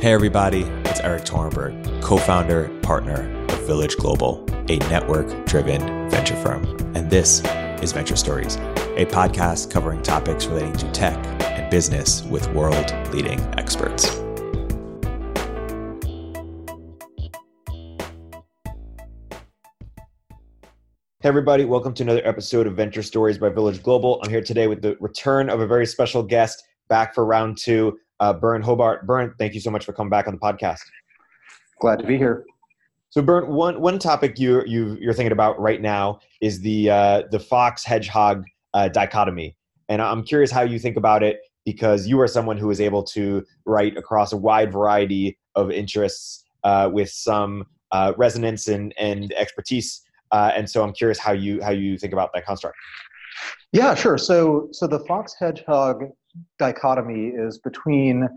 Hey, everybody, it's Erik Torenberg, co founder, partner of Village Global, a network driven venture firm. And this is Venture Stories, a podcast covering topics relating to tech and business with world leading experts. Hey, everybody, welcome to another episode of Venture Stories by Village Global. I'm here today with the return of a very special guest back for round two uh, Byrne Hobart. Byrne, thank you so much for coming back on the podcast. Glad to be here. So, Byrne, one one topic you you you're thinking about right now is the uh, the fox hedgehog uh, dichotomy, and I'm curious how you think about it because you are someone who is able to write across a wide variety of interests uh, with some uh, resonance and and expertise, uh, and so I'm curious how you how you think about that construct. Yeah, sure. So so the fox hedgehog dichotomy is between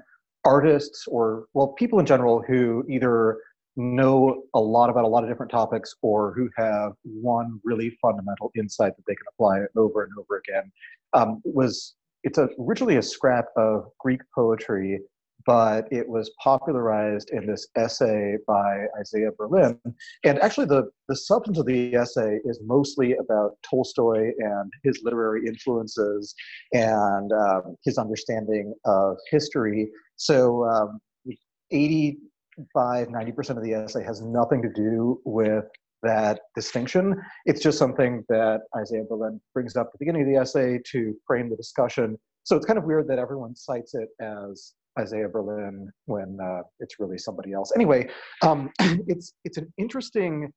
artists or well people in general who either know a lot about a lot of different topics or who have one really fundamental insight that they can apply over and over again. Um, was it's a, originally a scrap of greek poetry but it was popularized in this essay by Isaiah Berlin. And actually, the, the substance of the essay is mostly about Tolstoy and his literary influences and um, his understanding of history. So, um, 85, 90% of the essay has nothing to do with that distinction. It's just something that Isaiah Berlin brings up at the beginning of the essay to frame the discussion. So it's kind of weird that everyone cites it as Isaiah Berlin when uh, it's really somebody else. Anyway, um, it's it's an interesting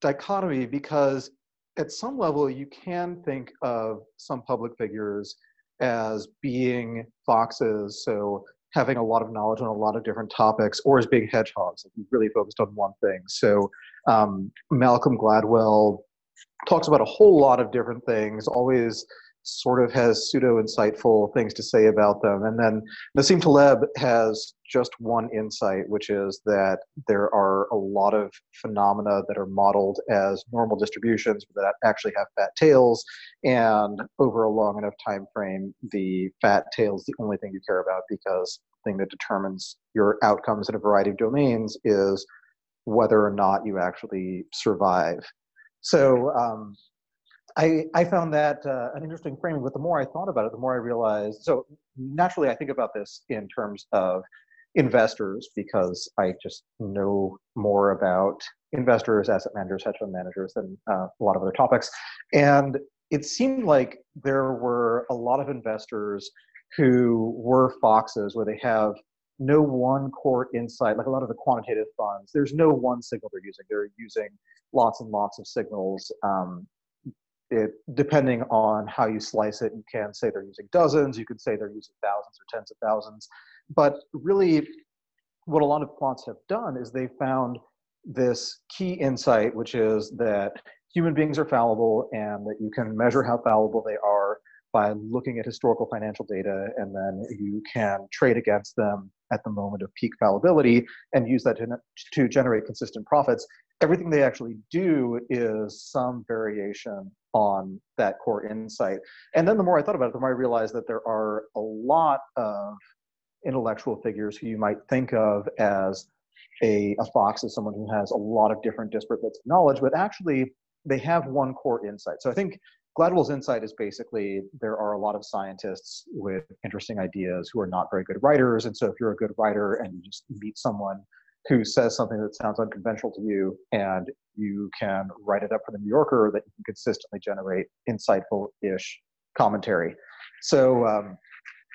dichotomy because at some level you can think of some public figures as being foxes, so having a lot of knowledge on a lot of different topics, or as being hedgehogs, like really focused on one thing. So um, Malcolm Gladwell talks about a whole lot of different things, always sort of has pseudo insightful things to say about them. And then Nassim Taleb has just one insight, which is that there are a lot of phenomena that are modeled as normal distributions that actually have fat tails. And over a long enough time frame, the fat tail is the only thing you care about because the thing that determines your outcomes in a variety of domains is whether or not you actually survive. So um, I, I found that uh, an interesting framing, but the more I thought about it, the more I realized. So naturally, I think about this in terms of investors because I just know more about investors, asset managers, hedge fund managers than uh, a lot of other topics. And it seemed like there were a lot of investors who were foxes where they have no one core insight, like a lot of the quantitative funds, there's no one signal they're using. They're using lots and lots of signals. Um, it depending on how you slice it you can say they're using dozens you could say they're using thousands or tens of thousands. But really what a lot of quants have done is they found this key insight which is that human beings are fallible and that you can measure how fallible they are by looking at historical financial data and then you can trade against them at the moment of peak fallibility and use that to, to generate consistent profits. Everything they actually do is some variation on that core insight. And then the more I thought about it, the more I realized that there are a lot of intellectual figures who you might think of as a, a fox as someone who has a lot of different disparate bits of knowledge, but actually they have one core insight. So I think Gladwell's insight is basically there are a lot of scientists with interesting ideas who are not very good writers. And so if you're a good writer and you just meet someone who says something that sounds unconventional to you and you can write it up for the New Yorker that you can consistently generate insightful-ish commentary. So um,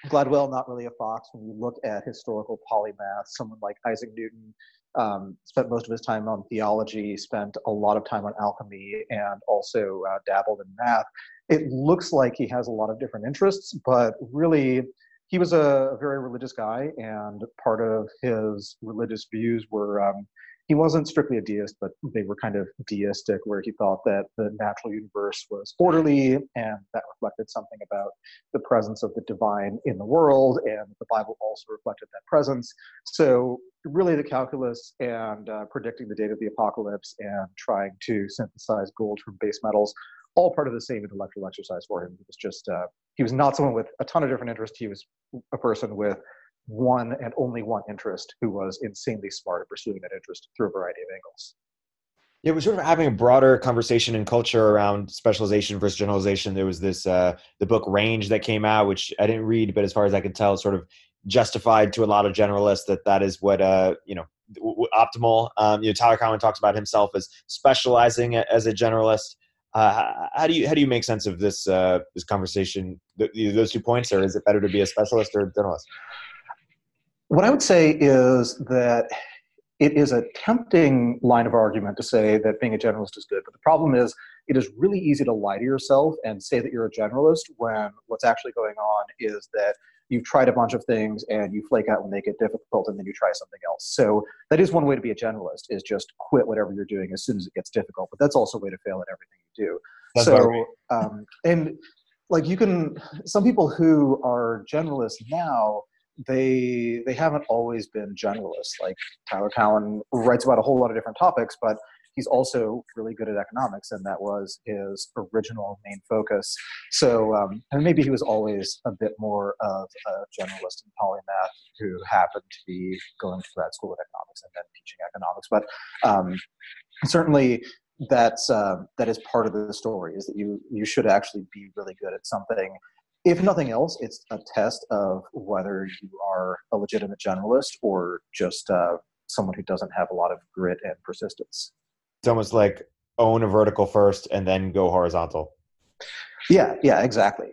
Gladwell, not really a fox. When you look at historical polymath, someone like Isaac Newton um, spent most of his time on theology, spent a lot of time on alchemy, and also uh, dabbled in math. It looks like he has a lot of different interests, but really he was a very religious guy, and part of his religious views were um, he wasn't strictly a deist, but they were kind of deistic, where he thought that the natural universe was orderly and that reflected something about the presence of the divine in the world, and the Bible also reflected that presence. So, really, the calculus and uh, predicting the date of the apocalypse and trying to synthesize gold from base metals all part of the same intellectual exercise for him. He was just uh, he was not someone with a ton of different interests. He was a person with one and only one interest who was insanely smart at pursuing that interest through a variety of angles. Yeah, we're sort of having a broader conversation in culture around specialization versus generalization. There was this uh, the book Range that came out, which I didn't read, but as far as I can tell, sort of justified to a lot of generalists that that is what uh, you know optimal. Um, you know, Tyler Cowen talks about himself as specializing as a generalist. Uh, how do you how do you make sense of this uh, this conversation? Those two points, or is it better to be a specialist or a generalist? What I would say is that it is a tempting line of argument to say that being a generalist is good, but the problem is it is really easy to lie to yourself and say that you're a generalist when what's actually going on is that you've tried a bunch of things and you flake out when they get difficult and then you try something else. So that is one way to be a generalist is just quit whatever you're doing as soon as it gets difficult. But that's also a way to fail at everything you do. That's so um, and like you can some people who are generalists now they they haven't always been generalists. Like Tyler Cowen writes about a whole lot of different topics, but he's also really good at economics, and that was his original main focus. So, um, and maybe he was always a bit more of a generalist and polymath who happened to be going to grad school of economics and then teaching economics. But um, certainly, that's uh, that is part of the story is that you you should actually be really good at something if nothing else, it's a test of whether you are a legitimate generalist or just uh, someone who doesn't have a lot of grit and persistence it's almost like own a vertical first and then go horizontal. Yeah, yeah, exactly.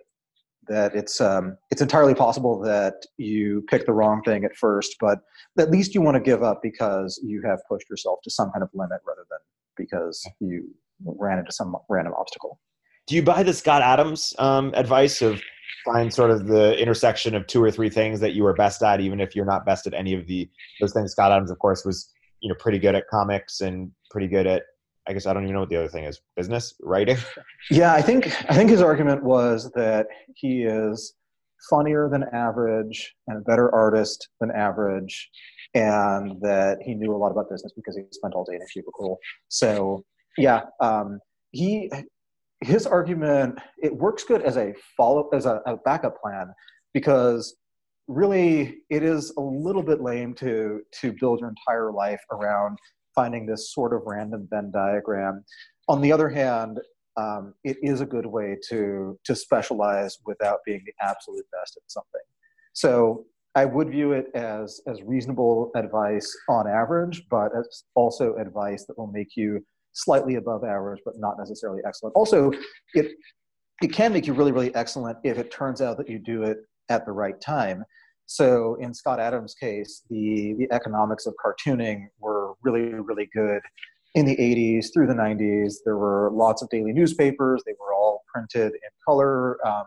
That it's um, it's entirely possible that you pick the wrong thing at first, but at least you want to give up because you have pushed yourself to some kind of limit rather than because you ran into some random obstacle. Do you buy the Scott Adams um, advice of find sort of the intersection of two or three things that you are best at, even if you're not best at any of the those things? Scott Adams, of course, was you know pretty good at comics and pretty good at I guess I don't even know what the other thing is. Business, writing. Yeah, I think I think his argument was that he is funnier than average and a better artist than average, and that he knew a lot about business because he spent all day in a cubicle. So yeah, um, he his argument it works good as a follow as a, a backup plan because really it is a little bit lame to to build your entire life around finding this sort of random Venn diagram. On the other hand, um, it is a good way to to specialize without being the absolute best at something. So I would view it as as reasonable advice on average, but as also advice that will make you slightly above average, but not necessarily excellent. Also, it it can make you really really excellent if it turns out that you do it at the right time. So in Scott Adams' case, the, the economics of cartooning were really, really good in the 80s through the 90s. There were lots of daily newspapers. They were all printed in color. Um,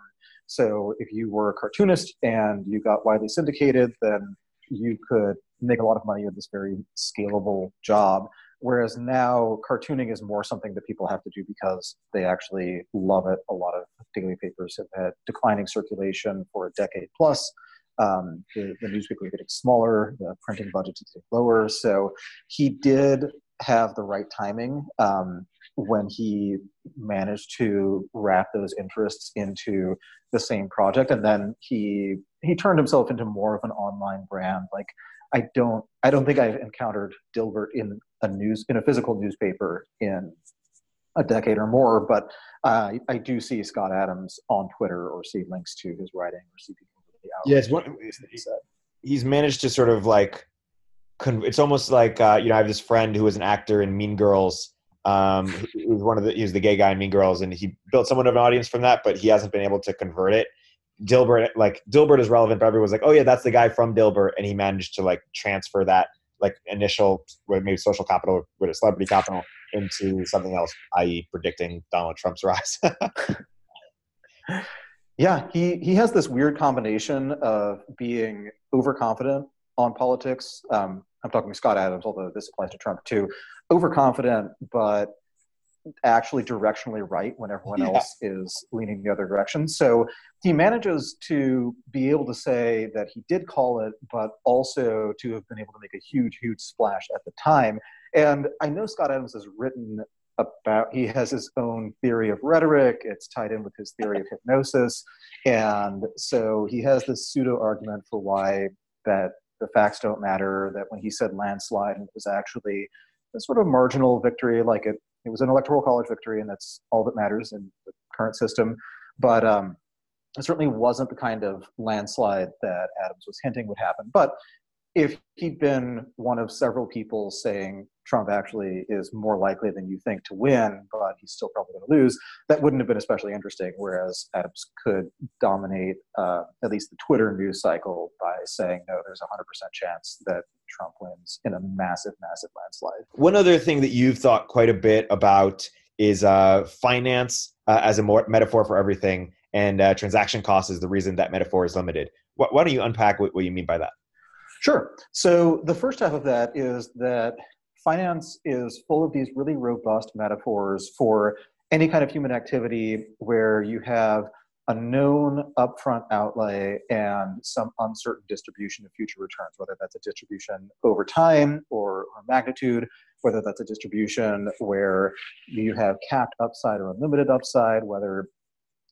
so if you were a cartoonist and you got widely syndicated, then you could make a lot of money with this very scalable job. Whereas now, cartooning is more something that people have to do because they actually love it. A lot of daily papers have had declining circulation for a decade plus um, the, the newspaper getting smaller, the printing budget is getting lower. So he did have the right timing um, when he managed to wrap those interests into the same project, and then he he turned himself into more of an online brand. Like I don't I don't think I've encountered Dilbert in a news in a physical newspaper in a decade or more, but uh, I do see Scott Adams on Twitter or see links to his writing or see people yeah, it's one. He's managed to sort of like. It's almost like uh, you know I have this friend who was an actor in Mean Girls. Um, he was one of the he was the gay guy in Mean Girls, and he built somewhat of an audience from that, but he hasn't been able to convert it. Dilbert, like Dilbert, is relevant, but everyone's like, oh yeah, that's the guy from Dilbert, and he managed to like transfer that like initial maybe social capital with a celebrity capital into something else, i.e., predicting Donald Trump's rise. Yeah, he he has this weird combination of being overconfident on politics. Um, I'm talking Scott Adams, although this applies to Trump too. Overconfident, but actually directionally right when everyone yeah. else is leaning the other direction. So he manages to be able to say that he did call it, but also to have been able to make a huge, huge splash at the time. And I know Scott Adams has written about he has his own theory of rhetoric it's tied in with his theory of hypnosis and so he has this pseudo argument for why that the facts don't matter, that when he said landslide, it was actually a sort of marginal victory, like it, it was an electoral college victory, and that's all that matters in the current system. But um, it certainly wasn't the kind of landslide that Adams was hinting would happen. But if he'd been one of several people saying Trump actually is more likely than you think to win, but he's still probably going to lose, that wouldn't have been especially interesting. Whereas Adams could dominate uh, at least the Twitter news cycle by saying, no, there's a 100% chance that Trump wins in a massive, massive landslide. One other thing that you've thought quite a bit about is uh, finance uh, as a more metaphor for everything, and uh, transaction cost is the reason that metaphor is limited. Why, why don't you unpack what, what you mean by that? Sure. So the first half of that is that finance is full of these really robust metaphors for any kind of human activity where you have a known upfront outlay and some uncertain distribution of future returns, whether that's a distribution over time or, or magnitude, whether that's a distribution where you have capped upside or unlimited upside, whether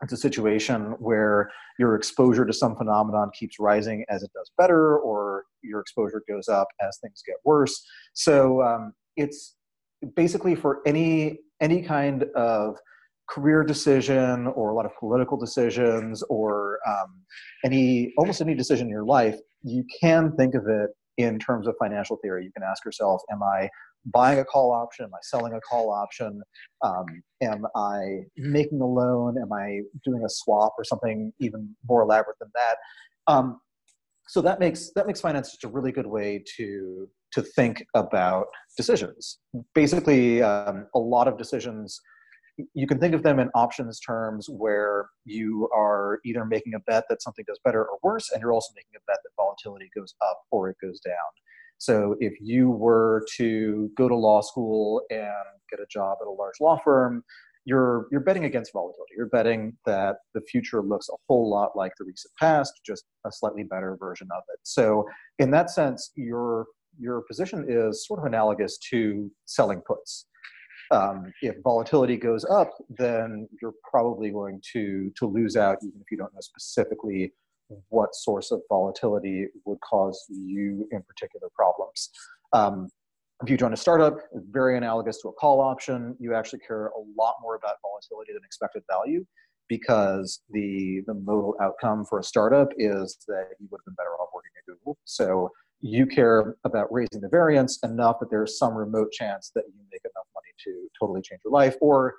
it's a situation where your exposure to some phenomenon keeps rising as it does better, or your exposure goes up as things get worse. So um, it's basically for any any kind of career decision or a lot of political decisions or um, any almost any decision in your life, you can think of it in terms of financial theory. You can ask yourself, am I buying a call option? Am I selling a call option? Um, am I making a loan? Am I doing a swap or something even more elaborate than that? Um, so that makes that makes finance just a really good way to to think about decisions. Basically, um, a lot of decisions you can think of them in options terms where you are either making a bet that something does better or worse, and you're also making a bet that volatility goes up or it goes down. So if you were to go to law school and get a job at a large law firm, you're you're betting against volatility. You're betting that the future looks a whole lot like the recent past, just a slightly better version of it. So in that sense, your your position is sort of analogous to selling puts. Um, if volatility goes up, then you're probably going to to lose out, even if you don't know specifically what source of volatility would cause you in particular problems. Um, if you join a startup, very analogous to a call option, you actually care a lot more about volatility than expected value because the, the modal outcome for a startup is that you would have been better off working at Google. So you care about raising the variance enough that there's some remote chance that you make enough money to totally change your life. Or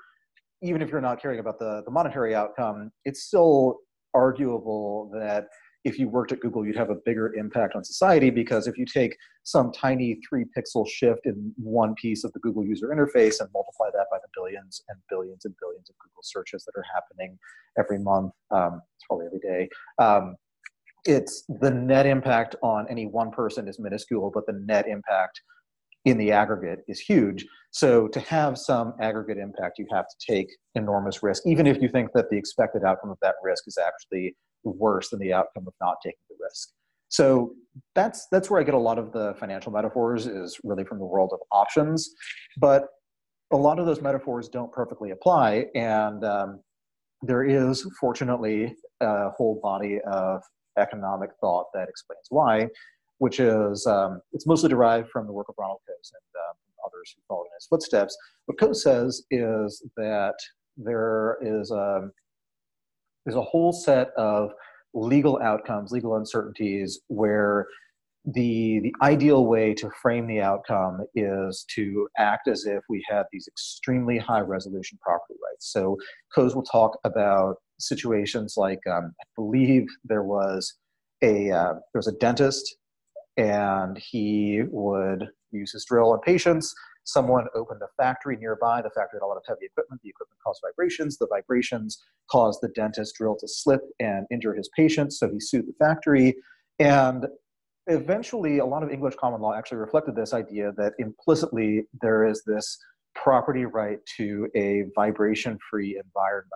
even if you're not caring about the, the monetary outcome, it's still arguable that if you worked at Google, you'd have a bigger impact on society because if you take some tiny three pixel shift in one piece of the Google user interface and multiply that by the billions and billions and billions of Google searches that are happening every month, um, probably every day. Um, it's the net impact on any one person is minuscule, but the net impact in the aggregate is huge. So to have some aggregate impact, you have to take enormous risk, even if you think that the expected outcome of that risk is actually worse than the outcome of not taking the risk. So that's that's where I get a lot of the financial metaphors is really from the world of options, but a lot of those metaphors don't perfectly apply, and um, there is fortunately a whole body of economic thought that explains why which is um, it's mostly derived from the work of Ronald Coase and um, others who followed in his footsteps. What Coase says is that there is a um, there's a whole set of legal outcomes, legal uncertainties, where the the ideal way to frame the outcome is to act as if we had these extremely high resolution property rights. So Coase will talk about situations like um, I believe there was a uh, there was a dentist and he would use his drill on patients. Someone opened a factory nearby. The factory had a lot of heavy equipment. The equipment caused vibrations. The vibrations caused the dentist drill to slip and injure his patient. So he sued the factory. And eventually, a lot of English common law actually reflected this idea that implicitly there is this property right to a vibration free environment.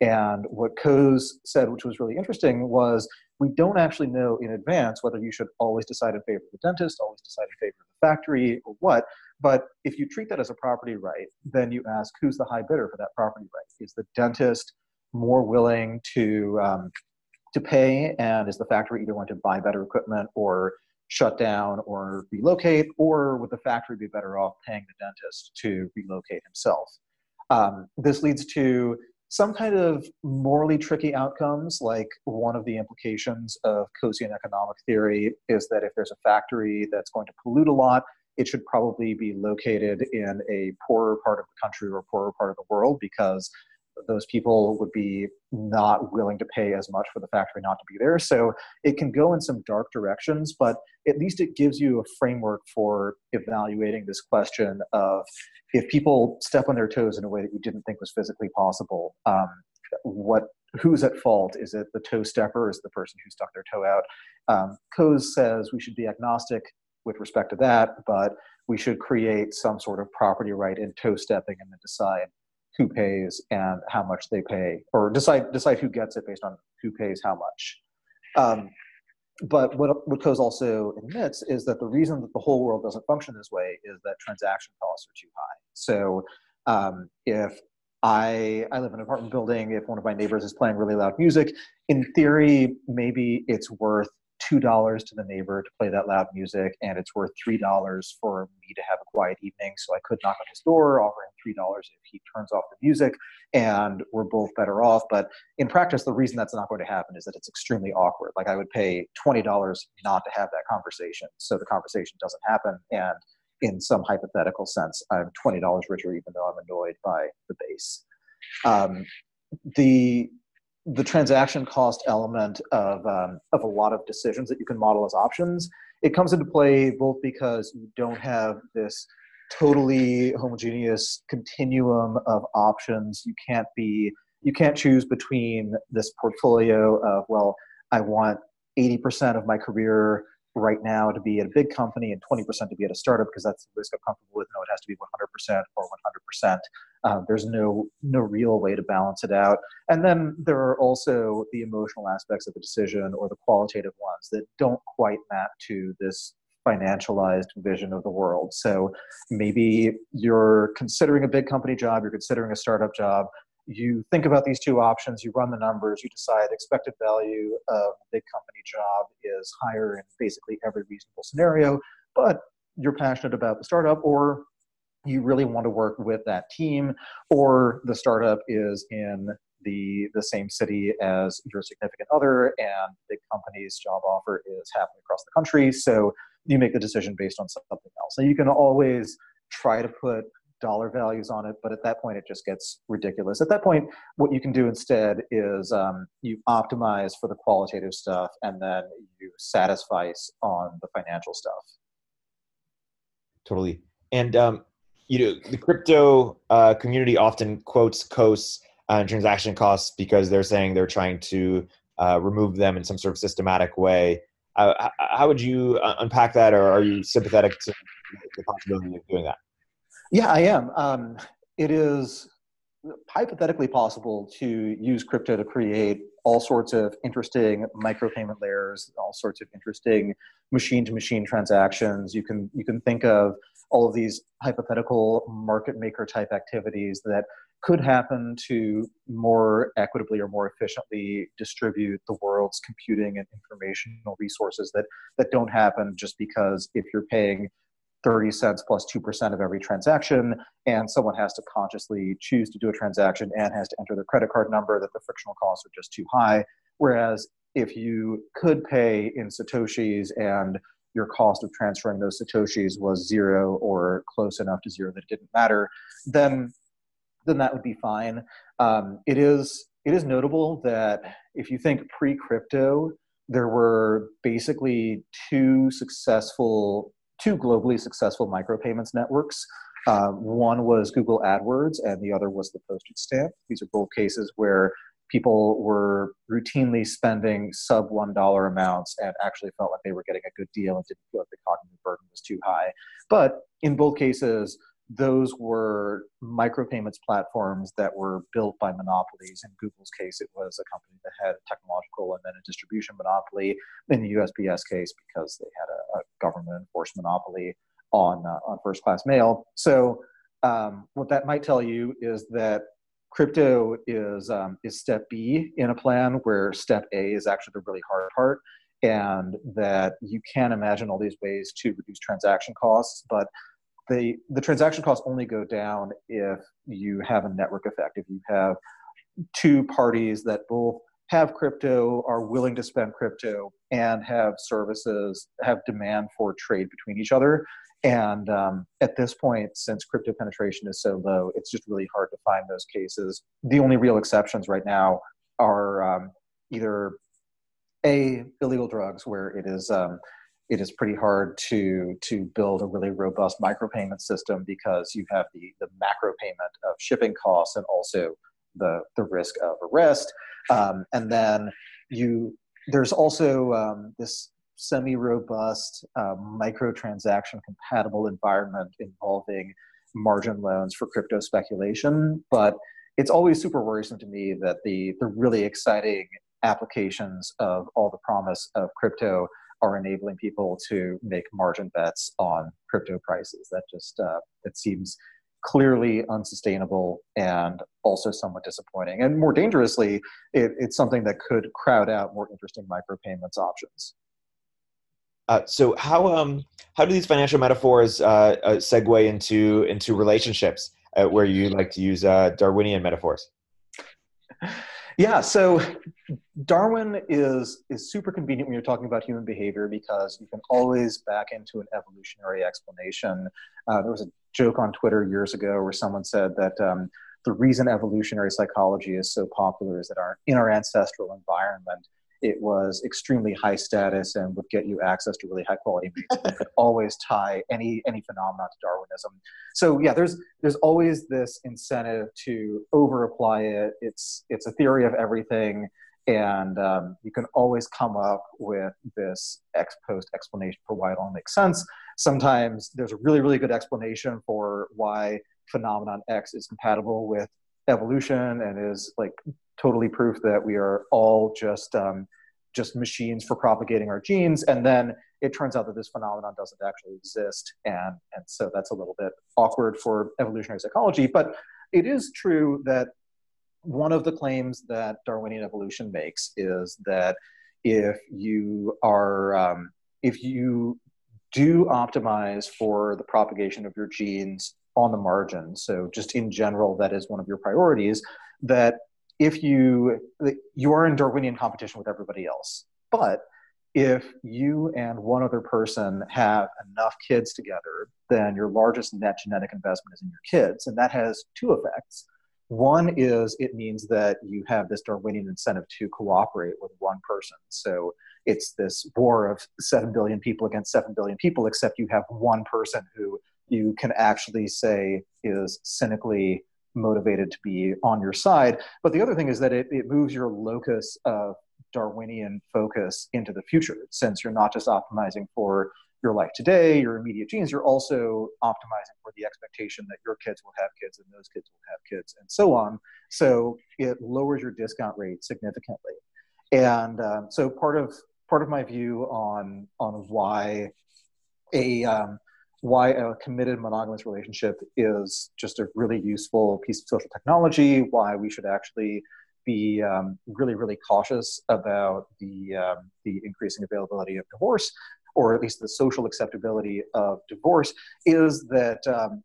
And what Coase said, which was really interesting, was we don't actually know in advance whether you should always decide in favor of the dentist, always decide in favor of the factory, or what. But if you treat that as a property right, then you ask who's the high bidder for that property right? Is the dentist more willing to um, to pay? And is the factory either going to buy better equipment or shut down or relocate, or would the factory be better off paying the dentist to relocate himself? Um, this leads to some kind of morally tricky outcomes, like one of the implications of Coasean economic theory is that if there's a factory that's going to pollute a lot, it should probably be located in a poorer part of the country or poorer part of the world because those people would be not willing to pay as much for the factory not to be there. So it can go in some dark directions, but at least it gives you a framework for evaluating this question of if people step on their toes in a way that you didn't think was physically possible, um, what who's at fault? Is it the toe stepper? Is it the person who stuck their toe out? Um, Coase says we should be agnostic with respect to that, but we should create some sort of property right in toe stepping and then decide who pays and how much they pay, or decide decide who gets it based on who pays how much. Um, but what, what Coase also admits is that the reason that the whole world doesn't function this way is that transaction costs are too high. So um, if I, I live in an apartment building, if one of my neighbors is playing really loud music, in theory, maybe it's worth two dollars to the neighbor to play that loud music, and it's worth three dollars for me to have a quiet evening. So I could knock on his door, offer him three dollars if he turns off the music, and we're both better off. But in practice, the reason that's not going to happen is that it's extremely awkward. Like I would pay twenty dollars not to have that conversation, so the conversation doesn't happen, and in some hypothetical sense, I'm twenty dollars richer, even though I'm annoyed by the bass. Um, the the transaction cost element of, um, of a lot of decisions that you can model as options, it comes into play both because you don't have this totally homogeneous continuum of options. You can't be, you can't choose between this portfolio of, well, I want 80% of my career right now to be at a big company and 20% to be at a startup because that's the risk I'm comfortable with. No, it has to be 100% or 100%. Um, there's no no real way to balance it out. And then there are also the emotional aspects of the decision or the qualitative ones that don't quite map to this financialized vision of the world. So maybe you're considering a big company job, you're considering a startup job, you think about these two options, you run the numbers, you decide expected value of a big company job is higher in basically every reasonable scenario, but you're passionate about the startup or you really want to work with that team or the startup is in the the same city as your significant other and the company's job offer is happening across the country. So you make the decision based on something else. And you can always try to put dollar values on it, but at that point it just gets ridiculous. At that point, what you can do instead is um, you optimize for the qualitative stuff and then you satisfice on the financial stuff. Totally. And um, you know, the crypto uh, community often quotes Coase uh, transaction costs because they're saying they're trying to uh, remove them in some sort of systematic way. Uh, how would you uh, unpack that, or are you sympathetic to the possibility of doing that? Yeah, I am. Um, it is hypothetically possible to use crypto to create all sorts of interesting micropayment layers, all sorts of interesting machine-to-machine transactions. You can you can think of all of these hypothetical market maker type activities that could happen to more equitably or more efficiently distribute the world's computing and informational resources that that don't happen just because if you're paying 30 cents plus 2% of every transaction, and someone has to consciously choose to do a transaction and has to enter their credit card number, that the frictional costs are just too high. Whereas if you could pay in Satoshis and your cost of transferring those Satoshis was zero or close enough to zero that it didn't matter, then then that would be fine. Um, it is it is notable that if you think pre-crypto, there were basically two successful two globally successful micropayments networks. Uh, one was Google AdWords, and the other was the postage stamp. These are both cases where people were routinely spending sub one dollar amounts and actually felt like they were getting a good deal and didn't feel like the cognitive burden was too high. But in both cases, those were micropayments platforms that were built by monopolies. In Google's case, it was a company that had a technological and then a distribution monopoly. In the USPS case, because they had a, a government enforced monopoly on uh, on first class mail. So, um, what that might tell you is that crypto is um, is step B in a plan where step A is actually the really hard part, and that you can imagine all these ways to reduce transaction costs, but the the transaction costs only go down if you have a network effect. If you have two parties that both have crypto, are willing to spend crypto, and have services, have demand for trade between each other. And um, at this point, since crypto penetration is so low, it's just really hard to find those cases. The only real exceptions right now are um, either a illegal drugs, where it is um, it is pretty hard to to build a really robust micropayment system because you have the the macro payment of shipping costs and also the the risk of arrest. Um, and then you there's also um, this semi-robust uh, microtransaction compatible environment involving margin loans for crypto speculation but it's always super worrisome to me that the the really exciting applications of all the promise of crypto are enabling people to make margin bets on crypto prices that just uh, it seems clearly unsustainable and also somewhat disappointing. And more dangerously, it, it's something that could crowd out more interesting micropayments options. Uh, so how um how do these financial metaphors uh, uh, segue into into relationships uh, where you like to use uh, Darwinian metaphors? Yeah, so Darwin is is super convenient when you're talking about human behavior because you can always back into an evolutionary explanation. Uh, there was a joke on Twitter years ago where someone said that um, the reason evolutionary psychology is so popular is that our in our ancestral environment it was extremely high status and would get you access to really high quality you could always tie any any phenomenon to Darwinism. So yeah, there's there's always this incentive to over apply it. It's it's a theory of everything, and um, you can always come up with this ex post explanation for why it all makes sense. Sometimes there's a really really good explanation for why phenomenon X is compatible with evolution and is like totally proof that we are all just um, just machines for propagating our genes. And then it turns out that this phenomenon doesn't actually exist. And and so that's a little bit awkward for evolutionary psychology. But it is true that one of the claims that darwinian evolution makes is that if you are um, if you do optimize for the propagation of your genes on the margin so just in general that is one of your priorities that if you you are in Darwinian competition with everybody else, but if you and one other person have enough kids together, then your largest net genetic investment is in your kids, and that has two effects. One is it means that you have this Darwinian incentive to cooperate with one person. So it's this war of 7 billion people against 7 billion people, except you have one person who you can actually say is cynically motivated to be on your side. But the other thing is that it, it moves your locus of Darwinian focus into the future, since you're not just optimizing for your life today, your immediate genes, you're also optimizing for the expectation that your kids will have kids and those kids will have kids and so on. So it lowers your discount rate significantly. And um, so part of part of my view on on why a um, why a committed monogamous relationship is just a really useful piece of social technology, why we should actually be um, really, really cautious about the, um, the increasing availability of divorce, or at least the social acceptability of divorce, is that um,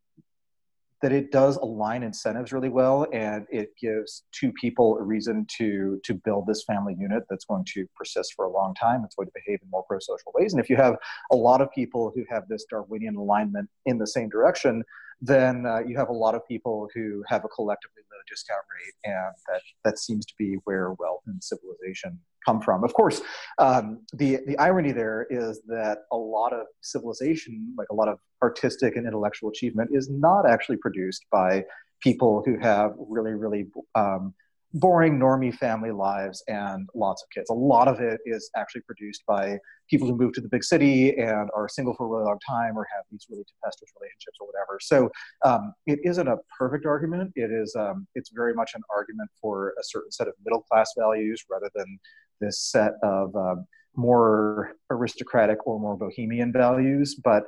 that it does align incentives really well and it gives two people a reason to to build this family unit that's going to persist for a long time it's going to behave in more pro-social ways and if you have a lot of people who have this darwinian alignment in the same direction then uh, you have a lot of people who have a collectively low discount rate and that that seems to be where wealth and civilization come from. Of course, um, the the irony there is that a lot of civilization, like a lot of artistic and intellectual achievement, is not actually produced by people who have really really um, boring normie family lives and lots of kids. A lot of it is actually produced by people who move to the big city and are single for a really long time or have these really tempestuous relationships or whatever. So um, it isn't a perfect argument. It is. Um, it's very much an argument for a certain set of middle class values rather than this set of um, more aristocratic or more bohemian values. But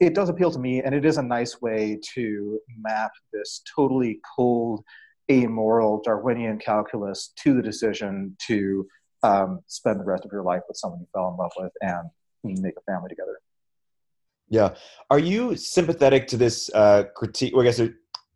it does appeal to me, and it is a nice way to map this totally cold amoral Darwinian calculus to the decision to um, spend the rest of your life with someone you fell in love with and make a family together. Yeah. Are you sympathetic to this uh, critique? Well, I guess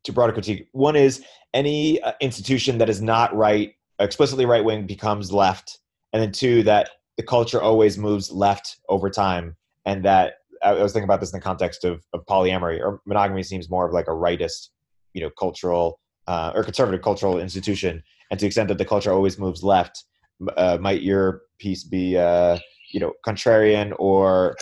to broader critique. One is any uh, institution that is not right, explicitly right wing, becomes left, and then two that the culture always moves left over time, and that I was thinking about this in the context of, of polyamory or monogamy seems more of like a rightist, you know, cultural uh, or conservative cultural institution, and to the extent that the culture always moves left, uh, might your piece be, uh, you know, contrarian or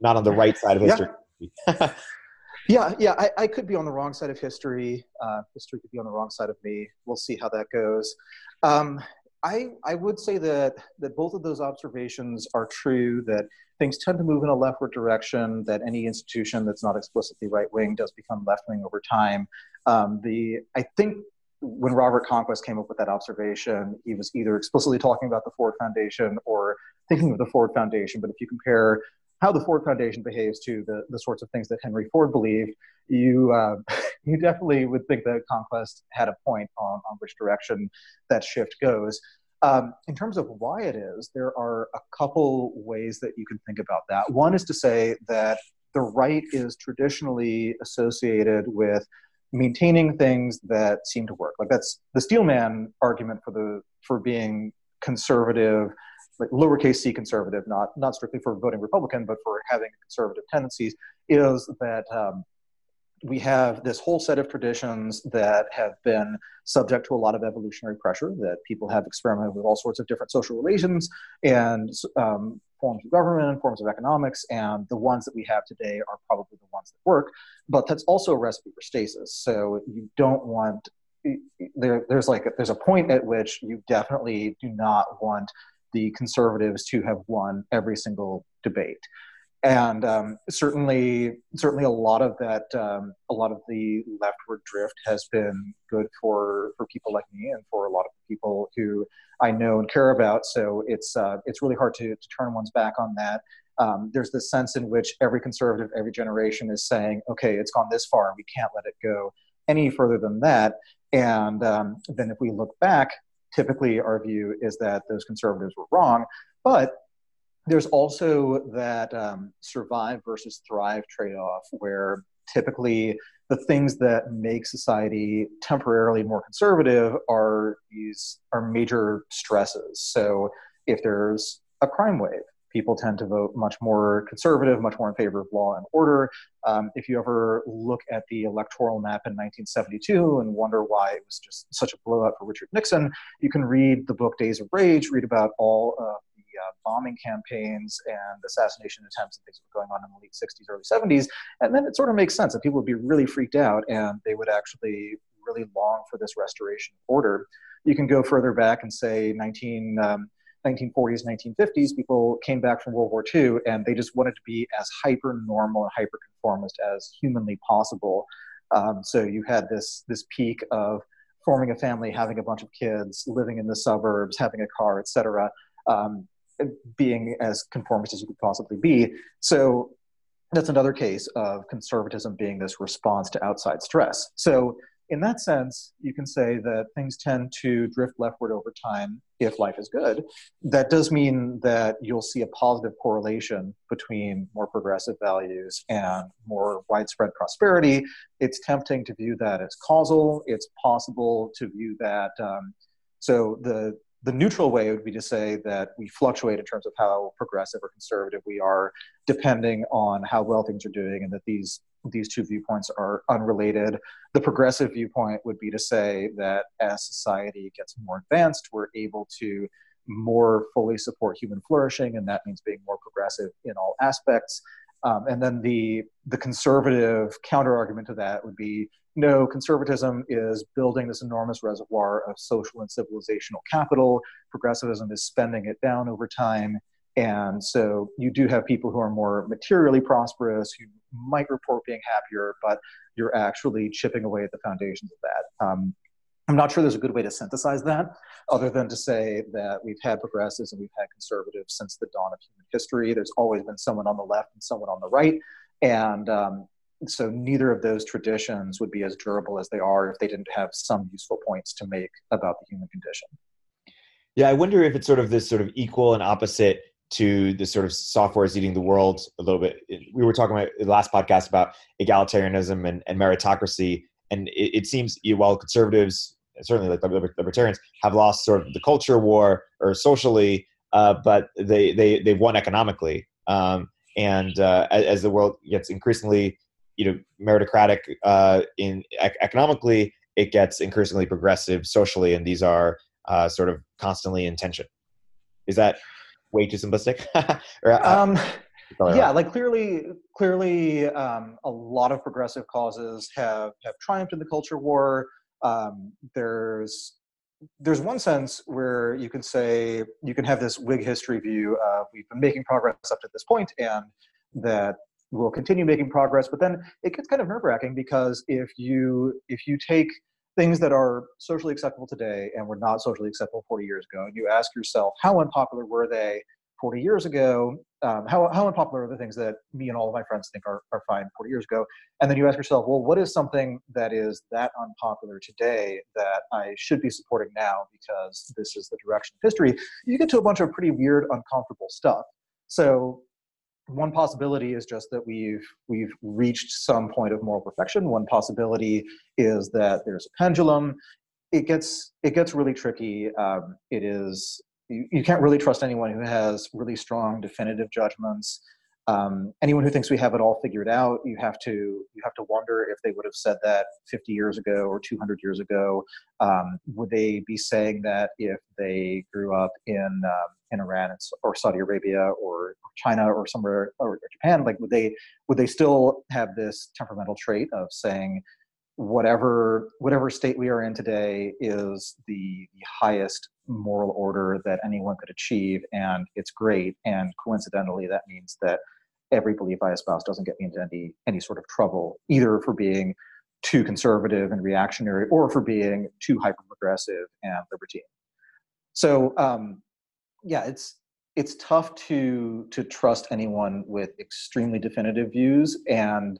not on the right side of history? Yeah. yeah, yeah, I, I, could be on the wrong side of history. Uh, history could be on the wrong side of me. We'll see how that goes. Um, I, I would say that, that both of those observations are true, that things tend to move in a leftward direction, that any institution that's not explicitly right wing does become left wing over time. Um, the, I think when Robert Conquest came up with that observation, he was either explicitly talking about the Ford Foundation or thinking of the Ford Foundation. But if you compare how the Ford Foundation behaves to the, the sorts of things that Henry Ford believed, you uh, you definitely would think that Conquest had a point on, on which direction that shift goes. Um, in terms of why it is, there are a couple ways that you can think about that. One is to say that the right is traditionally associated with maintaining things that seem to work. Like that's the Steelman argument for the for being conservative like lowercase c conservative, not not strictly for voting Republican, but for having conservative tendencies, is that um, we have this whole set of traditions that have been subject to a lot of evolutionary pressure. That people have experimented with all sorts of different social relations and um, forms of government, and forms of economics, and the ones that we have today are probably the ones that work. But that's also a recipe for stasis. So you don't want there, there's like a, there's a point at which you definitely do not want the conservatives to have won every single debate. And um, certainly, certainly, a lot of that, um, a lot of the leftward drift has been good for for people like me and for a lot of people who I know and care about. So it's uh, it's really hard to, to turn one's back on that. Um, there's this sense in which every conservative, every generation is saying, okay, it's gone this far, we can't let it go any further than that. And um, then if we look back, typically our view is that those conservatives were wrong. But there's also that um, survive versus thrive trade off where typically the things that make society temporarily more conservative are these are major stresses. So if there's a crime wave, people tend to vote much more conservative, much more in favor of law and order. Um, if you ever look at the electoral map in 1972 and wonder why it was just such a blowout for Richard Nixon, you can read the book Days of Rage, read about all of the uh, bombing campaigns and assassination attempts and things that were going on in the late 60s, early 70s. And then it sort of makes sense that people would be really freaked out and they would actually really long for this restoration of order. You can go further back and say 19. Um, 1940s, 1950s, people came back from World War II and they just wanted to be as hyper normal and hyper conformist as humanly possible. Um, so you had this this peak of forming a family, having a bunch of kids, living in the suburbs, having a car, etc., um, being as conformist as you could possibly be. So that's another case of conservatism being this response to outside stress. So in that sense, you can say that things tend to drift leftward over time if life is good. That does mean that you'll see a positive correlation between more progressive values and more widespread prosperity. It's tempting to view that as causal. It's possible to view that. Um, so the the neutral way would be to say that we fluctuate in terms of how progressive or conservative we are, depending on how well things are doing, and that these these two viewpoints are unrelated. The progressive viewpoint would be to say that as society gets more advanced, we're able to more fully support human flourishing, and that means being more progressive in all aspects. Um, and then the the conservative counter argument to that would be no, conservatism is building this enormous reservoir of social and civilizational capital. Progressivism is spending it down over time. And so you do have people who are more materially prosperous, who might report being happier, but you're actually chipping away at the foundations of that. Um, I'm not sure there's a good way to synthesize that, other than to say that we've had progressives and we've had conservatives since the dawn of human history. There's always been someone on the left and someone on the right. And um, so neither of those traditions would be as durable as they are if they didn't have some useful points to make about the human condition. Yeah, I wonder if it's sort of this sort of equal and opposite to the sort of software is eating the world a little bit. We were talking about the last podcast about egalitarianism and, and meritocracy, and it, it seems while conservatives, certainly like libertarians, have lost sort of the culture war or socially, uh, but they they they've won economically. Um, and uh, as, as, the world gets increasingly, you know, meritocratic uh, in ec- economically, it gets increasingly progressive socially, and these are uh, sort of constantly in tension. Is that way too simplistic? or, uh, um, yeah, like clearly, clearly, um, a lot of progressive causes have have triumphed in the culture war. Um, there's there's one sense where you can say you can have this Whig history view of we've been making progress up to this point, and that we'll continue making progress. But then it gets kind of nerve wracking because if you if you take things that are socially acceptable today and were not socially acceptable 40 years ago, and you ask yourself, how unpopular were they 40 years ago? Um, how, how unpopular are the things that me and all of my friends think are, are fine 40 years ago? And then you ask yourself, well, what is something that is that unpopular today that I should be supporting now because this is the direction of history? You get to a bunch of pretty weird, uncomfortable stuff. So one possibility is just that we've we've reached some point of moral perfection. One possibility is that there's a pendulum. It gets it gets really tricky. Um, it is you, you can't really trust anyone who has really strong definitive judgments um, anyone who thinks we have it all figured out, you have to you have to wonder if they would have said that 50 years ago or 200 years ago. Um, would they be saying that if they grew up in uh, in Iran or Saudi Arabia or China or somewhere or Japan? Like, would they would they still have this temperamental trait of saying whatever whatever state we are in today is the, the highest moral order that anyone could achieve and it's great and coincidentally that means that every belief I espouse doesn't get me into any any sort of trouble, either for being too conservative and reactionary or for being too hyper progressive and libertine. So um, yeah, it's it's tough to to trust anyone with extremely definitive views and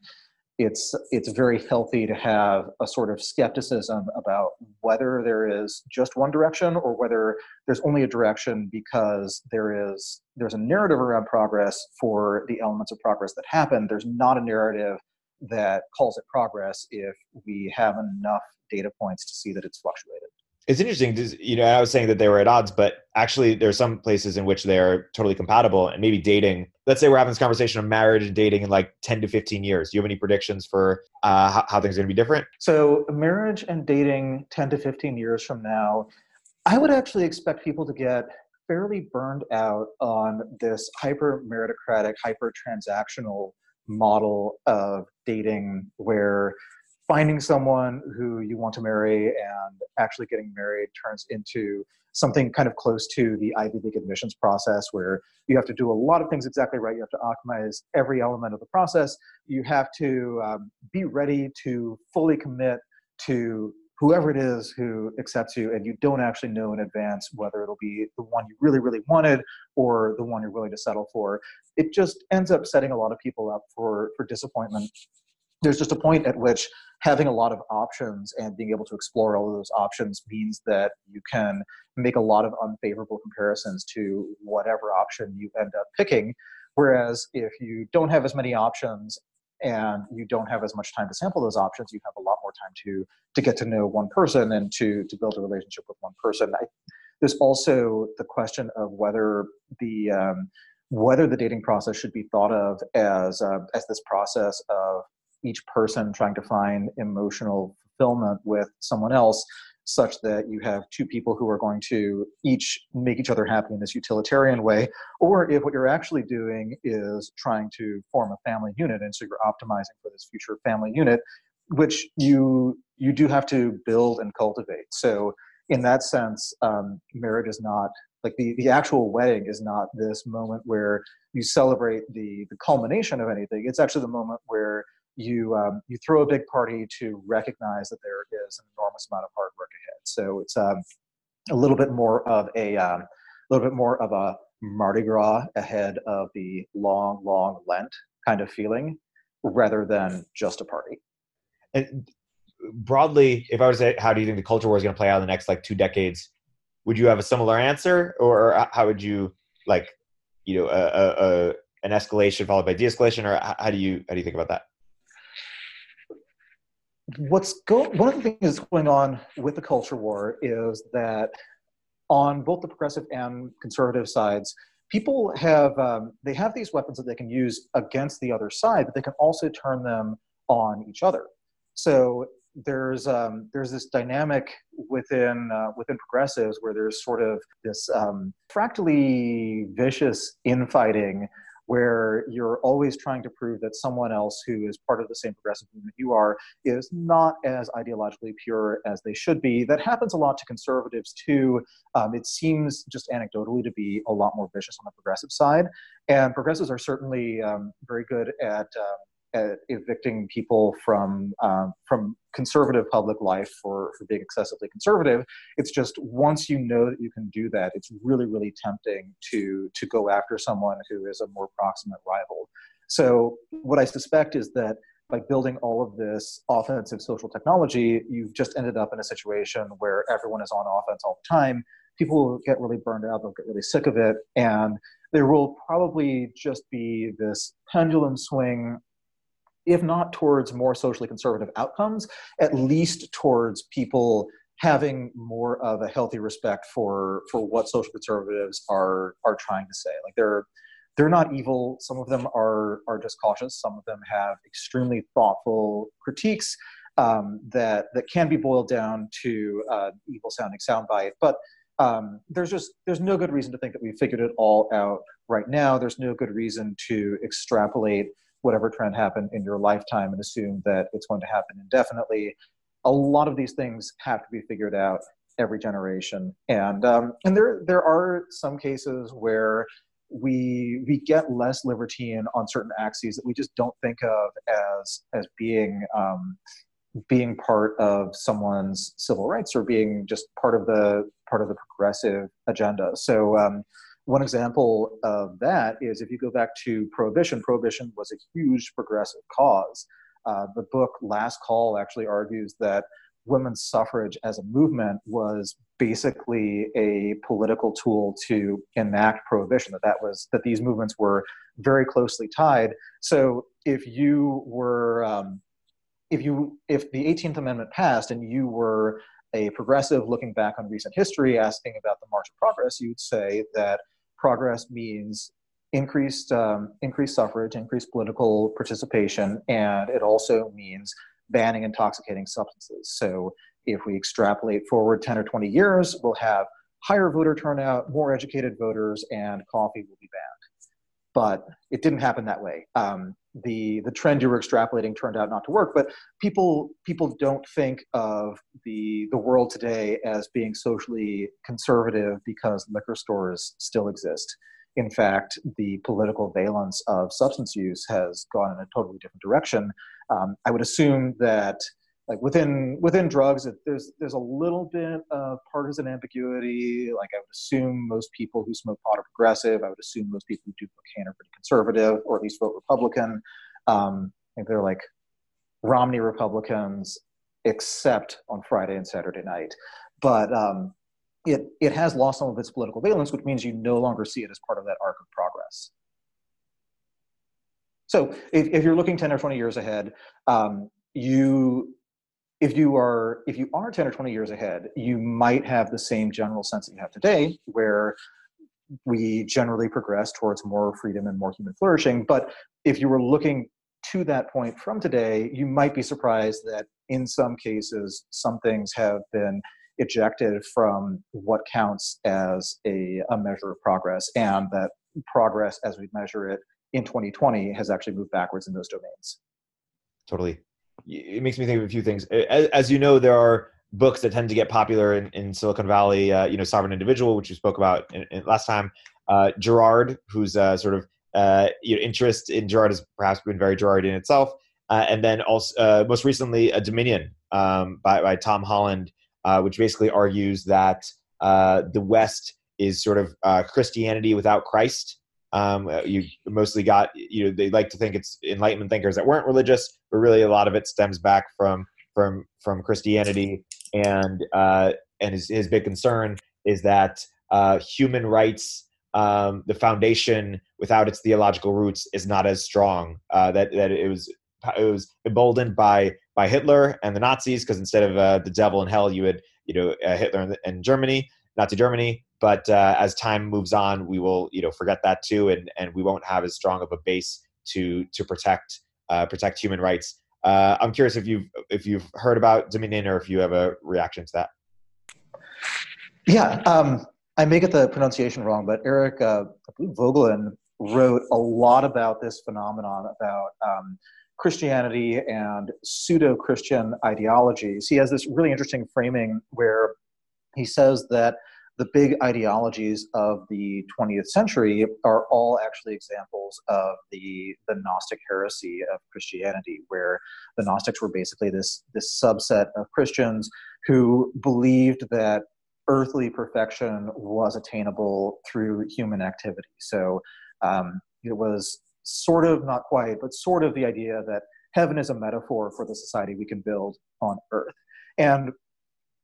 it's it's very healthy to have a sort of skepticism about whether there is just one direction or whether there's only a direction because there is there's a narrative around progress for the elements of progress that happen. There's not a narrative that calls it progress if we have enough data points to see that it's fluctuated it's interesting you know i was saying that they were at odds but actually there are some places in which they're totally compatible and maybe dating. Let's say we're having this conversation of marriage and dating in like 10 to 15 years. Do you have any predictions for uh, how, how things are going to be different? So marriage and dating 10 to 15 years from now i would actually expect people to get fairly burned out on this hyper meritocratic hyper transactional model of dating where finding someone who you want to marry and actually getting married turns into something kind of close to the Ivy League admissions process where you have to do a lot of things exactly right. You have to optimize every element of the process. You have to um, be ready to fully commit to whoever it is who accepts you and you don't actually know in advance whether it'll be the one you really really wanted or the one you're willing to settle for it just ends up setting a lot of people up for for disappointment there's just a point at which having a lot of options and being able to explore all of those options means that you can make a lot of unfavorable comparisons to whatever option you end up picking. Whereas if you don't have as many options and you don't have as much time to sample those options, you have a lot more time to to get to know one person and to to build a relationship with one person. I, there's also the question of whether the um, whether the dating process should be thought of as uh, as this process of each person trying to find emotional fulfillment with someone else such that you have two people who are going to each make each other happy in this utilitarian way, or if what you're actually doing is trying to form a family unit, and so you're optimizing for this future family unit, which you you do have to build and cultivate. So in that sense, um, marriage is not like the the actual wedding is not this moment where you celebrate the the culmination of anything. It's actually the moment where you um, you throw a big party to recognize that there is an enormous amount of hard work ahead. So it's um, a little bit more of a um, little bit more of a Mardi Gras ahead of the long, long Lent kind of feeling. rather than just a party. And broadly, if I were to say, how do you think the culture war is going to play out in the next like two decades? Would you have a similar answer, or how would you like, you know, a, a, a an escalation followed by de-escalation, or how do you how do you think about that? What's going one of the things that's going on with the culture war is that on both the progressive and conservative sides, people have um, they have these weapons that they can use against the other side, but they can also turn them on each other. So there's um, there's this dynamic within uh, within progressives where there's sort of this um, fractally vicious infighting where you're always trying to prove that someone else who is part of the same progressive movement you are is not as ideologically pure as they should be. That happens a lot to conservatives too. Um, it seems just anecdotally to be a lot more vicious on the progressive side. And progressives are certainly um, very good at um, at evicting people from um, from conservative public life for, for being excessively conservative. It's just once you know that you can do that, it's really really tempting to to go after someone who is a more proximate rival. So what I suspect is that by building all of this offensive social technology, you've just ended up in a situation where everyone is on offense all the time. People will get really burned out, they'll get really sick of it, and there will probably just be this pendulum swing if not towards more socially conservative outcomes, at least towards people having more of a healthy respect for for what social conservatives are are trying to say. Like they're they're not evil. Some of them are are just cautious. Some of them have extremely thoughtful critiques um, that that can be boiled down to uh, evil sounding soundbite. But um, there's just there's no good reason to think that we've figured it all out right now. There's no good reason to extrapolate whatever trend happened in your lifetime and assume that it's going to happen indefinitely. A lot of these things have to be figured out every generation, and um, and there there are some cases where we we get less libertine on certain axes that we just don't think of as as being um, being part of someone's civil rights or being just part of the part of the progressive agenda. So um, one example of that is if you go back to prohibition, prohibition was a huge progressive cause. Uh, the book Last Call actually argues that women's suffrage as a movement was basically a political tool to enact prohibition that that was that these movements were very closely tied so if you were um, if you if the 18th amendment passed and you were a progressive looking back on recent history asking about the march of progress you'd say that progress means increased um, increased suffrage, increased political participation, and it also means banning intoxicating substances. So if we extrapolate forward 10 or 20 years, we'll have higher voter turnout, more educated voters, and coffee will be banned. But it didn't happen that way. Um, the the trend you were extrapolating turned out not to work. But people people don't think of the the world today as being socially conservative because liquor stores still exist. In fact, the political valence of substance use has gone in a totally different direction. Um, I would assume that like within within drugs there's there's a little bit of partisan ambiguity. Like i would assume most people who smoke pot are progressive. I would assume most people who do cocaine are pretty conservative or at least vote republican. Um, i think they're like romney republicans except on friday and saturday night. But um, it it has lost some of its political valence which means you no longer see it as part of that arc of progress. So if, if you're looking 10 or 20 years ahead um, you if you are if you are 10 or 20 years ahead you might have the same general sense that you have today where we generally progress towards more freedom and more human flourishing. But if you were looking to that point from today you might be surprised that in some cases some things have been ejected from what counts as a, a measure of progress and that progress as we measure it in 2020 has actually moved backwards in those domains. Totally it makes me think of a few things. As, as you know, there are books that tend to get popular in, in Silicon Valley. Uh, you know, Sovereign Individual, which you spoke about in, in last time. Uh, Girard, whose uh, sort of uh, you know, interest in Girard has perhaps been very Girard in itself. Uh, and then also, uh, most recently, a Dominion um, by, by Tom Holland, which basically argues that the West is sort of Christianity without Christ. Um, uh, you mostly got you know they like to think it's Enlightenment thinkers that weren't religious, but really a lot of it stems back from from from Christianity, and uh, and his, his big concern is that uh, human rights, um, the foundation without its theological roots, is not as strong. Uh, that that it was it was emboldened by by Hitler and the Nazis because instead of uh, the devil in hell, you had you know uh, Hitler in, Germany, Nazi Germany. But uh, as time moves on, we will you know forget that too, and and we won't have as strong of a base to to protect uh, protect human rights. Uh, I'm curious if you've if you've heard about Dominion or if you have a reaction to that. Yeah, um, I may get the pronunciation wrong, but Eric uh, Voegelin wrote a lot about this phenomenon about um, Christianity and pseudo Christian ideologies. He has this really interesting framing where he says that the big ideologies of the 20th century are all actually examples of the, the Gnostic heresy of Christianity, where the Gnostics were basically this, this subset of Christians who believed that earthly perfection was attainable through human activity. So um, it was sort of, not quite, but sort of the idea that heaven is a metaphor for the society we can build on earth. And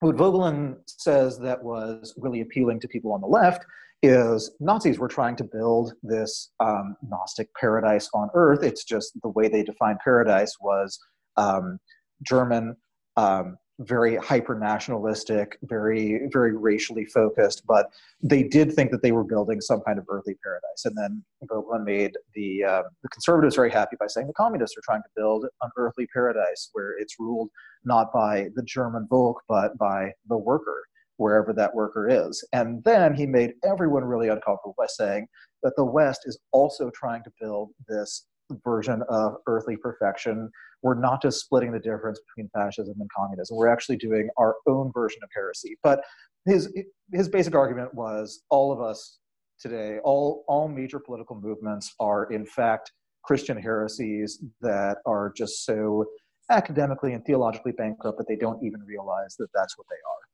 what Voegelin says that was really appealing to people on the left is Nazis were trying to build this um, Gnostic paradise on earth. It's just the way they defined paradise was um, German um, very hyper nationalistic, very very racially focused, but they did think that they were building some kind of earthly paradise. And then Voegelin made the uh, the conservatives very happy by saying the communists are trying to build an earthly paradise where it's ruled not by the German Volk but by the worker, wherever that worker is. And then he made everyone really uncomfortable by saying that the West is also trying to build this version of earthly perfection. We're not just splitting the difference between fascism and communism. We're actually doing our own version of heresy. But his his basic argument was all of us today, all all major political movements are in fact Christian heresies that are just so academically and theologically bankrupt that they don't even realize that that's what they are.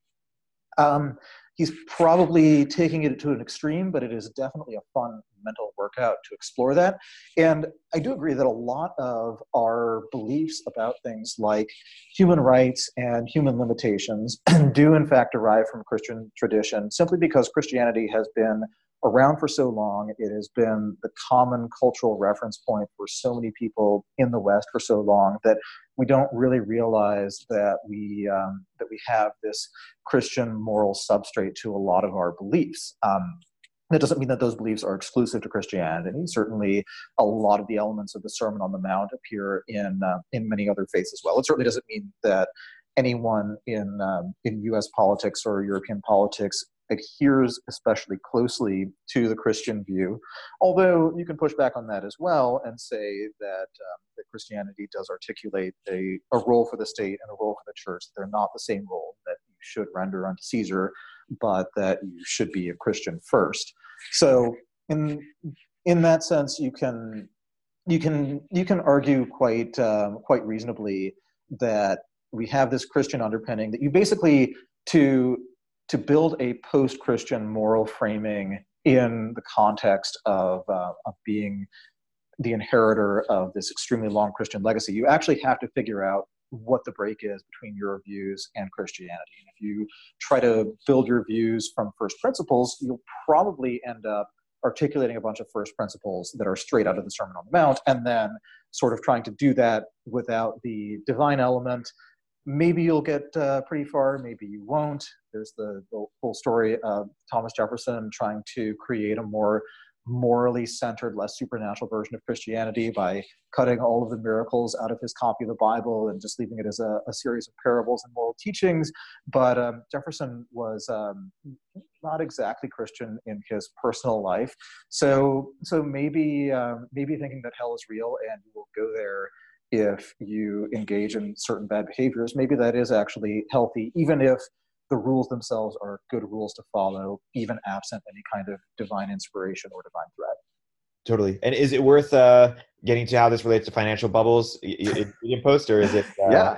Um, he's probably taking it to an extreme, but it is definitely a fun mental workout to explore that. And I do agree that a lot of our beliefs about things like human rights and human limitations do, in fact, derive from Christian tradition simply because Christianity has been around for so long. It has been the common cultural reference point for so many people in the West for so long that we don't really realize that we um, that we have this Christian moral substrate to a lot of our beliefs. Um, that doesn't mean that those beliefs are exclusive to Christianity. Certainly, a lot of the elements of the Sermon on the Mount appear in uh, in many other faiths as well. It certainly doesn't mean that anyone in um, in U.S. politics or European politics adheres especially closely to the Christian view. Although you can push back on that as well and say that, um, that Christianity does articulate a, a role for the state and a role for the church. They're not the same role that you should render unto Caesar, but that you should be a Christian first. So in in that sense, you can you can you can argue quite um, quite reasonably that we have this Christian underpinning that you basically to to build a post-Christian moral framing in the context of, uh, of being the inheritor of this extremely long Christian legacy, you actually have to figure out what the break is between your views and Christianity. And if you try to build your views from first principles, you'll probably end up articulating a bunch of first principles that are straight out of the Sermon on the Mount, and then sort of trying to do that without the divine element maybe you'll get uh, pretty far, maybe you won't. There's the, the whole story of Thomas Jefferson trying to create a more morally centered, less supernatural version of Christianity by cutting all of the miracles out of his copy of the Bible and just leaving it as a, a series of parables and moral teachings. But um, Jefferson was um, not exactly Christian in his personal life, so so maybe um, maybe thinking that hell is real and you will go there if you engage in certain bad behaviors, maybe that is actually healthy, even if the rules themselves are good rules to follow, even absent any kind of divine inspiration or divine threat. Totally. And is it worth uh, getting to how this relates to financial bubbles in Post, or is it? Uh... Yeah.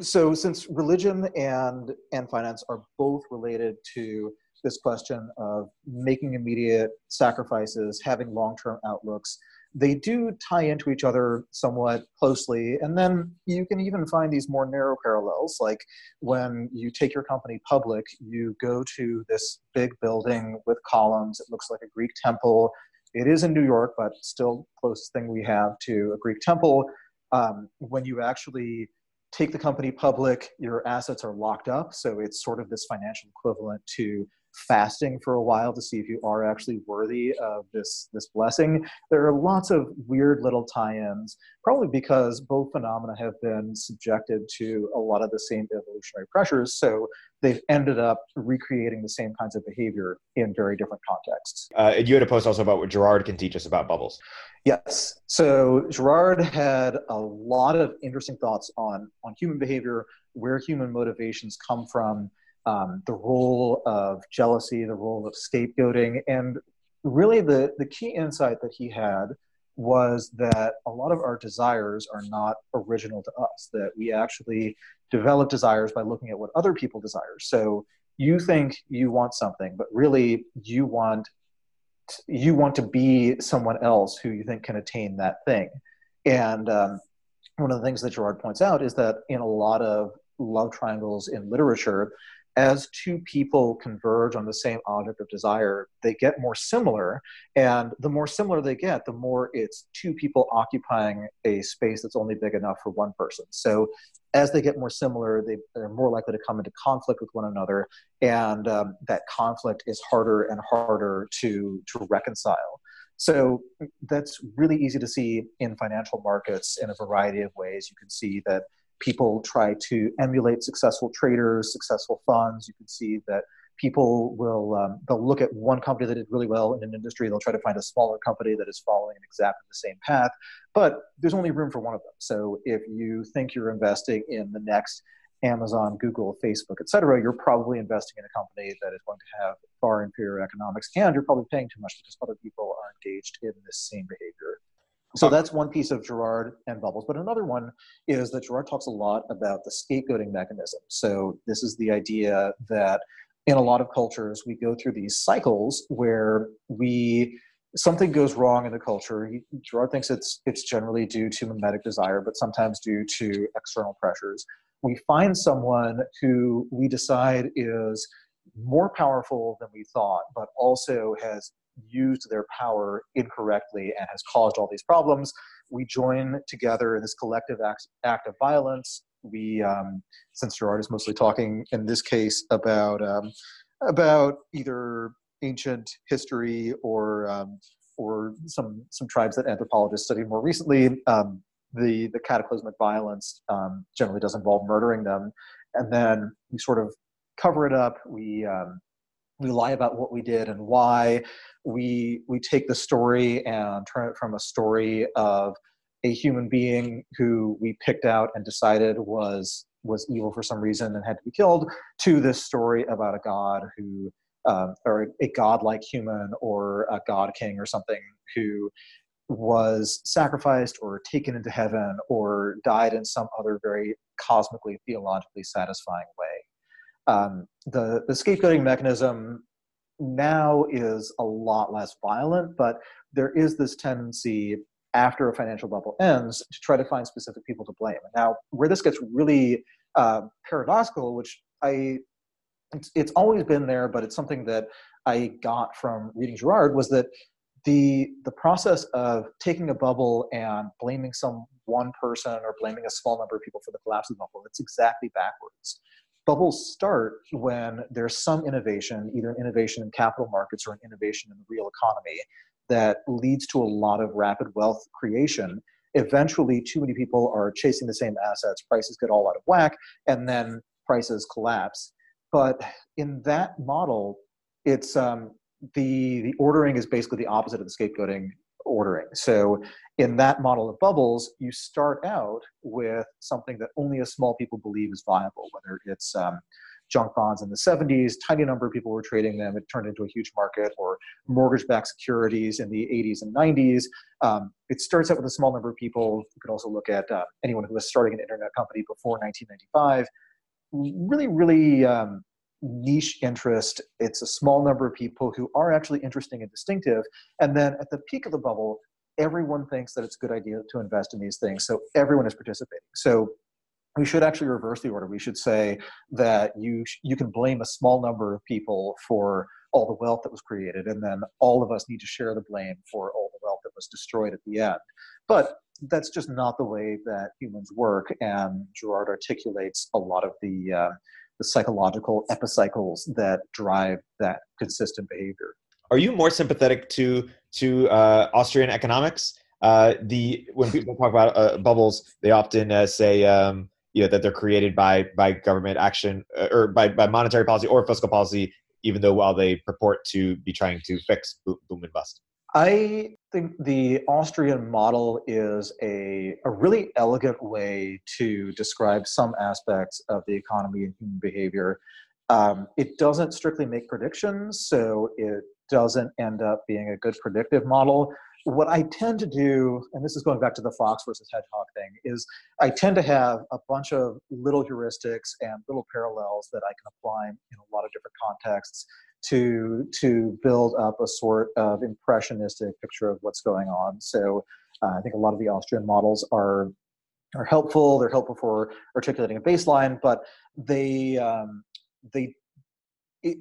So, since religion and and finance are both related to this question of making immediate sacrifices, having long term outlooks, they do tie into each other somewhat closely. And then you can even find these more narrow parallels, like when you take your company public, you go to this big building with columns. It looks like a Greek temple. It is in New York, but still closest thing we have to a Greek temple. Um, when you actually take the company public, your assets are locked up. So it's sort of this financial equivalent to fasting for a while to see if you are actually worthy of this this blessing. There are lots of weird little tie-ins, probably because both phenomena have been subjected to a lot of the same evolutionary pressures. So they've ended up recreating the same kinds of behavior in very different contexts. Uh, you had a post also about what Girard can teach us about bubbles. Yes. So Girard had a lot of interesting thoughts on on human behavior, where human motivations come from um, the role of jealousy, the role of scapegoating, and really the, the key insight that he had was that a lot of our desires are not original to us, that we actually develop desires by looking at what other people desire. So you think you want something, but really you want you want to be someone else who you think can attain that thing. And um, one of the things that Girard points out is that in a lot of love triangles in literature, as two people converge on the same object of desire, they get more similar. And the more similar they get, the more it's two people occupying a space that's only big enough for one person. So as they get more similar, they, are more likely to come into conflict with one another. And um, that conflict is harder and harder to, to reconcile. So that's really easy to see in financial markets in a variety of ways. You can see that people try to emulate successful traders, successful funds. You can see that people will um, they'll look at one company that did really well in an industry. They'll try to find a smaller company that is following exactly the same path, but there's only room for one of them. So if you think you're investing in the next Amazon, Google, Facebook, et cetera, you're probably investing in a company that is going to have far inferior economics, and you're probably paying too much because other people are engaged in this same behavior. So that's one piece of Girard and Bubbles. But another one is that Girard talks a lot about the scapegoating mechanism. So this is the idea that in a lot of cultures we go through these cycles where we something goes wrong in the culture. Girard thinks it's it's generally due to mimetic desire, but sometimes due to external pressures. We find someone who we decide is more powerful than we thought, but also has used their power incorrectly and has caused all these problems. We join together in this collective act, act of violence. We, um, since Girard is mostly talking in this case about um, about either ancient history or um, or some some tribes that anthropologists studied more recently. Um, the the cataclysmic violence um, generally does involve murdering them, and then we sort of cover it up. We um, we lie about what we did and why we we take the story and turn it from a story of a human being who we picked out and decided was was evil for some reason and had to be killed to this story about a god who um, or a godlike human or a god king or something who was sacrificed or taken into heaven or died in some other very cosmically theologically satisfying way um, the, the scapegoating mechanism now is a lot less violent, but there is this tendency after a financial bubble ends to try to find specific people to blame. Now, where this gets really uh, paradoxical, which I it's, it's always been there, but it's something that I got from reading Girard was that the the process of taking a bubble and blaming some one person or blaming a small number of people for the collapse of the bubble, it's exactly backwards bubbles start when there's some innovation, either an innovation in capital markets or an innovation in the real economy, that leads to a lot of rapid wealth creation. Eventually, too many people are chasing the same assets, prices get all out of whack, and then prices collapse. But in that model, it's um, the the ordering is basically the opposite of the scapegoating ordering. So in that model of bubbles, you start out with something that only a small people believe is viable, whether it's um, junk bonds in the 70s, tiny number of people were trading them, it turned into a huge market, or mortgage-backed securities in the 80s and 90s. Um, it starts out with a small number of people. You could also look at uh, anyone who was starting an internet company before 1995. Really, really um, niche interest. It's a small number of people who are actually interesting and distinctive. And then at the peak of the bubble, everyone thinks that it's a good idea to invest in these things. So everyone is participating. So we should actually reverse the order. We should say that you you can blame a small number of people for all the wealth that was created, and then all of us need to share the blame for all the wealth that was destroyed at the end. But that's just not the way that humans work, and Girard articulates a lot of the uh, the psychological epicycles that drive that consistent behavior. Are you more sympathetic to to uh, Austrian economics? Uh, the when people talk about uh, bubbles, they often uh, say um, you know that they're created by by government action uh, or by, by monetary policy or fiscal policy, even though while they purport to be trying to fix boom, boom and bust. I think the Austrian model is a, a really elegant way to describe some aspects of the economy and human behavior. Um, it doesn't strictly make predictions, so it doesn't end up being a good predictive model. What I tend to do, and this is going back to the fox versus hedgehog thing, is I tend to have a bunch of little heuristics and little parallels that I can apply in a lot of different contexts to to build up a sort of impressionistic picture of what's going on. So uh, I think a lot of the Austrian models are are helpful. They're helpful for articulating a baseline, but they um, they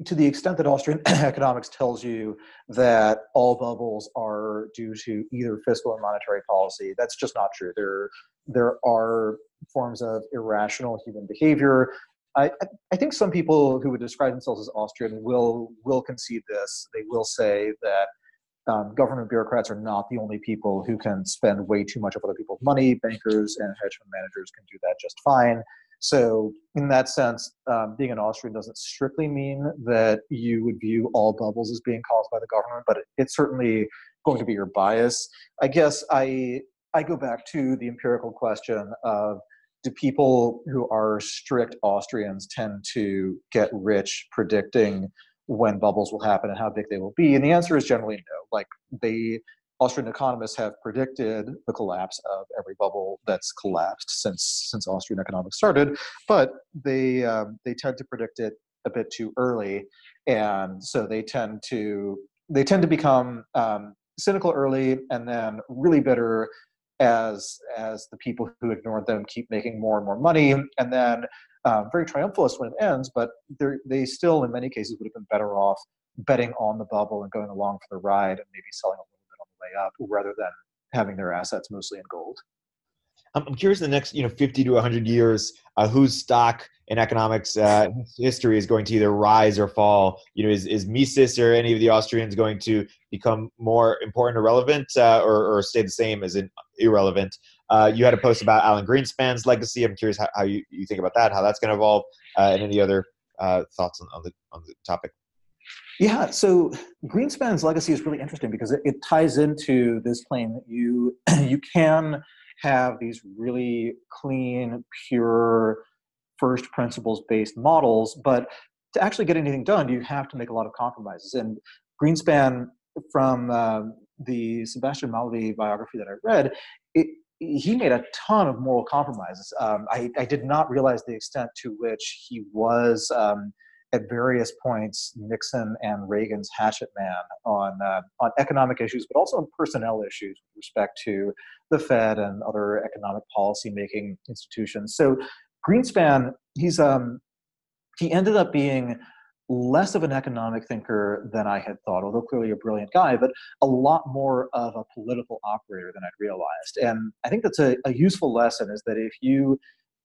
to the extent that Austrian economics tells you that all bubbles are due to either fiscal or monetary policy, that's just not true. There, there are forms of irrational human behavior. I, I think some people who would describe themselves as Austrian will will concede this. They will say that um, government bureaucrats are not the only people who can spend way too much of other people's money. Bankers and hedge fund managers can do that just fine. So, in that sense, um, being an Austrian doesn't strictly mean that you would view all bubbles as being caused by the government, but it, it's certainly going to be your bias. I guess I I go back to the empirical question of do people who are strict Austrians tend to get rich predicting when bubbles will happen and how big they will be? And the answer is generally no. Like they Austrian economists have predicted the collapse of every bubble that's collapsed since since Austrian economics started, but they um, they tend to predict it a bit too early, and so they tend to they tend to become um, cynical early and then really bitter as as the people who ignored them keep making more and more money, and then um, very triumphalist when it ends, but they still in many cases would have been better off betting on the bubble and going along for the ride and maybe selling way up rather than having their assets mostly in gold. I'm curious. In the next, you know, 50 to 100 years, uh, whose stock in economics uh, history is going to either rise or fall? You know, is is Mises or any of the Austrians going to become more important or relevant, uh, or, or stay the same as in irrelevant? Uh, you had a post about Alan Greenspan's legacy. I'm curious how, how you, you think about that, how that's going to evolve, uh, and any other uh, thoughts on, on the on the topic. Yeah, so Greenspan's legacy is really interesting because it, it ties into this claim that you you can have these really clean, pure, first principles based models, but to actually get anything done, you have to make a lot of compromises. And Greenspan, from um, the Sebastian Mallaby biography that I read, it, he made a ton of moral compromises. Um, I, I, did not realize the extent to which he was. Um, at various points Nixon and Reagan's hatchet man on uh, on economic issues, but also on personnel issues with respect to the Fed and other economic policy making institutions. So Greenspan, he's um, he ended up being less of an economic thinker than I had thought, although clearly a brilliant guy, but a lot more of a political operator than I'd realized. And I think that's a, a useful lesson is that if you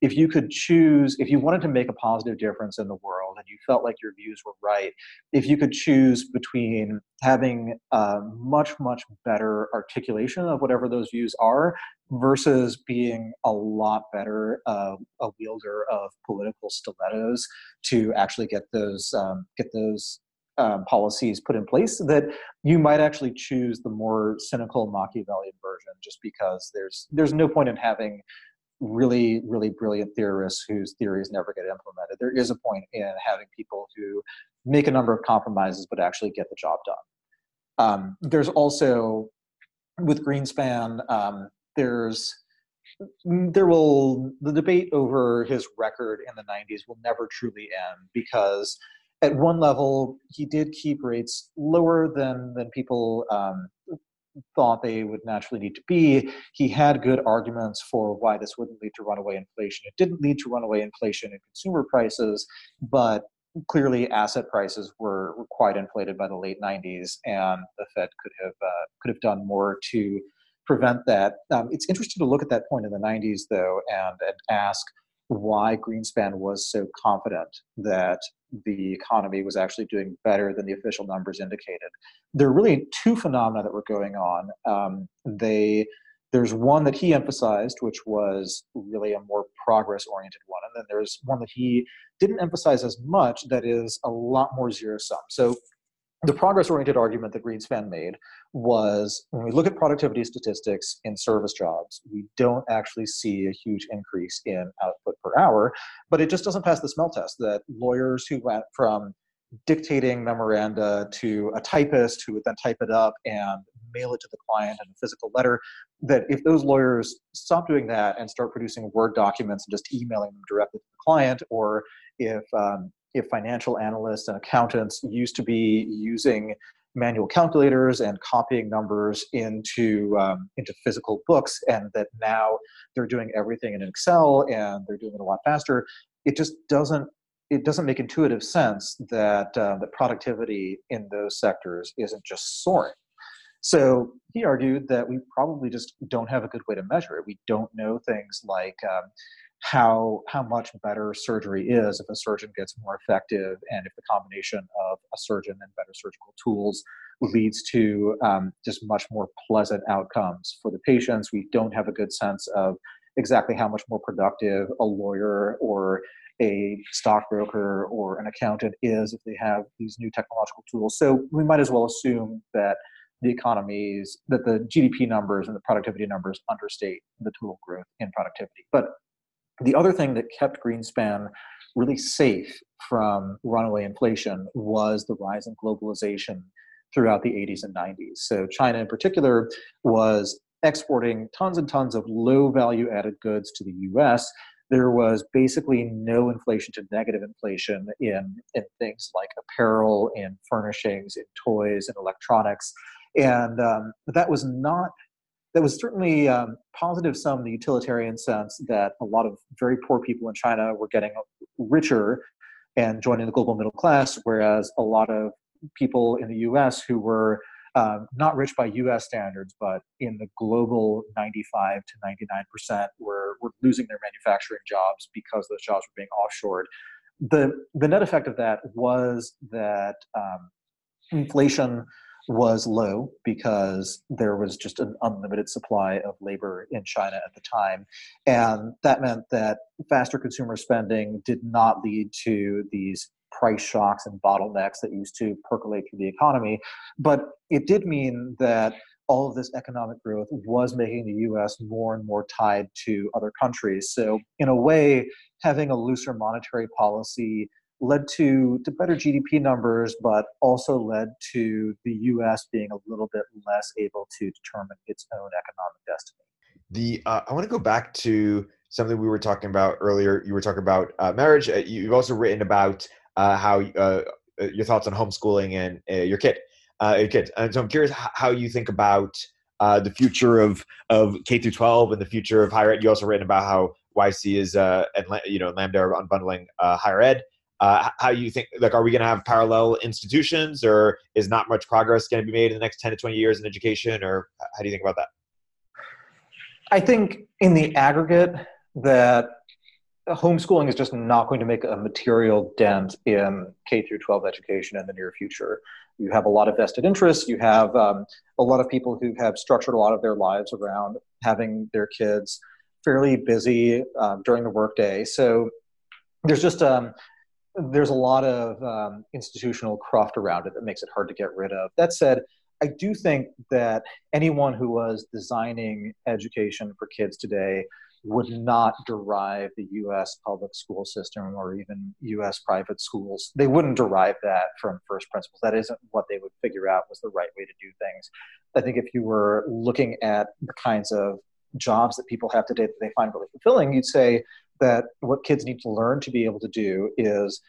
if you could choose, if you wanted to make a positive difference in the world and you felt like your views were right, if you could choose between having a much, much better articulation of whatever those views are versus being a lot better uh, a wielder of political stilettos to actually get those um, get those um, policies put in place that you might actually choose the more cynical Machiavellian version just because there's there's no point in having really, really brilliant theorists whose theories never get implemented. There is a point in having people who make a number of compromises but actually get the job done. Um, there's also, with Greenspan, um, there's there will the debate over his record in the 90s will never truly end because at one level, he did keep rates lower than than people um, thought they would naturally need to be. He had good arguments for why this wouldn't lead to runaway inflation. It didn't lead to runaway inflation in consumer prices, but clearly asset prices were, were quite inflated by the late 90s, and the Fed could have uh, could have done more to prevent that. Um, it's interesting to look at that point in the 90s, though, and, and ask why Greenspan was so confident that the economy was actually doing better than the official numbers indicated. There are really two phenomena that were going on. Um, they there's one that he emphasized, which was really a more progress oriented one. And then there's one that he didn't emphasize as much that is a lot more zero sum. So the progress oriented argument that Greenspan made was when we look at productivity statistics in service jobs, we don't actually see a huge increase in output per hour, but it just doesn't pass the smell test that lawyers who went from dictating memoranda to a typist who would then type it up and mail it to the client in a physical letter that if those lawyers stop doing that and start producing word documents and just emailing them directly to the client or if um, if financial analysts and accountants used to be using manual calculators and copying numbers into um, into physical books and that now they're doing everything in excel and they're doing it a lot faster it just doesn't it doesn't make intuitive sense that uh, the productivity in those sectors isn't just soaring. So he argued that we probably just don't have a good way to measure it. We don't know things like um, how how much better surgery is if a surgeon gets more effective and if the combination of a surgeon and better surgical tools leads to um, just much more pleasant outcomes for the patients. We don't have a good sense of exactly how much more productive a lawyer or a stockbroker or an accountant is if they have these new technological tools. So we might as well assume that the economies that the gdp numbers and the productivity numbers understate the total growth in productivity. But the other thing that kept Greenspan really safe from runaway inflation was the rise in globalization throughout the 80s and 90s. So, China in particular was exporting tons and tons of low value added goods to the US. There was basically no inflation to negative inflation in, in things like apparel, in furnishings, in toys, and electronics. And um, that was not that was certainly um, positive sum in the utilitarian sense that a lot of very poor people in China were getting richer and joining the global middle class, whereas a lot of people in the US who were um, not rich by US standards, but in the global 95 to 99% were, were losing their manufacturing jobs because those jobs were being offshored. The, the net effect of that was that um, inflation was low because there was just an unlimited supply of labor in China at the time. And that meant that faster consumer spending did not lead to these price shocks and bottlenecks that used to percolate through the economy. But it did mean that all of this economic growth was making the US more and more tied to other countries. So, in a way, having a looser monetary policy led to, to better GDP numbers, but also led to the US being a little bit less able to determine its own economic destiny. The uh, I want to go back to something we were talking about earlier. You were talking about uh, marriage. Uh, you've also written about uh, how uh, uh, your thoughts on homeschooling and your kid, your kids. And so I'm curious how you think about the future of of K through 12 and the future of higher ed. You also written about how YC is and you know Lambda are unbundling higher ed uh, how you think like are we going to have parallel institutions or is not much progress going to be made in the next 10 to 20 years in education or how do you think about that? I think in the aggregate that homeschooling is just not going to make a material dent in k through 12 education in the near future. You have a lot of vested interests you have um, a lot of people who have structured a lot of their lives around having their kids fairly busy um, during the workday. So there's just um, there's a lot of um, institutional cruft around it that makes it hard to get rid of. That said, I do think that anyone who was designing education for kids today would not derive the US public school system or even US private schools. They wouldn't derive that from first principles. That isn't what they would figure out was the right way to do things. I think if you were looking at the kinds of jobs that people have today that they find really fulfilling, you'd say, that what kids need to learn to be able to do is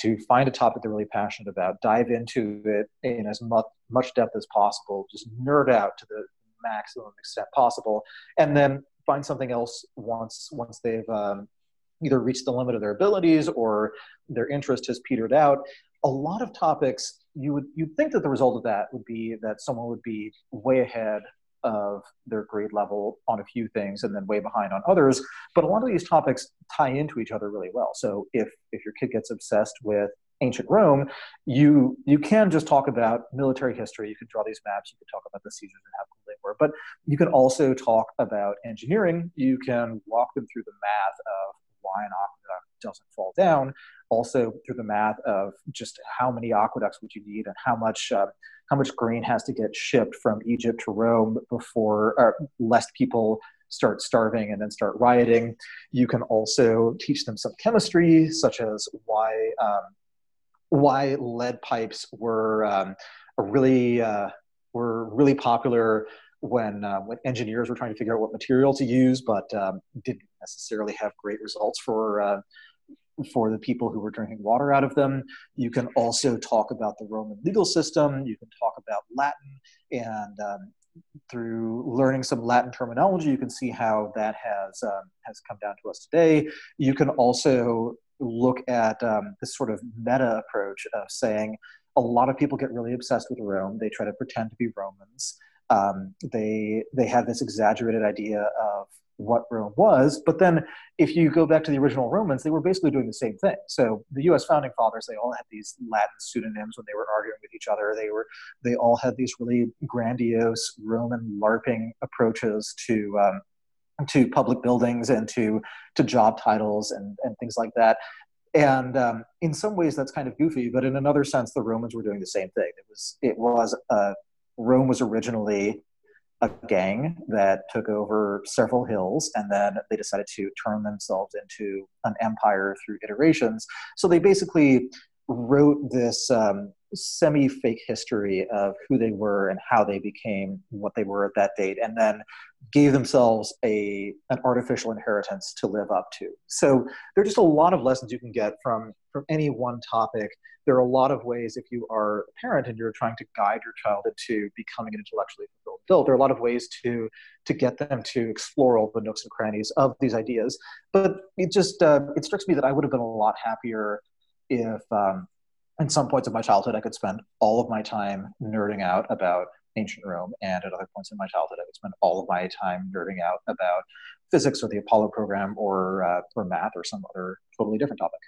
to find a topic they're really passionate about, dive into it in as much, much depth as possible, just nerd out to the maximum extent possible, and then find something else once once they've um, either reached the limit of their abilities or their interest has petered out. A lot of topics you would you'd think that the result of that would be that someone would be way ahead of their grade level on a few things and then way behind on others. But a lot of these topics tie into each other really well. So if if your kid gets obsessed with ancient rome you you can just talk about military history. You can draw these maps. You can talk about the caesars and how cool they were. But you can also talk about engineering. You can walk them through the math of why an aqueduct doesn't fall down also through the math of just how many aqueducts would you need and how much uh, how much grain has to get shipped from Egypt to Rome before, or lest people start starving and then start rioting. You can also teach them some chemistry, such as why um, why lead pipes were um, really uh, were really popular when uh, when engineers were trying to figure out what material to use, but um, didn't necessarily have great results for uh, for the people who were drinking water out of them. You can also talk about the Roman legal system. You can talk about Latin, and um, through learning some Latin terminology, you can see how that has um, has come down to us today. You can also look at um, this sort of meta approach of saying a lot of people get really obsessed with Rome. They try to pretend to be Romans. Um, they they have this exaggerated idea of what Rome was. But then, if you go back to the original Romans, they were basically doing the same thing. So the U.S. founding fathers, they all had these Latin pseudonyms when they were arguing with each other. They were they all had these really grandiose Roman LARPing approaches to. Um, to public buildings and to to job titles and, and things like that and um, in some ways that's kind of goofy but in another sense the romans were doing the same thing it was it was uh, rome was originally a gang that took over several hills and then they decided to turn themselves into an empire through iterations. So they basically wrote this um, semi fake history of who they were and how they became what they were at that date, and then gave themselves a an artificial inheritance to live up to. So there are just a lot of lessons you can get from from any one topic. There are a lot of ways if you are a parent and you're trying to guide your child into becoming an intellectually fulfilled adult, there are a lot of ways to to get them to explore all the nooks and crannies of these ideas. But it just uh, it strikes me that I would have been a lot happier if um, in some points of my childhood I could spend all of my time nerding out about ancient Rome, and at other points in my childhood I could spend all of my time nerding out about physics or the Apollo program or uh, or math or some other totally different topic.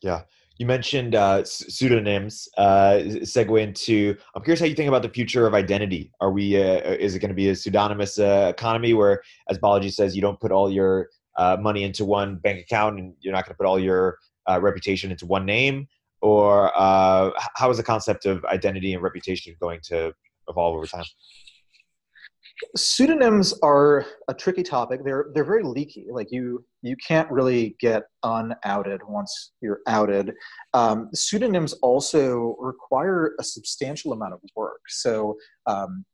Yeah. You mentioned uh, pseudonyms. Uh, segue into. I'm curious how you think about the future of identity. Are we? Uh, is it going to be a pseudonymous uh, economy where, as Balaji says, you don't put all your uh, money into one bank account and you're not going to put all your reputation into one name? Or how is the concept of identity and reputation going to evolve over time? pseudonyms are a tricky topic. They're they're very leaky. Like you you can't really get unouted once you're outed. Um, pseudonyms also require a substantial amount of work. So um,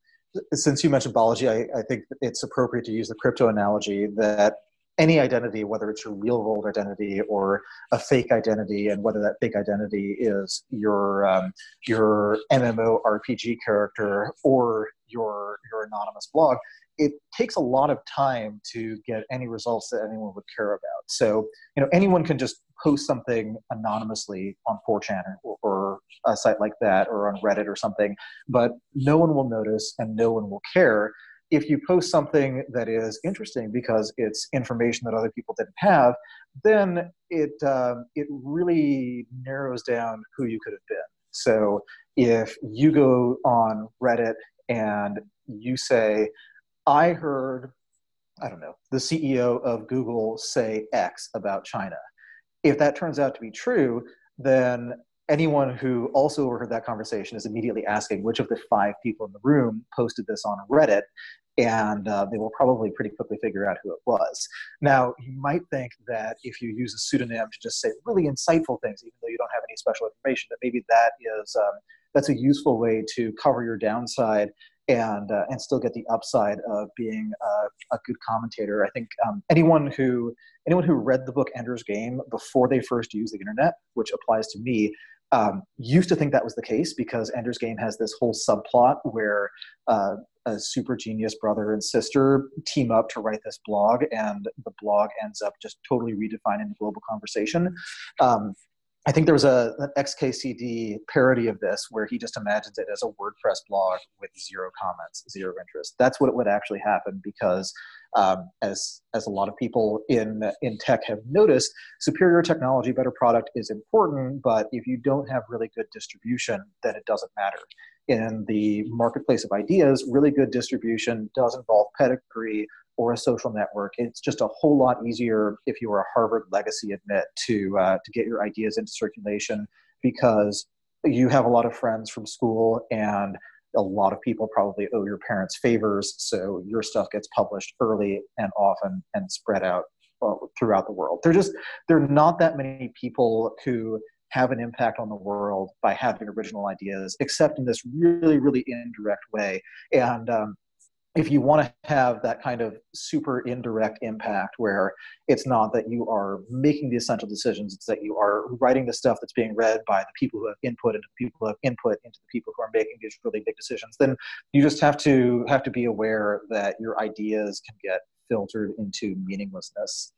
since you mentioned Balaji, I, I think it's appropriate to use the crypto analogy that any identity, whether it's your real world identity or a fake identity, and whether that fake identity is your um, your MMO RPG character or your your anonymous blog, it takes a lot of time to get any results that anyone would care about. So you know anyone can just post something anonymously on 4chan or, or a site like that or on Reddit or something, but no one will notice and no one will care if you post something that is interesting because it's information that other people didn't have, then it um, it really narrows down who you could have been. So if you go on Reddit and you say, "I heard," I don't know, the CEO of Google say X about China. If that turns out to be true, then anyone who also overheard that conversation is immediately asking which of the five people in the room posted this on Reddit, and uh, they will probably pretty quickly figure out who it was. Now, you might think that if you use a pseudonym to just say really insightful things, even though you don't have any special information, that maybe that is um, that's a useful way to cover your downside and uh, and still get the upside of being a, a good commentator. I think um, anyone who anyone who read the book Ender's Game before they first used the internet, which applies to me, um, used to think that was the case because Ender's Game has this whole subplot where uh, a super genius brother and sister team up to write this blog, and the blog ends up just totally redefining the global conversation. Um, I think there was a, an XKCD parody of this where he just imagines it as a WordPress blog with zero comments, zero interest. That's what would actually happen because, um, as as a lot of people in in tech have noticed, superior technology, better product is important. But if you don't have really good distribution, then it doesn't matter. In the marketplace of ideas, really good distribution does involve pedigree, or a social network. It's just a whole lot easier if you are a Harvard legacy admit to uh, to get your ideas into circulation because you have a lot of friends from school and a lot of people probably owe your parents favors so your stuff gets published early and often and spread out uh, throughout the world. There just there are not that many people who have an impact on the world by having original ideas except in this really really indirect way. And um, if you want to have that kind of super indirect impact where it's not that you are making the essential decisions it's that you are writing the stuff that's being read by the people who have input into the people who have input into the people who are making these really big decisions then you just have to have to be aware that your ideas can get filtered into meaninglessness.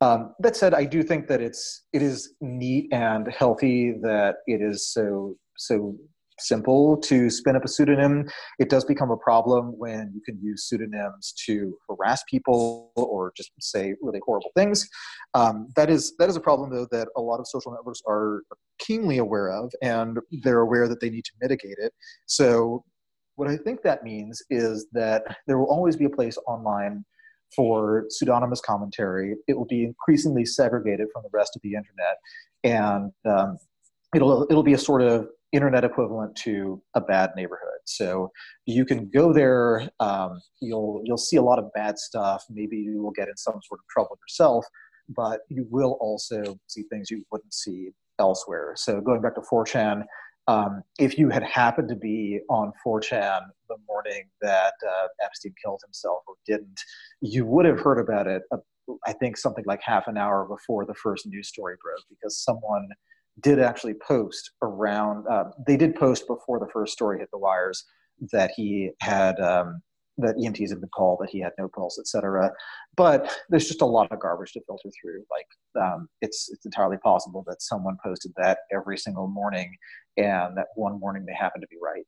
Um, that said i do think that it's it is neat and healthy that it is so so simple to spin up a pseudonym. It does become a problem when you can use pseudonyms to harass people or just say really horrible things. Um, that is that is a problem though that a lot of social networks are keenly aware of, and they're aware that they need to mitigate it. So, what I think that means is that there will always be a place online for pseudonymous commentary. It will be increasingly segregated from the rest of the internet, and um, it'll it'll be a sort of internet equivalent to a bad neighborhood. So you can go there. Um, you'll you'll see a lot of bad stuff. Maybe you will get in some sort of trouble yourself, but you will also see things you wouldn't see elsewhere. So going back to 4chan, um, if you had happened to be on 4chan the morning that uh, Epstein killed himself or didn't, you would have heard about it. Uh, I think something like half an hour before the first news story broke because someone did actually post around. Uh, they did post before the first story hit the wires that he had um, that EMTs had been called, that he had no pulse, etc. But there's just a lot of garbage to filter through. Like um, it's it's entirely possible that someone posted that every single morning, and that one morning they happen to be right.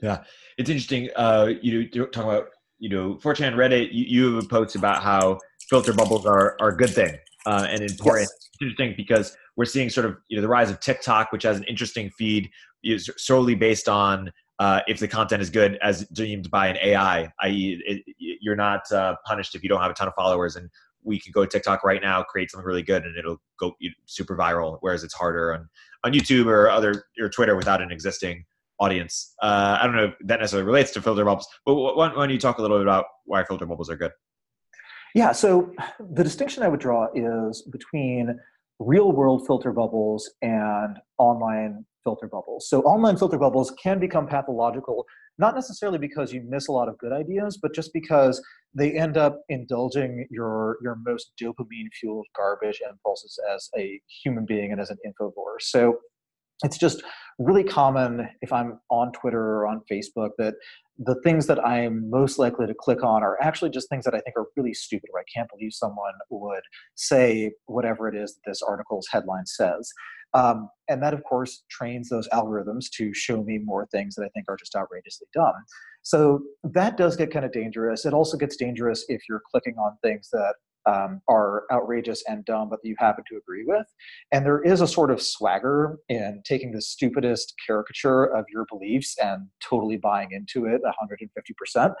Yeah, it's interesting. Uh, you know, talking about you know 4chan Reddit. You, you have a post about how filter bubbles are are a good thing uh, and important. Yes. It's interesting because we're seeing sort of you know the rise of TikTok, which has an interesting feed is solely based on uh, if the content is good as deemed by an AI, i.e., it, you're not uh, punished if you don't have a ton of followers. And we can go to TikTok right now, create something really good, and it'll go super viral. Whereas it's harder on on YouTube or other or Twitter without an existing audience. Uh, I don't know if that necessarily relates to filter bubbles, but why, why don't you talk a little bit about why filter bubbles are good? Yeah, so the distinction I would draw is between real world filter bubbles and online filter bubbles. So, online filter bubbles can become pathological, not necessarily because you miss a lot of good ideas, but just because they end up indulging your, your most dopamine fueled garbage impulses as a human being and as an infovore. So, it's just really common if I'm on Twitter or on Facebook that the things that I'm most likely to click on are actually just things that I think are really stupid, or I can't believe someone would say whatever it is that this article's headline says. Um, and that, of course, trains those algorithms to show me more things that I think are just outrageously dumb. So that does get kind of dangerous. It also gets dangerous if you're clicking on things that um, are outrageous and dumb, but that you happen to agree with. And there is a sort of swagger in taking the stupidest caricature of your beliefs and totally buying into it 150%,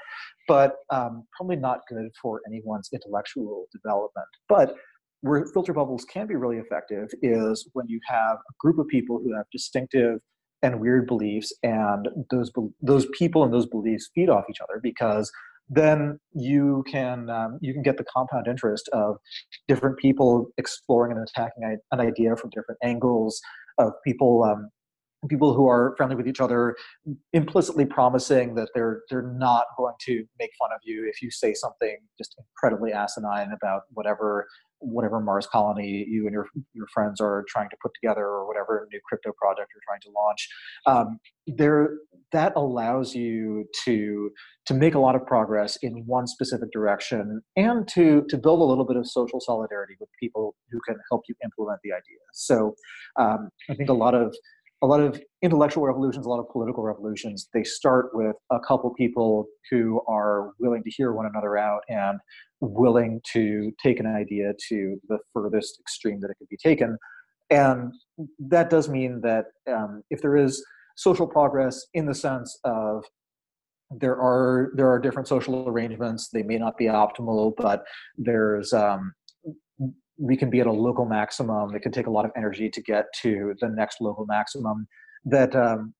but um, probably not good for anyone's intellectual development. But where filter bubbles can be really effective is when you have a group of people who have distinctive and weird beliefs and those those people and those beliefs feed off each other because then you can um, you can get the compound interest of different people exploring and attacking an idea from different angles of people um, people who are friendly with each other implicitly promising that they're they're not going to make fun of you if you say something just incredibly asinine about whatever whatever Mars colony you and your your friends are trying to put together or whatever new crypto project you're trying to launch. Um, there, that allows you to to make a lot of progress in one specific direction and to to build a little bit of social solidarity with people who can help you implement the idea. So, um, I think a lot of a lot of intellectual revolutions, a lot of political revolutions, they start with a couple people who are willing to hear one another out and willing to take an idea to the furthest extreme that it could be taken. And that does mean that um, if there is social progress in the sense of there are there are different social arrangements, they may not be optimal, but there's um, we can be at a local maximum. It can take a lot of energy to get to the next local maximum. That um,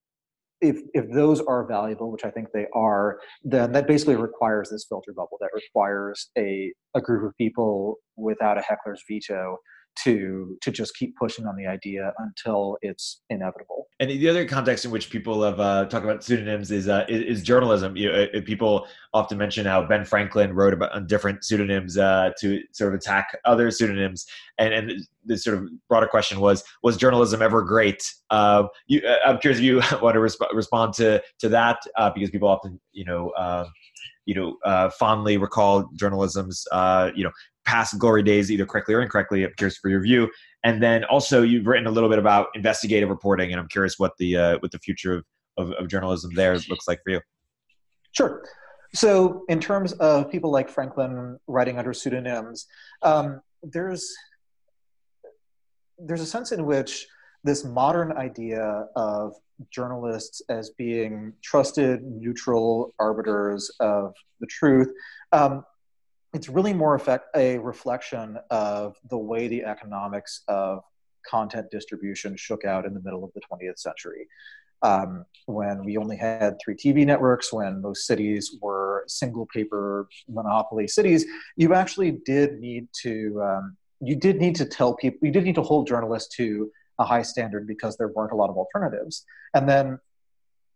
if if those are valuable, which I think they are, then that basically requires this filter bubble. That requires a a group of people without a heckler's veto to to just keep pushing on the idea until it's inevitable. And the other context in which people have uh, talked about pseudonyms is, uh, is, is journalism. You know, people often mention how Ben Franklin wrote about on different pseudonyms uh, to sort of attack other pseudonyms. And and the sort of broader question was was journalism ever great? Uh, you, uh, I'm curious if you want to resp- respond to to that uh, because people often you know. Um, you know, uh, fondly recall journalism's, uh, you know, past glory days, either correctly or incorrectly. I'm curious for your view. And then also, you've written a little bit about investigative reporting, and I'm curious what the uh, what the future of, of, of journalism there looks like for you. Sure. So, in terms of people like Franklin writing under pseudonyms, um, there's there's a sense in which this modern idea of journalists as being trusted, neutral arbiters of the truth um, it's really more effect, a reflection of the way the economics of content distribution shook out in the middle of the 20th century. Um, when we only had three TV networks, when most cities were single paper monopoly cities, you actually did need to um, you did need to tell people you did need to hold journalists to a high standard because there weren't a lot of alternatives. And then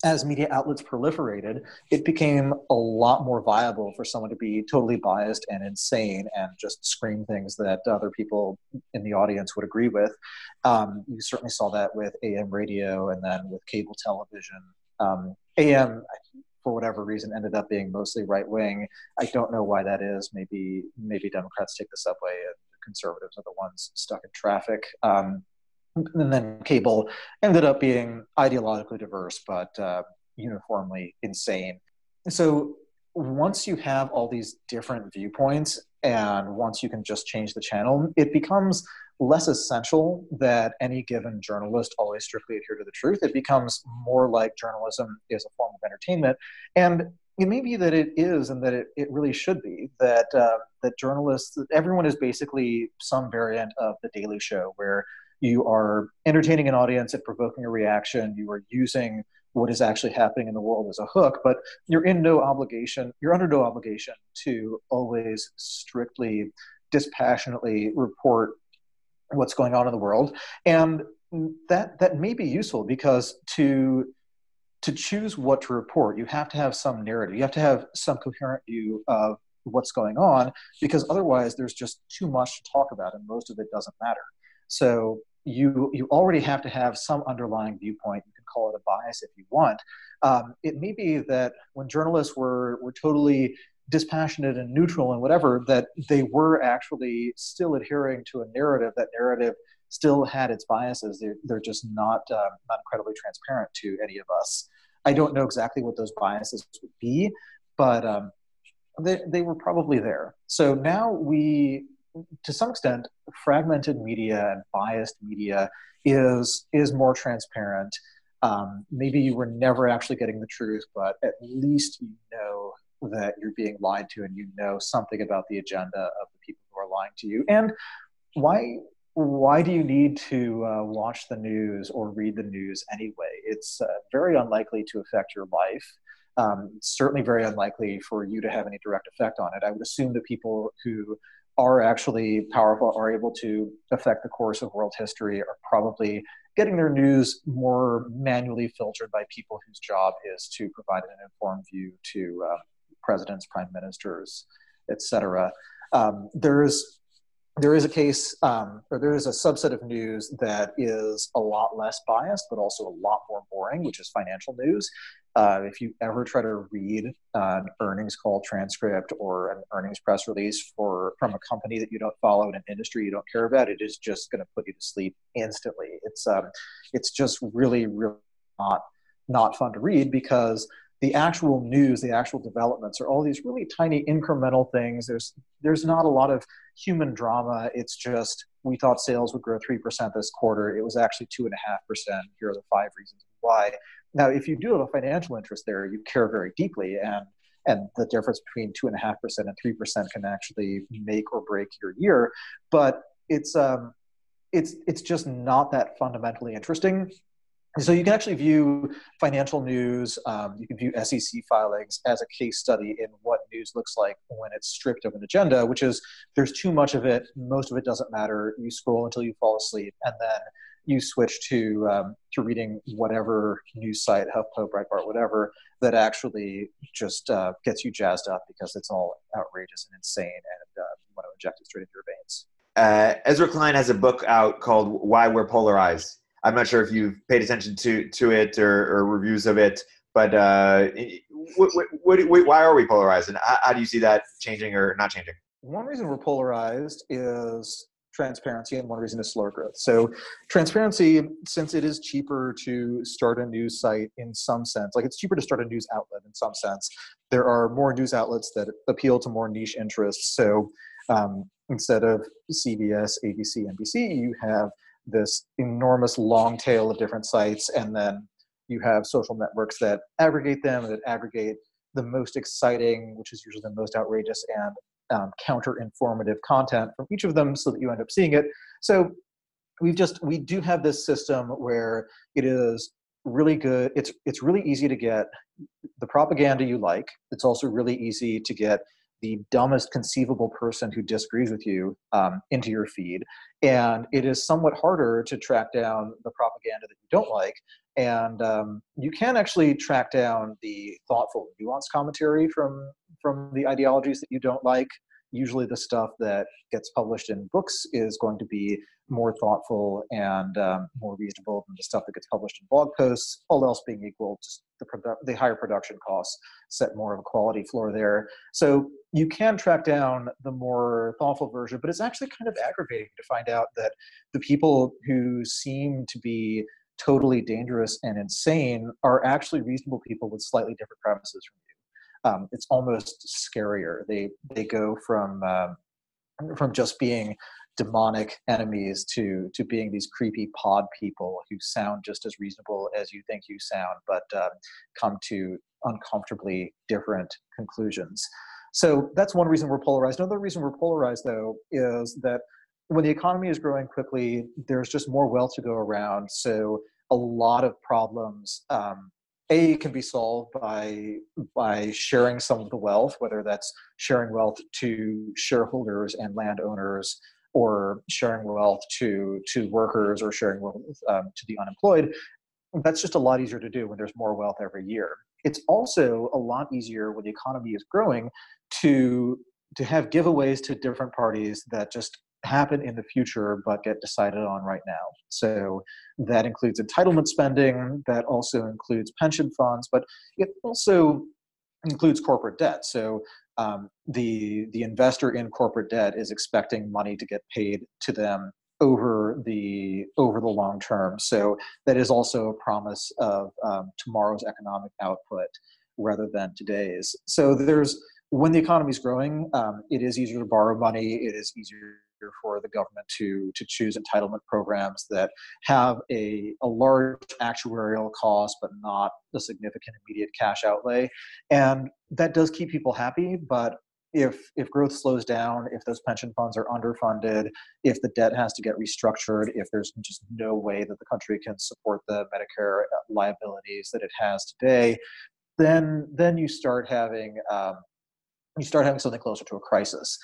as media outlets proliferated, it became a lot more viable for someone to be totally biased and insane and just scream things that other people in the audience would agree with. Um, you certainly saw that with AM radio and then with cable television. Um, AM, for whatever reason, ended up being mostly right wing. I don't know why that is. Maybe maybe Democrats take the subway and conservatives are the ones stuck in traffic. Um, and then cable ended up being ideologically diverse but uh, uniformly insane. So once you have all these different viewpoints and once you can just change the channel it becomes less essential that any given journalist always strictly adhere to the truth. It becomes more like journalism is a form of entertainment. And it may be that it is and that it, it really should be that uh, that journalists everyone is basically some variant of the daily show where you are entertaining an audience and provoking a reaction. You are using what is actually happening in the world as a hook but you're in no obligation you're under no obligation to always strictly dispassionately report what's going on in the world. And that that may be useful because to to choose what to report you have to have some narrative. You have to have some coherent view of what's going on because otherwise there's just too much to talk about and most of it doesn't matter. So you you already have to have some underlying viewpoint. You can call it a bias if you want. Um, it may be that when journalists were were totally dispassionate and neutral and whatever, that they were actually still adhering to a narrative. That narrative still had its biases. They're, they're just not uh, not incredibly transparent to any of us. I don't know exactly what those biases would be, but um, they, they were probably there. So now we to some extent, fragmented media and biased media is is more transparent. Um, maybe you were never actually getting the truth, but at least you know that you're being lied to, and you know something about the agenda of the people who are lying to you. And why why do you need to uh, watch the news or read the news anyway? It's uh, very unlikely to affect your life. Um, certainly very unlikely for you to have any direct effect on it. I would assume that people who are actually powerful, are able to affect the course of world history, are probably getting their news more manually filtered by people whose job is to provide an informed view to uh, presidents, prime ministers, etc. Um, there's there is a case, um, or there is a subset of news that is a lot less biased, but also a lot more boring, which is financial news. Uh, if you ever try to read an earnings call transcript or an earnings press release for from a company that you don't follow in an industry you don't care about, it is just going to put you to sleep instantly. It's um, it's just really, really not not fun to read because the actual news, the actual developments are all these really tiny incremental things. There's there's not a lot of human drama. It's just we thought sales would grow three percent this quarter. It was actually two and a half percent. Here are the five reasons why. Now, if you do have a financial interest there, you care very deeply, and and the difference between two and a half percent and three percent can actually make or break your year. But it's um, it's it's just not that fundamentally interesting so you can actually view financial news, um, you can view SEC filings as a case study in what news looks like when it's stripped of an agenda, which is there's too much of it, most of it doesn't matter. You scroll until you fall asleep, and then you switch to um, to reading whatever news site, HuffPo, Breitbart, whatever, that actually just uh, gets you jazzed up because it's all outrageous and insane, and uh, you want to inject it straight into your veins. Uh, Ezra Klein has a book out called "Why We're Polarized." I'm not sure if you've paid attention to to it or, or reviews of it, but uh, what, what, what, why are we polarized, and how, how do you see that changing or not changing? One reason we're polarized is transparency, and one reason is slower growth. So, transparency, since it is cheaper to start a news site in some sense, like it's cheaper to start a news outlet in some sense, there are more news outlets that appeal to more niche interests. So, um, instead of CBS, ABC, NBC, you have this enormous long tail of different sites and then you have social networks that aggregate them that aggregate the most exciting which is usually the most outrageous and um, counter informative content from each of them so that you end up seeing it. So we've just we do have this system where it is really good it's it's really easy to get the propaganda you like. It's also really easy to get the dumbest conceivable person who disagrees with you um, into your feed. And it is somewhat harder to track down the propaganda that you don't like. And um, you can actually track down the thoughtful, nuanced commentary from from the ideologies that you don't like usually the stuff that gets published in books is going to be more thoughtful and um, more reasonable than the stuff that gets published in blog posts. All else being equal, just the, produ- the higher production costs set more of a quality floor there. So you can track down the more thoughtful version, but it's actually kind of aggravating to find out that the people who seem to be totally dangerous and insane are actually reasonable people with slightly different premises from you um, it's almost scarier. They they go from um, from just being demonic enemies to to being these creepy pod people who sound just as reasonable as you think you sound, but um, come to uncomfortably different conclusions. So that's one reason we're polarized. Another reason we're polarized, though, is that when the economy is growing quickly, there's just more wealth to go around. So a lot of problems um, a can be solved by by sharing some of the wealth whether that's sharing wealth to shareholders and landowners or sharing wealth to to workers or sharing wealth um, to the unemployed that's just a lot easier to do when there's more wealth every year it's also a lot easier when the economy is growing to to have giveaways to different parties that just happen in the future but get decided on right now. So that includes entitlement spending, that also includes pension funds, but it also includes corporate debt. So um, the the investor in corporate debt is expecting money to get paid to them over the over the long term. So that is also a promise of um, tomorrow's economic output rather than today's. So there's when the economy is growing, um, it is easier to borrow money. It is easier for the government to to choose entitlement programs that have a, a large actuarial cost but not a significant immediate cash outlay and that does keep people happy but if if growth slows down if those pension funds are underfunded if the debt has to get restructured if there's just no way that the country can support the medicare liabilities that it has today then then you start having um, you start having something closer to a crisis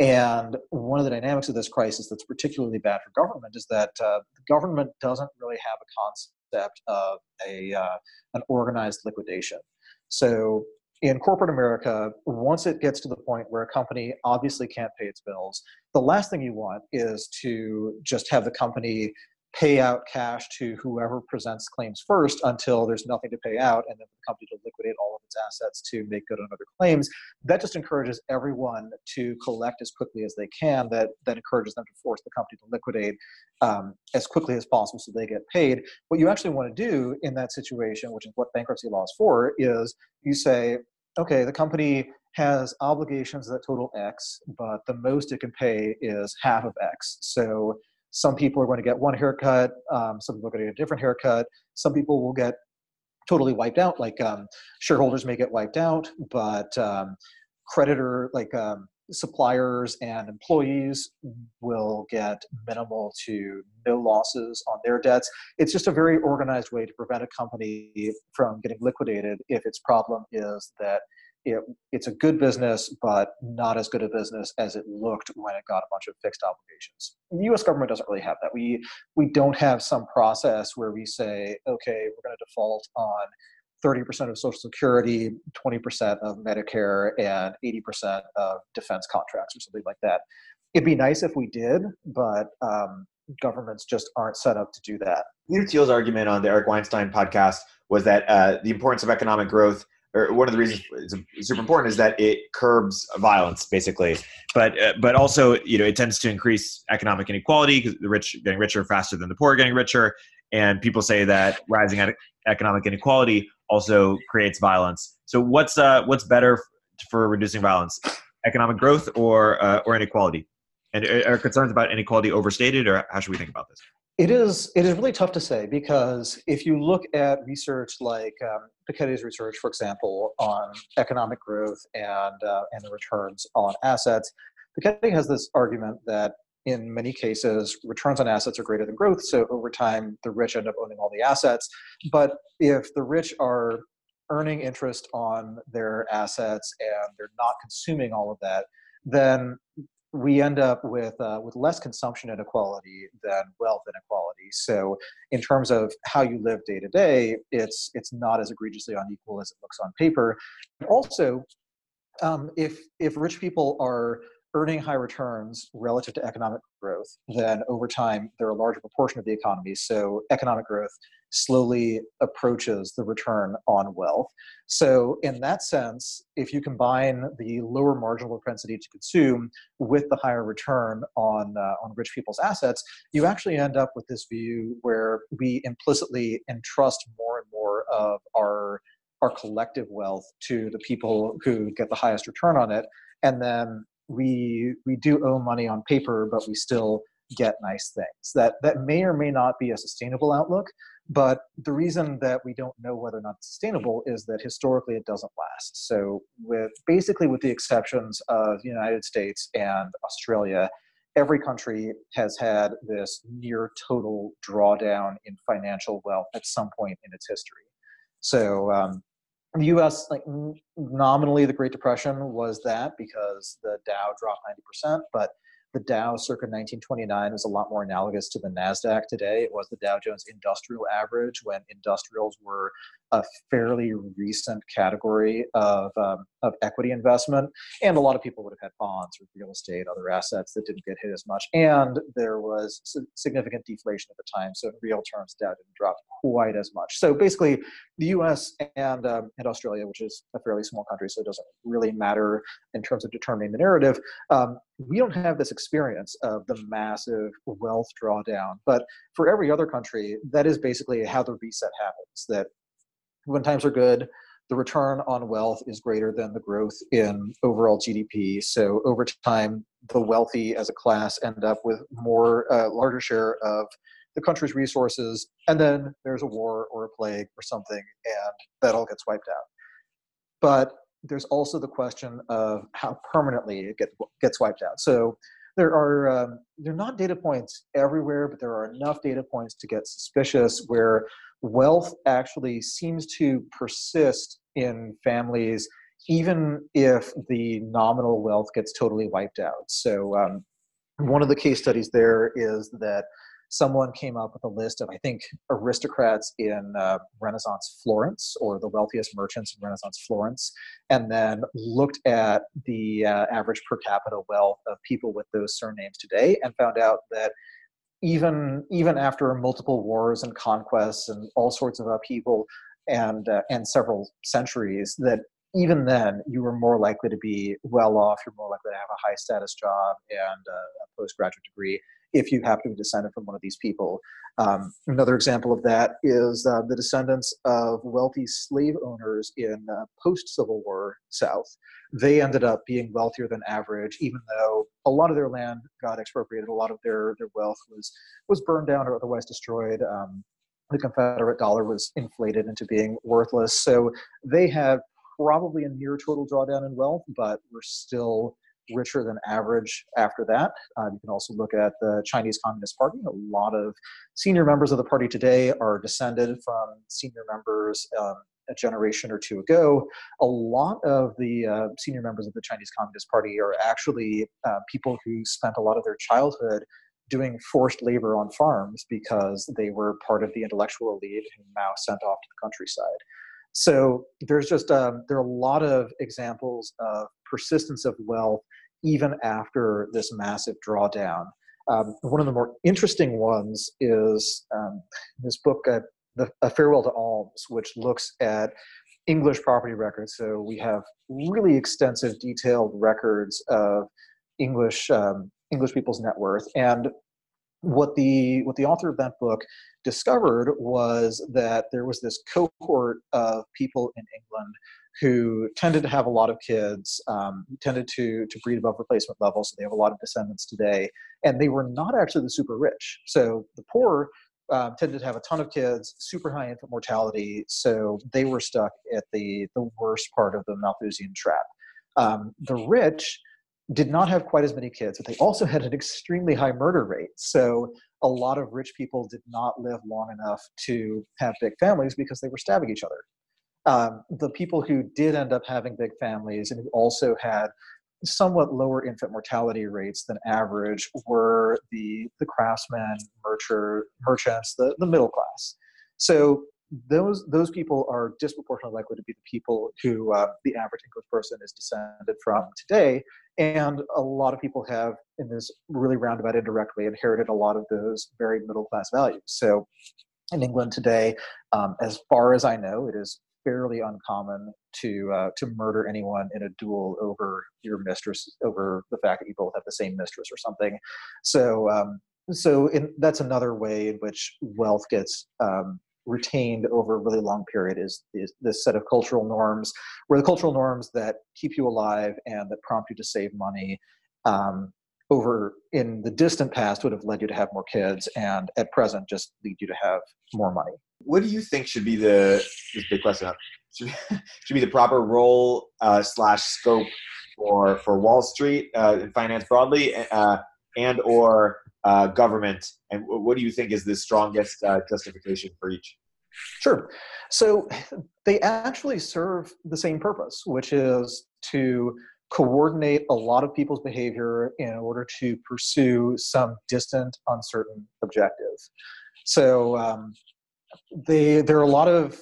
And one of the dynamics of this crisis that's particularly bad for government is that uh, the government doesn't really have a concept of a uh, an organized liquidation. So in corporate America, once it gets to the point where a company obviously can't pay its bills, the last thing you want is to just have the company pay out cash to whoever presents claims first until there's nothing to pay out and then the company to liquidate all of its assets to make good on other claims. That just encourages everyone to collect as quickly as they can. That that encourages them to force the company to liquidate um, as quickly as possible so they get paid. What you actually want to do in that situation which is what bankruptcy law is for is you say okay the company has obligations that total x but the most it can pay is half of x. So some people are going to get one haircut. Um, some people are going to get a different haircut. Some people will get totally wiped out. Like um, shareholders may get wiped out, but um, creditor, like um, suppliers and employees, will get minimal to no losses on their debts. It's just a very organized way to prevent a company from getting liquidated if its problem is that it, it's a good business, but not as good a business as it looked when it got a bunch of fixed obligations. The U.S. government doesn't really have that. We we don't have some process where we say, okay, we're going to default on 30% of Social Security, 20% of Medicare, and 80% of defense contracts, or something like that. It'd be nice if we did, but um, governments just aren't set up to do that. Peter Thiel's argument on the Eric Weinstein podcast was that uh, the importance of economic growth or one of the reasons it's super important is that it curbs violence basically. But uh, but also you know it tends to increase economic inequality because the rich getting richer faster than the poor getting richer. And people say that rising economic inequality also creates violence. So what's uh what's better for reducing violence economic growth or uh, or inequality? And are concerns about inequality overstated or how should we think about this? It is it is really tough to say because if you look at research like um, Piketty's research, for example, on economic growth and uh, and the returns on assets, Piketty has this argument that in many cases returns on assets are greater than growth. So over time, the rich end up owning all the assets. But if the rich are earning interest on their assets and they're not consuming all of that, then we end up with uh, with less consumption inequality than wealth inequality. So, in terms of how you live day to day, it's it's not as egregiously unequal as it looks on paper. Also, um, if if rich people are earning high returns relative to economic growth, then over time they're a larger proportion of the economy. So economic growth slowly approaches the return on wealth. So, in that sense, if you combine the lower marginal propensity to consume with the higher return on, uh, on rich people's assets, you actually end up with this view where we implicitly entrust more and more of our, our collective wealth to the people who get the highest return on it. And then we we do owe money on paper, but we still get nice things. That that may or may not be a sustainable outlook, but the reason that we don't know whether or not it's sustainable is that historically it doesn't last. So with basically with the exceptions of the United States and Australia, every country has had this near total drawdown in financial wealth at some point in its history. So um, the U.S. like nominally the Great Depression was that because the Dow dropped ninety percent, but the Dow circa 1929 was a lot more analogous to the NASDAQ today. It was the Dow Jones Industrial Average when industrials were a fairly recent category of, um, of equity investment. And a lot of people would have had bonds or real estate, other assets that didn't get hit as much. And there was significant deflation at the time. So, in real terms, Dow didn't drop quite as much. So, basically, the US and, um, and Australia, which is a fairly small country, so it doesn't really matter in terms of determining the narrative, um, we don't have this experience of the massive wealth drawdown. But for every other country, that is basically how the reset happens. That when times are good, the return on wealth is greater than the growth in overall GDP. So over time, the wealthy as a class end up with more uh, larger share of the country's resources, and then there's a war or a plague or something, and that all gets wiped out. But there's also the question of how permanently it get, gets wiped out. So there are um, there are not data points everywhere, but there are enough data points to get suspicious where wealth actually seems to persist in families even if the nominal wealth gets totally wiped out. So, um, one of the case studies there is that someone came up with a list of, I think, aristocrats in uh, Renaissance Florence or the wealthiest merchants in Renaissance Florence, and then looked at the uh, average per capita wealth of people with those surnames today and found out that even even after multiple wars and conquests and all sorts of upheaval and uh, and several centuries that even then you were more likely to be well off you're more likely to have a high status job and a postgraduate degree if you happen to be descended from one of these people. Um, another example of that is uh, the descendants of wealthy slave owners in uh, post Civil War South. They ended up being wealthier than average, even though a lot of their land got expropriated, a lot of their, their wealth was, was burned down or otherwise destroyed. Um, the Confederate dollar was inflated into being worthless. So they had probably a near total drawdown in wealth, but were still richer than average after that. Uh, you can also look at the Chinese Communist Party. A lot of senior members of the party today are descended from senior members um, a generation or two ago. A lot of the uh, senior members of the Chinese Communist Party are actually uh, people who spent a lot of their childhood doing forced labor on farms because they were part of the intellectual elite who Mao sent off to the countryside. So there's just um, there are a lot of examples of persistence of wealth even after this massive drawdown. Um, one of the more interesting ones is um, this book, uh, the, A Farewell to Alms, which looks at English property records. So we have really extensive, detailed records of English um, English people's net worth. And what the what the author of that book discovered was that there was this cohort of people in England who tended to have a lot of kids, um, tended to, to breed above replacement levels. So they have a lot of descendants today. And they were not actually the super rich. So the poor um, tended to have a ton of kids, super high infant mortality. So they were stuck at the, the worst part of the Malthusian trap. Um, the rich did not have quite as many kids, but they also had an extremely high murder rate. So a lot of rich people did not live long enough to have big families because they were stabbing each other um, the people who did end up having big families and who also had somewhat lower infant mortality rates than average were the the craftsmen, merchant, merchants, the, the middle class. So those those people are disproportionately likely to be the people who uh, the average English person is descended from today, and a lot of people have, in this really roundabout, indirectly, inherited a lot of those very middle class values. So in England today, um, as far as I know, it is fairly uncommon to uh, to murder anyone in a duel over your mistress, over the fact that you both have the same mistress or something. So um, so in, that's another way in which wealth gets um, retained over a really long period is, is this set of cultural norms, where the cultural norms that keep you alive and that prompt you to save money um, over in the distant past would have led you to have more kids and at present just lead you to have more money what do you think should be the this big question should, should be the proper role uh, slash scope for for wall street uh, finance broadly uh, and or uh, government? And what do you think is the strongest uh, justification for each? Sure. So they actually serve the same purpose which is to coordinate a lot of people's behavior in order to pursue some distant, uncertain objective. So um, they, there are a lot of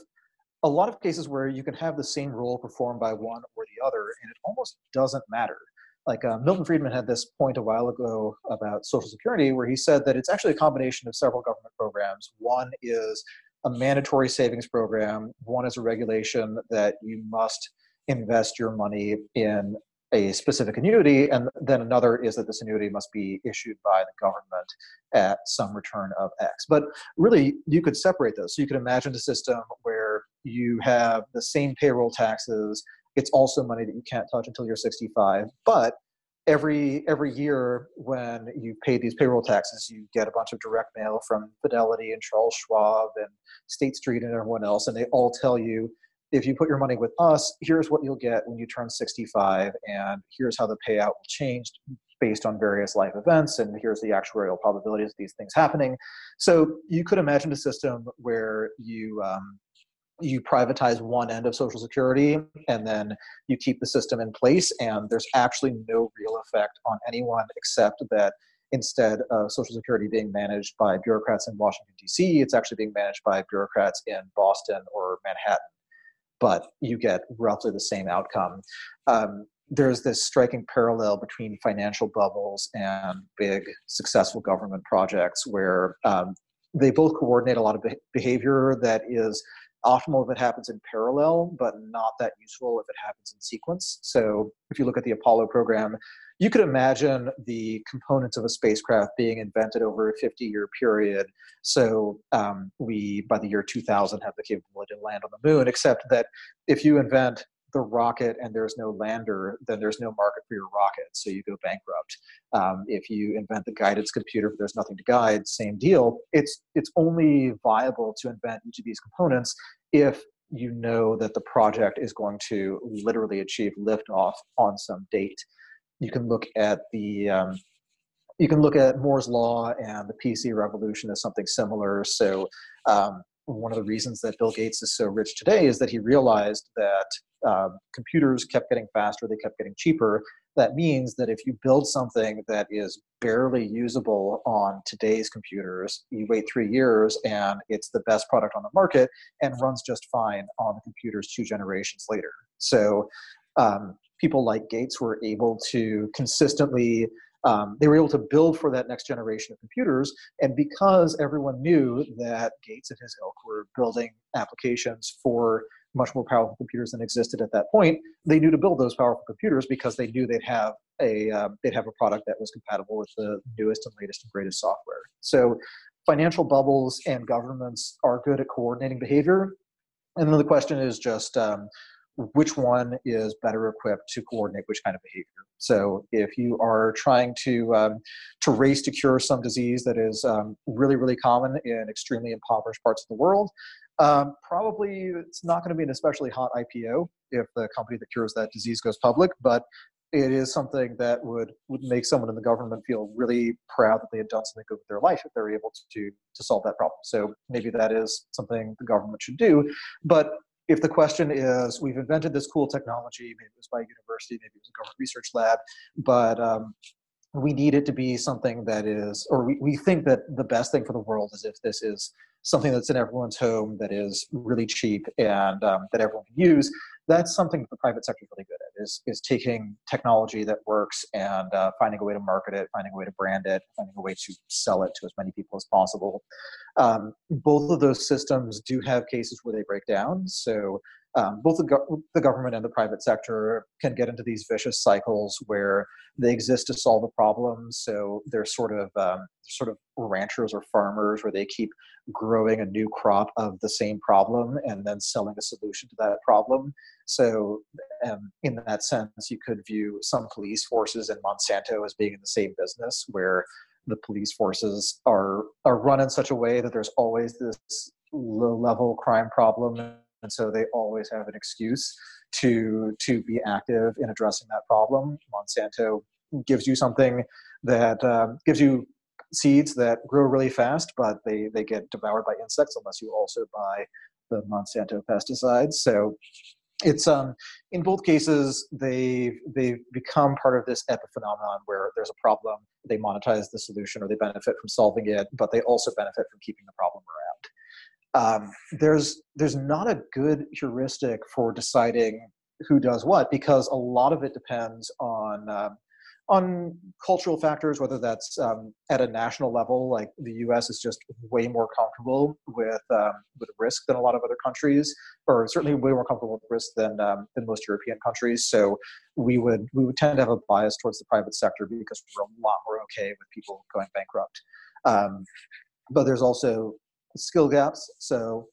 a lot of cases where you can have the same role performed by one or the other, and it almost doesn't matter. Like uh, Milton Friedman had this point a while ago about Social Security, where he said that it's actually a combination of several government programs. One is a mandatory savings program. One is a regulation that you must invest your money in a specific annuity, and then another is that this annuity must be issued by the government at some return of X. But really, you could separate those. So you could imagine a system where you have the same payroll taxes. It's also money that you can't touch until you're 65, but every every year when you pay these payroll taxes, you get a bunch of direct mail from Fidelity and Charles Schwab and State Street and everyone else, and they all tell you if you put your money with us, here's what you'll get when you turn 65, and here's how the payout will change based on various life events, and here's the actuarial probabilities of these things happening. So you could imagine a system where you um, you privatize one end of social security and then you keep the system in place and there's actually no real effect on anyone except that instead of social security being managed by bureaucrats in washington d.c it's actually being managed by bureaucrats in boston or manhattan but you get roughly the same outcome. Um, there's this striking parallel between financial bubbles and big successful government projects where um, they both coordinate a lot of behavior that is optimal if it happens in parallel, but not that useful if it happens in sequence. So if you look at the Apollo program, you could imagine the components of a spacecraft being invented over a 50 year period. So um, we, by the year 2000, have the capability to land on the moon, except that if you invent the rocket and there's no lander, then there's no market for your rocket, so you go bankrupt. Um, if you invent the guidance computer, but there's nothing to guide, same deal. It's it's only viable to invent each of these components if you know that the project is going to literally achieve liftoff on some date. You can look at the um, you can look at Moore's law and the PC revolution as something similar. So um, one of the reasons that Bill Gates is so rich today is that he realized that uh, computers kept getting faster, they kept getting cheaper. That means that if you build something that is barely usable on today's computers, you wait three years and it's the best product on the market and runs just fine on the computers two generations later. So um, people like Gates were able to consistently um, they were able to build for that next generation of computers. And because everyone knew that Gates and his ilk were building applications for much more powerful computers than existed at that point, they knew to build those powerful computers because they knew they'd have a uh, they'd have a product that was compatible with the newest and latest and greatest software. So financial bubbles and governments are good at coordinating behavior. And then the question is just um, which one is better equipped to coordinate which kind of behavior. So if you are trying to um, to race to cure some disease that is um, really really common in extremely impoverished parts of the world, um, probably it's not going to be an especially hot IPO if the company that cures that disease goes public, but it is something that would would make someone in the government feel really proud that they had done something good with their life if they're able to to solve that problem. So maybe that is something the government should do. But if the question is, we've invented this cool technology, maybe it was by a university, maybe it was a government research lab, but um, we need it to be something that is, or we, we think that the best thing for the world is if this is something that's in everyone's home that is really cheap and um, that everyone can use that's something that the private sector is really good at is, is taking technology that works and uh, finding a way to market it finding a way to brand it finding a way to sell it to as many people as possible um, both of those systems do have cases where they break down so um, both the, go- the government and the private sector can get into these vicious cycles where they exist to solve a problem. So they're sort of um, sort of ranchers or farmers where they keep growing a new crop of the same problem and then selling a solution to that problem. So um, in that sense, you could view some police forces and Monsanto as being in the same business where the police forces are are run in such a way that there's always this low level crime problem and so they always have an excuse to to be active in addressing that problem. Monsanto gives you something that um, gives you seeds that grow really fast, but they they get devoured by insects unless you also buy the Monsanto pesticides. So it's um in both cases they they become part of this epiphenomenon where there's a problem they monetize the solution or they benefit from solving it but they also benefit from keeping the problem around um, there's there's not a good heuristic for deciding who does what because a lot of it depends on um, on cultural factors, whether that's um, at a national level, like the U.S. is just way more comfortable with um, with risk than a lot of other countries, or certainly way more comfortable with risk than um, than most European countries. So we would we would tend to have a bias towards the private sector because we're a lot more okay with people going bankrupt. Um, but there's also skill gaps. So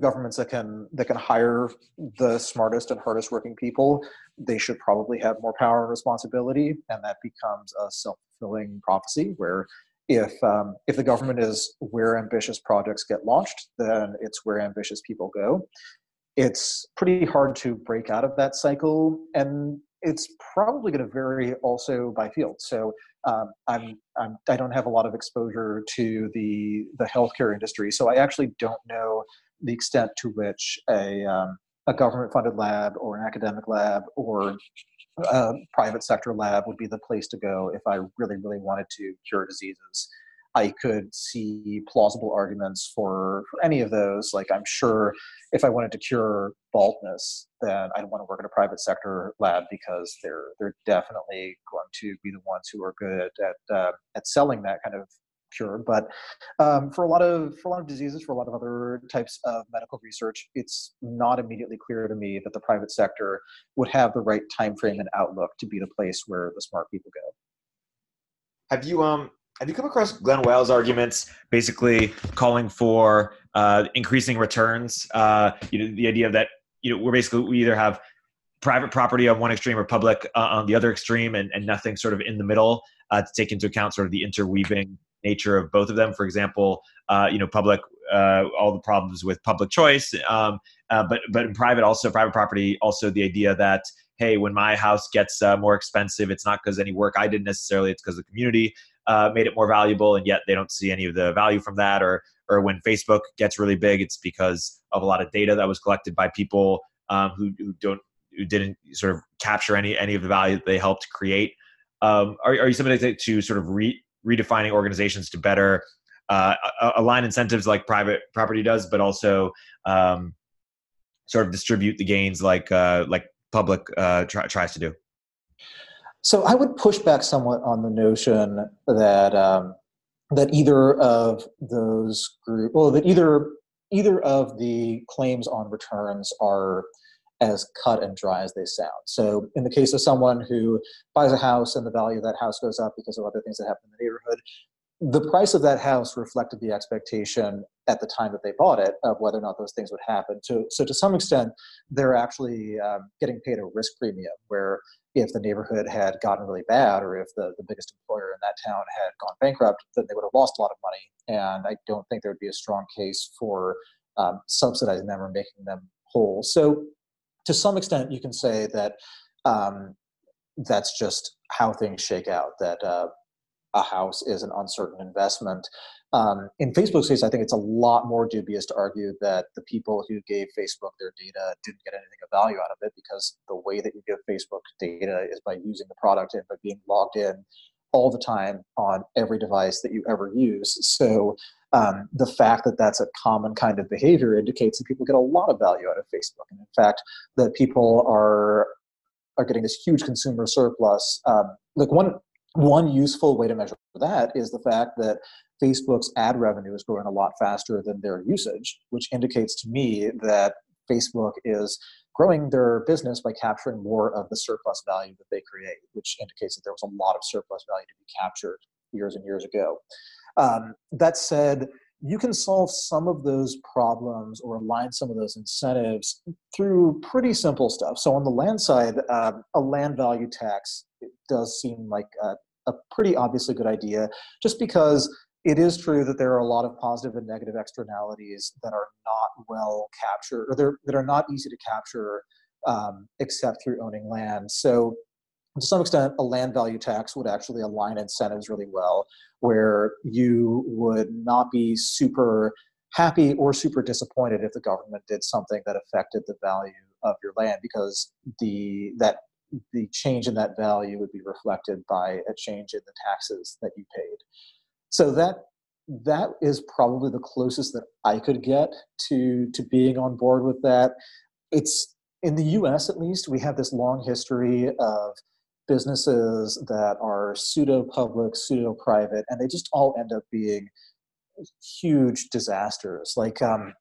governments that can that can hire the smartest and hardest working people, they should probably have more power and responsibility, and that becomes a self fulfilling prophecy where. If um, if the government is where ambitious projects get launched, then it's where ambitious people go. It's pretty hard to break out of that cycle, and it's probably going to vary also by field. So um, I'm, I'm I don't have a lot of exposure to the the healthcare industry, so I actually don't know the extent to which a um, a government funded lab or an academic lab or a private sector lab would be the place to go if I really, really wanted to cure diseases. I could see plausible arguments for, for any of those. Like, I'm sure if I wanted to cure baldness, then I'd want to work in a private sector lab because they're they're definitely going to be the ones who are good at uh, at selling that kind of cure. But um, for a lot of for a lot of diseases, for a lot of other types of medical research, it's not immediately clear to me that the private sector would have the right time frame and outlook to be the place where the smart people go. Have you um have you come across Glen Weyl's arguments, basically calling for uh, increasing returns? Uh, you know, the idea that you know we're basically we either have private property on one extreme or public uh, on the other extreme, and, and nothing sort of in the middle uh, to take into account sort of the interweaving nature of both of them. For example, uh, you know, public, uh, all the problems with public choice, um, uh, but but in private, also private property, also the idea that hey, when my house gets uh, more expensive, it's not because any work I did necessarily; it's because the community uh, made it more valuable, and yet they don't see any of the value from that. Or or when Facebook gets really big, it's because of a lot of data that was collected by people um, who, who don't who didn't sort of capture any any of the value that they helped create. Um, are, are you sympathetic to sort of re, redefining organizations to better uh, align incentives like private property does, but also um, sort of distribute the gains like uh, like public uh, tries to do. So I would push back somewhat on the notion that um, that either of those group, well, that either either of the claims on returns are as cut and dry as they sound. So, in the case of someone who buys a house and the value of that house goes up because of other things that happen in the neighborhood, the price of that house reflected the expectation at the time that they bought it of whether or not those things would happen. So, so to some extent, they're actually um, getting paid a risk premium where if the neighborhood had gotten really bad or if the, the biggest employer in that town had gone bankrupt, then they would have lost a lot of money. And I don't think there would be a strong case for um, subsidizing them or making them whole. So to some extent, you can say that um, that's just how things shake out. That uh, a house is an uncertain investment. Um, in Facebook's case, I think it's a lot more dubious to argue that the people who gave Facebook their data didn't get anything of value out of it because the way that you give Facebook data is by using the product and by being logged in all the time on every device that you ever use. So um, the fact that that's a common kind of behavior indicates that people get a lot of value out of Facebook, and in fact, that people are are getting this huge consumer surplus. Um, like one one useful way to measure that is the fact that Facebook's ad revenue is growing a lot faster than their usage, which indicates to me that Facebook is growing their business by capturing more of the surplus value that they create, which indicates that there was a lot of surplus value to be captured years and years ago. Um, that said, you can solve some of those problems or align some of those incentives through pretty simple stuff. So on the land side, uh, a land value tax does seem like a, a pretty obviously good idea, just because it is true that there are a lot of positive and negative externalities that are not well captured or that are not easy to capture um, except through owning land. So to some extent, a land value tax would actually align incentives really well, where you would not be super happy or super disappointed if the government did something that affected the value of your land, because the that the change in that value would be reflected by a change in the taxes that you paid. So that that is probably the closest that I could get to to being on board with that. It's in the U.S. at least we have this long history of businesses that are pseudo public, pseudo private, and they just all end up being huge disasters. Like um,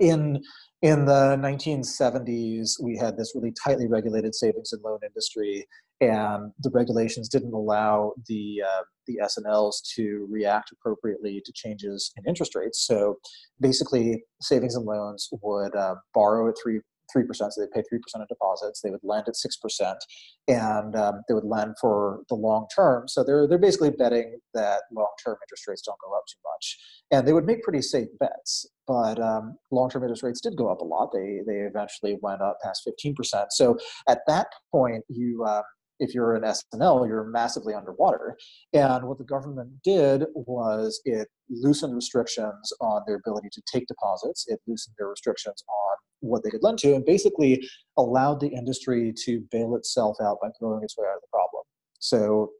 in in the 1970s, we had this really tightly regulated savings and loan industry, and the regulations didn't allow the uh, the S&Ls to react appropriately to changes in interest rates. So basically, savings and loans would uh, borrow at three 3%, so they pay 3% of deposits. They would lend at 6%, and um, they would lend for the long term. So they're, they're basically betting that long term interest rates don't go up too much. And they would make pretty safe bets, but um, long term interest rates did go up a lot. They, they eventually went up past 15%. So at that point, you, uh, if you're an S&L, you're massively underwater. And what the government did was it loosened restrictions on their ability to take deposits. It loosened their restrictions on what they could lend to, and basically allowed the industry to bail itself out by growing its way out of the problem. So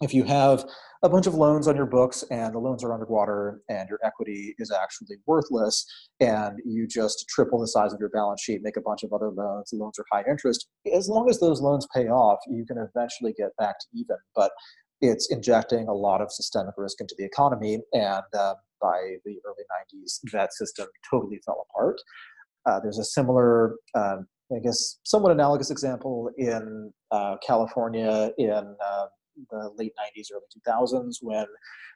if you have a bunch of loans on your books and the loans are underwater and your equity is actually worthless and you just triple the size of your balance sheet make a bunch of other loans the loans are high interest as long as those loans pay off you can eventually get back to even but it's injecting a lot of systemic risk into the economy and uh, by the early 90s that system totally fell apart uh, there's a similar um, i guess somewhat analogous example in uh, california in uh, the late 90s, early 2000s, when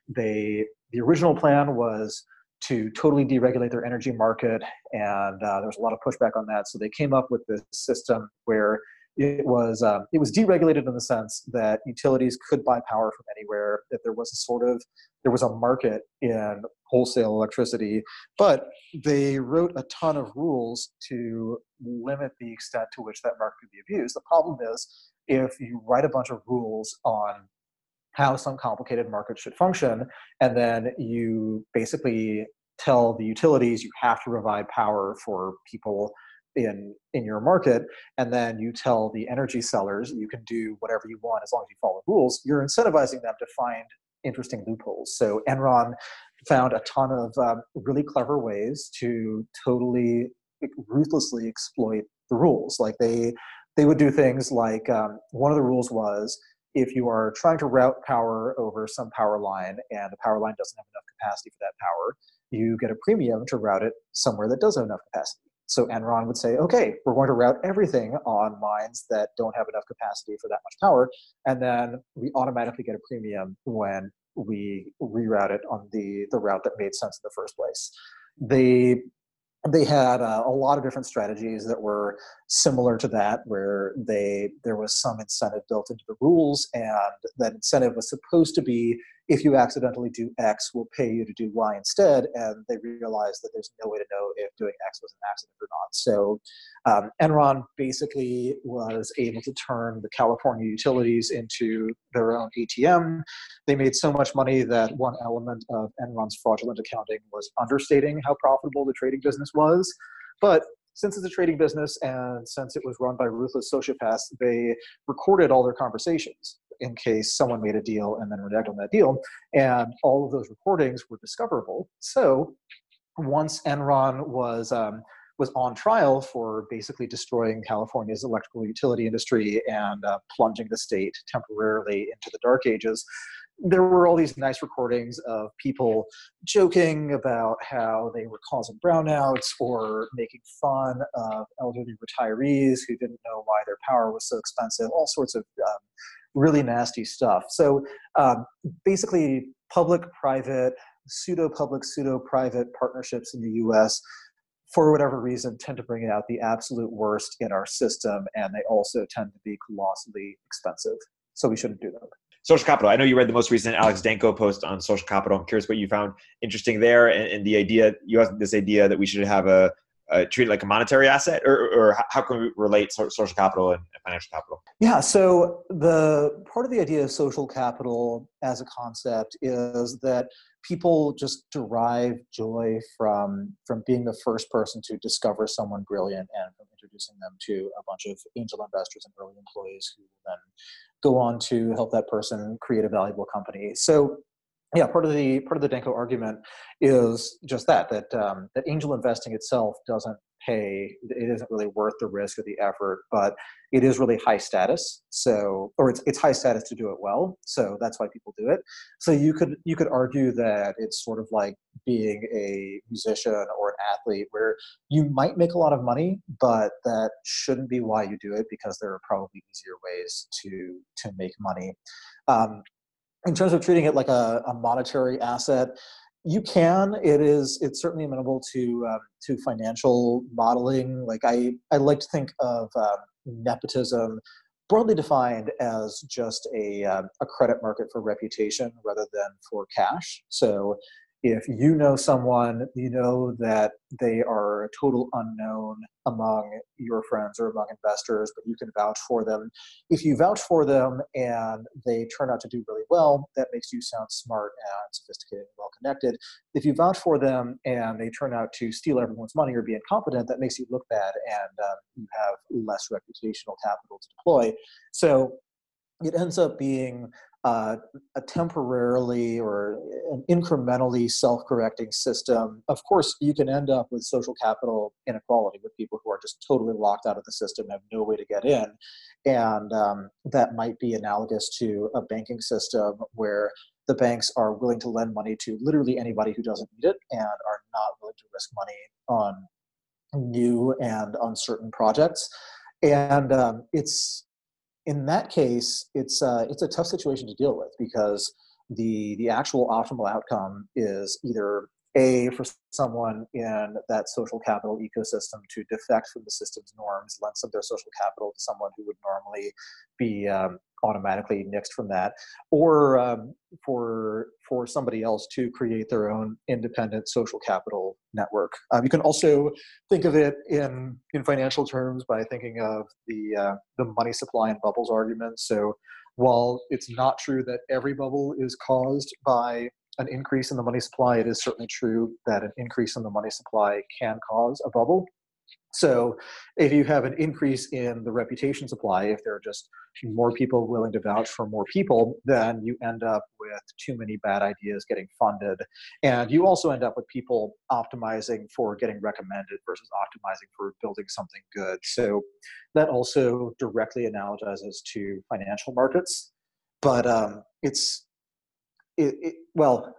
they the original plan was to totally deregulate their energy market, and uh, there was a lot of pushback on that. So they came up with this system where it was um, it was deregulated in the sense that utilities could buy power from anywhere. That there was a sort of there was a market in wholesale electricity, but they wrote a ton of rules to limit the extent to which that market could be abused. The problem is if you write a bunch of rules on how some complicated market should function, and then you basically tell the utilities you have to provide power for people in in your market and then you tell the energy sellers you can do whatever you want as long as you follow the rules you're incentivizing them to find interesting loopholes so enron found a ton of um, really clever ways to totally ruthlessly exploit the rules like they they would do things like um, one of the rules was if you are trying to route power over some power line and the power line doesn't have enough capacity for that power, you get a premium to route it somewhere that does have enough capacity. So Enron would say, okay, we're going to route everything on lines that don't have enough capacity for that much power, and then we automatically get a premium when we reroute it on the, the route that made sense in the first place. They they had uh, a lot of different strategies that were similar to that where they there was some incentive built into the rules and that incentive was supposed to be if you accidentally do X, we'll pay you to do Y instead. And they realized that there's no way to know if doing X was an accident or not. So um, Enron basically was able to turn the California utilities into their own ATM. They made so much money that one element of Enron's fraudulent accounting was understating how profitable the trading business was. But since it's a trading business and since it was run by ruthless sociopaths, they recorded all their conversations in case someone made a deal and then reneged on that deal. And all of those recordings were discoverable. So once Enron was um, was on trial for basically destroying California's electrical utility industry and uh, plunging the state temporarily into the dark ages there were all these nice recordings of people joking about how they were causing brownouts or making fun of elderly retirees who didn't know why their power was so expensive, all sorts of um, really nasty stuff. So um, basically, public private, pseudo public, pseudo private partnerships in the US. For whatever reason, tend to bring out the absolute worst in our system, and they also tend to be colossally expensive. So we shouldn't do them social capital. I know you read the most recent Alex Danco post on social capital. I'm curious what you found interesting there, and, and the idea you have this idea that we should have a, a treat it like a monetary asset, or, or how can we relate social capital and financial capital? Yeah, so the part of the idea of social capital as a concept is that people just derive joy from from being the first person to discover someone brilliant and from introducing them to a bunch of angel investors and early employees who then go on to help that person create a valuable company. So yeah, part of the part of the Danco argument is just that that um, that angel investing itself doesn't pay. It isn't really worth the risk or the effort, but it is really high status. So, or it's it's high status to do it well. So that's why people do it. So you could you could argue that it's sort of like being a musician or an athlete, where you might make a lot of money, but that shouldn't be why you do it because there are probably easier ways to to make money. Um, in terms of treating it like a, a monetary asset, you can. It is. It's certainly amenable to um, to financial modeling. Like I, I like to think of um, nepotism broadly defined as just a um, a credit market for reputation rather than for cash. So if you know someone, you know that they are a total unknown among your friends or among investors, but you can vouch for them. If you vouch for them and they turn out to do really well, that makes you sound smart and sophisticated and well connected. If you vouch for them and they turn out to steal everyone's money or be incompetent, that makes you look bad and um, you have less reputational capital to deploy. So it ends up being uh, a temporarily or an incrementally self-correcting system, of course, you can end up with social capital inequality with people who are just totally locked out of the system, have no way to get in, and um, that might be analogous to a banking system where the banks are willing to lend money to literally anybody who doesn't need it and are not willing to risk money on new and uncertain projects. And um, it's in that case, it's uh, it's a tough situation to deal with because the the actual optimal outcome is either a for someone in that social capital ecosystem to defect from the system's norms, lend some of their social capital to someone who would normally be um, automatically nixed from that, or um, for for somebody else to create their own independent social capital network. Um, you can also think of it in in financial terms by thinking of the uh, the money supply and bubbles argument. So while it's not true that every bubble is caused by an increase in the money supply, it is certainly true that an increase in the money supply can cause a bubble. So if you have an increase in the reputation supply, if there are just more people willing to vouch for more people, then you end up with too many bad ideas getting funded. And you also end up with people optimizing for getting recommended versus optimizing for building something good. So that also directly analogizes to financial markets. But um, it's, it, it, well,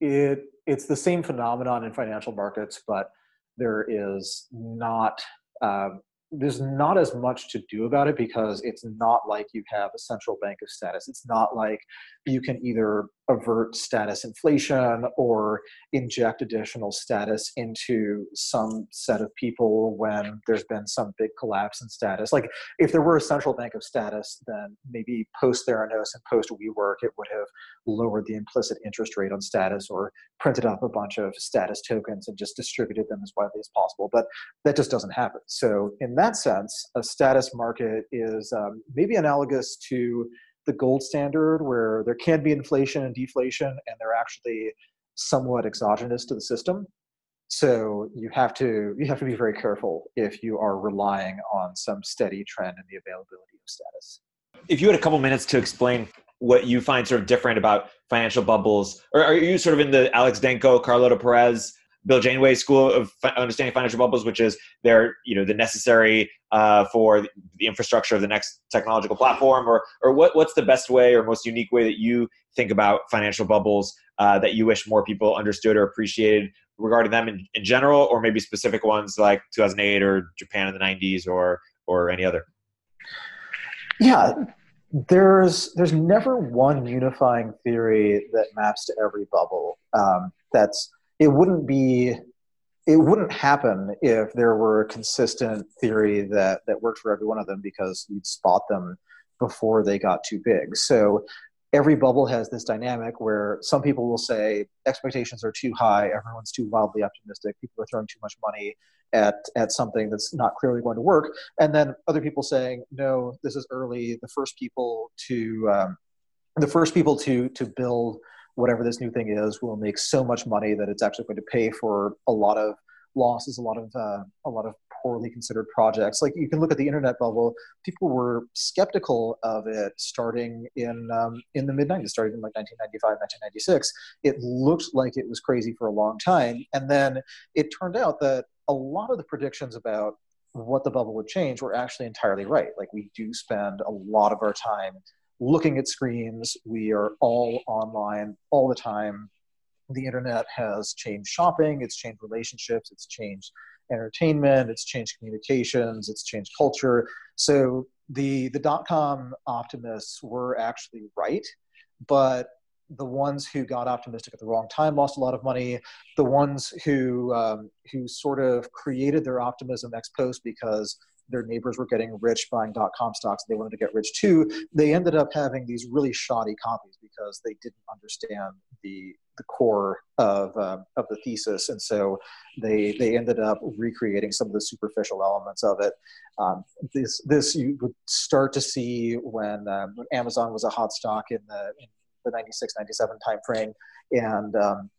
it, it's the same phenomenon in financial markets, but there is not um, there's not as much to do about it because it's not like you have a central bank of status. It's not like you can either avert status inflation or inject additional status into some set of people when there's been some big collapse in status. Like if there were a central bank of status, then maybe post Theranos and post WeWork, it would have lowered the implicit interest rate on status or printed up a bunch of status tokens and just distributed them as widely as possible. But that just doesn't happen. So in that sense, a status market is um, maybe analogous to the gold standard where there can be inflation and deflation and they're actually somewhat exogenous to the system. So you have to you have to be very careful if you are relying on some steady trend in the availability of status. If you had a couple minutes to explain what you find sort of different about financial bubbles or are you sort of in the alex danco carlota perez Bill Janeway School of Understanding Financial Bubbles, which is they're you know the necessary uh, for the infrastructure of the next technological platform, or or what what's the best way or most unique way that you think about financial bubbles uh, that you wish more people understood or appreciated regarding them in, in general, or maybe specific ones like 2008 or Japan in the 90s or or any other. Yeah, there's there's never one unifying theory that maps to every bubble. Um, that's it wouldn't be it wouldn't happen if there were a consistent theory that that worked for every one of them because you'd spot them before they got too big. So every bubble has this dynamic where some people will say expectations are too high everyone's too wildly optimistic people are throwing too much money at at something that's not clearly going to work. And then other people saying no this is early the first people to um, the first people to to build whatever this new thing is will make so much money that it's actually going to pay for a lot of losses, a lot of uh, a lot of poorly considered projects. Like you can look at the internet bubble; people were skeptical of it starting in um, in the mid '90s, starting in like 1995, 1996. It looked like it was crazy for a long time, and then it turned out that a lot of the predictions about what the bubble would change were actually entirely right. Like we do spend a lot of our time looking at screens. We are all online all the time. The internet has changed shopping, it's changed relationships, it's changed entertainment, it's changed communications, it's changed culture. So the the dot com optimists were actually right, but the ones who got optimistic at the wrong time lost a lot of money. The ones who um, who sort of created their optimism ex post because their neighbors were getting rich buying dot com stocks. and They wanted to get rich too. They ended up having these really shoddy copies because they didn't understand the the core of um, of the thesis, and so they they ended up recreating some of the superficial elements of it. Um, this this you would start to see when, um, Amazon was a hot stock in the in the 96 97 timeframe and um,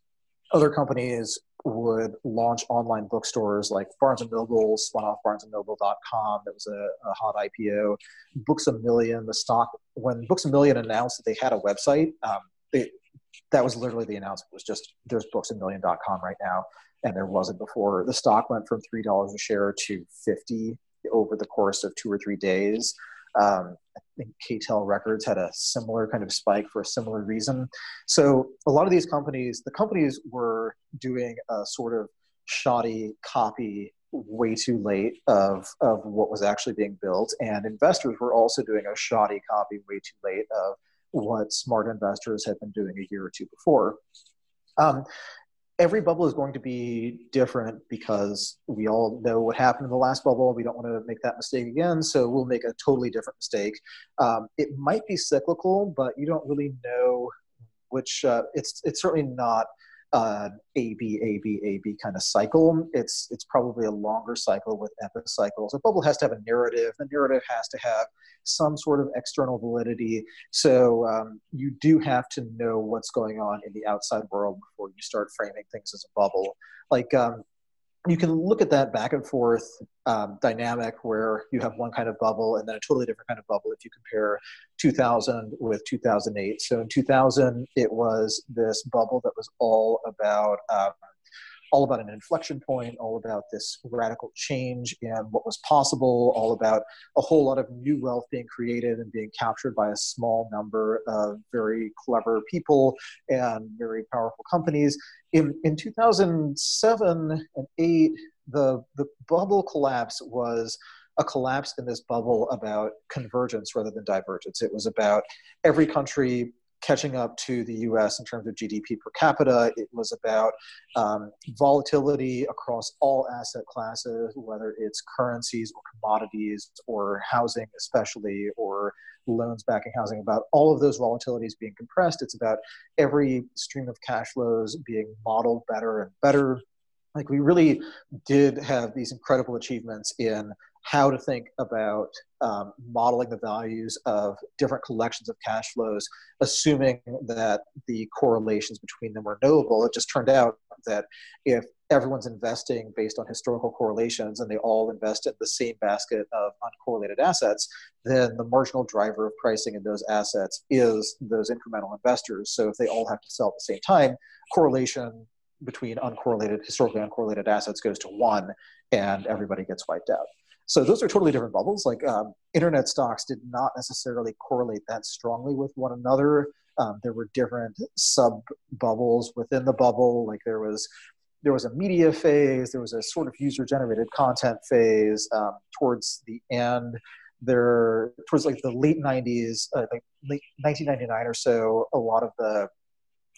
other companies would launch online bookstores like Barnes and Noble spun off barnesandnoble.com. That was a, a, hot IPO. Books a Million, the stock, when Books a Million announced that they had a website, um, that was literally the announcement was just there's booksamillion.com right now. And there wasn't before. The stock went from $3 a share to 50 over the course of two or three days. Um, I think K-tel Records had a similar kind of spike for a similar reason. So a lot of these companies, the companies were doing a sort of shoddy copy way too late of, of what was actually being built. And investors were also doing a shoddy copy way too late of what smart investors had been doing a year or two before. Um, every bubble is going to be different because we all know what happened in the last bubble. We don't want to make that mistake again, so we'll make a totally different mistake. Um, it might be cyclical, but you don't really know which. Uh, it's it's certainly not uh, A B A B A B kind of cycle. It's it's probably a longer cycle with epicycles. A bubble has to have a narrative. The narrative has to have some sort of external validity. So um, you do have to know what's going on in the outside world before you start framing things as a bubble. Like um, you can look at that back and forth um, dynamic where you have one kind of bubble and then a totally different kind of bubble if you compare 2000 with 2008. So in 2000, it was this bubble that was all about um, all about an inflection point, all about this radical change in what was possible, all about a whole lot of new wealth being created and being captured by a small number of very clever people and very powerful companies. In, in 2007 and 8, the, the bubble collapse was a collapse in this bubble about convergence rather than divergence. It was about every country catching up to the US in terms of GDP per capita. It was about um, volatility across all asset classes, whether it's currencies or commodities or housing, especially, or loans backing housing, about all of those volatilities being compressed. It's about every stream of cash flows being modeled better and better. Like we really did have these incredible achievements in how to think about um, modeling the values of different collections of cash flows, assuming that the correlations between them were knowable. It just turned out that if everyone's investing based on historical correlations and they all invest in the same basket of uncorrelated assets, then the marginal driver of pricing in those assets is those incremental investors. So if they all have to sell at the same time, correlation between uncorrelated, historically uncorrelated assets goes to one and everybody gets wiped out. So those are totally different bubbles. Like um, internet stocks did not necessarily correlate that strongly with one another. Um, there were different sub bubbles within the bubble. Like there was there was a media phase. There was a sort of user generated content phase um, towards the end. There towards like the late '90s, uh, like late 1999 or so. A lot of the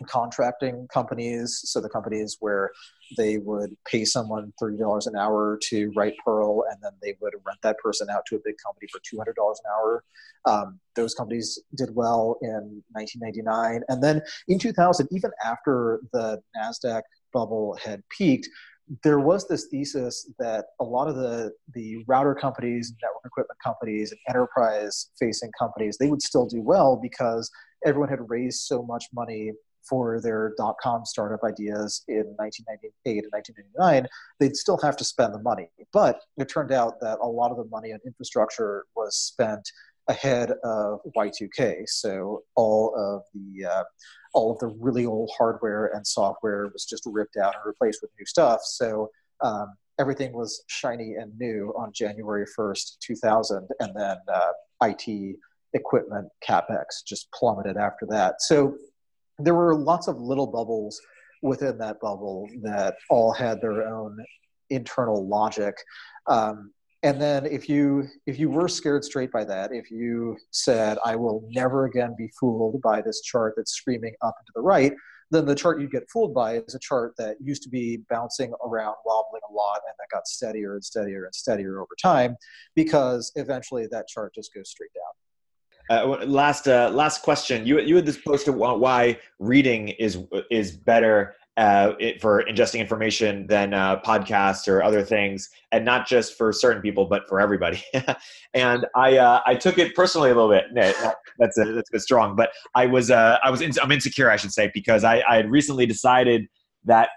contracting companies. So the companies where they would pay someone $30 an hour to write Perl and then they would rent that person out to a big company for $200 an hour. Um, those companies did well in 1999. And then in 2000, even after the NASDAQ bubble had peaked, there was this thesis that a lot of the, the router companies, network equipment companies, and enterprise facing companies, they would still do well because everyone had raised so much money for their dot com startup ideas in 1998 and 1999, they'd still have to spend the money. But it turned out that a lot of the money on infrastructure was spent ahead of Y2K. So all of the uh, all of the really old hardware and software was just ripped out and replaced with new stuff. So um, everything was shiny and new on January 1st, 2000, and then uh, IT equipment capex just plummeted after that. So there were lots of little bubbles within that bubble that all had their own internal logic. Um, and then if you if you were scared straight by that, if you said, "I will never again be fooled by this chart that's screaming up and to the right," then the chart you'd get fooled by is a chart that used to be bouncing around, wobbling a lot, and that got steadier and steadier and steadier over time because eventually that chart just goes straight down. Uh, last uh, last question. You you had this post about why reading is is better uh, it, for ingesting information than uh, podcasts or other things, and not just for certain people, but for everybody. and I uh, I took it personally a little bit. That's a, that's a bit strong, but I was uh, I was in, I'm insecure, I should say, because I, I had recently decided that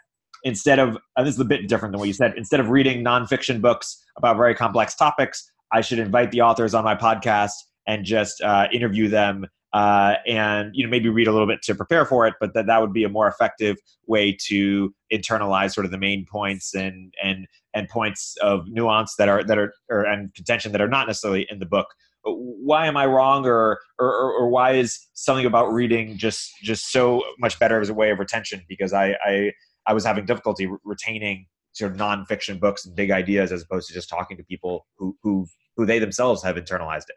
instead of and this is a bit different than what you said. Instead of reading nonfiction books about very complex topics, I should invite the authors on my podcast and just uh, interview them uh, and you know maybe read a little bit to prepare for it but that that would be a more effective way to internalize sort of the main points and and and points of nuance that are that are or, and contention that are not necessarily in the book. Why am i wrong or, or or why is something about reading just just so much better as a way of retention? Because i i i was having difficulty retaining sort of nonfiction books and big ideas as opposed to just talking to people who who who they themselves have internalized it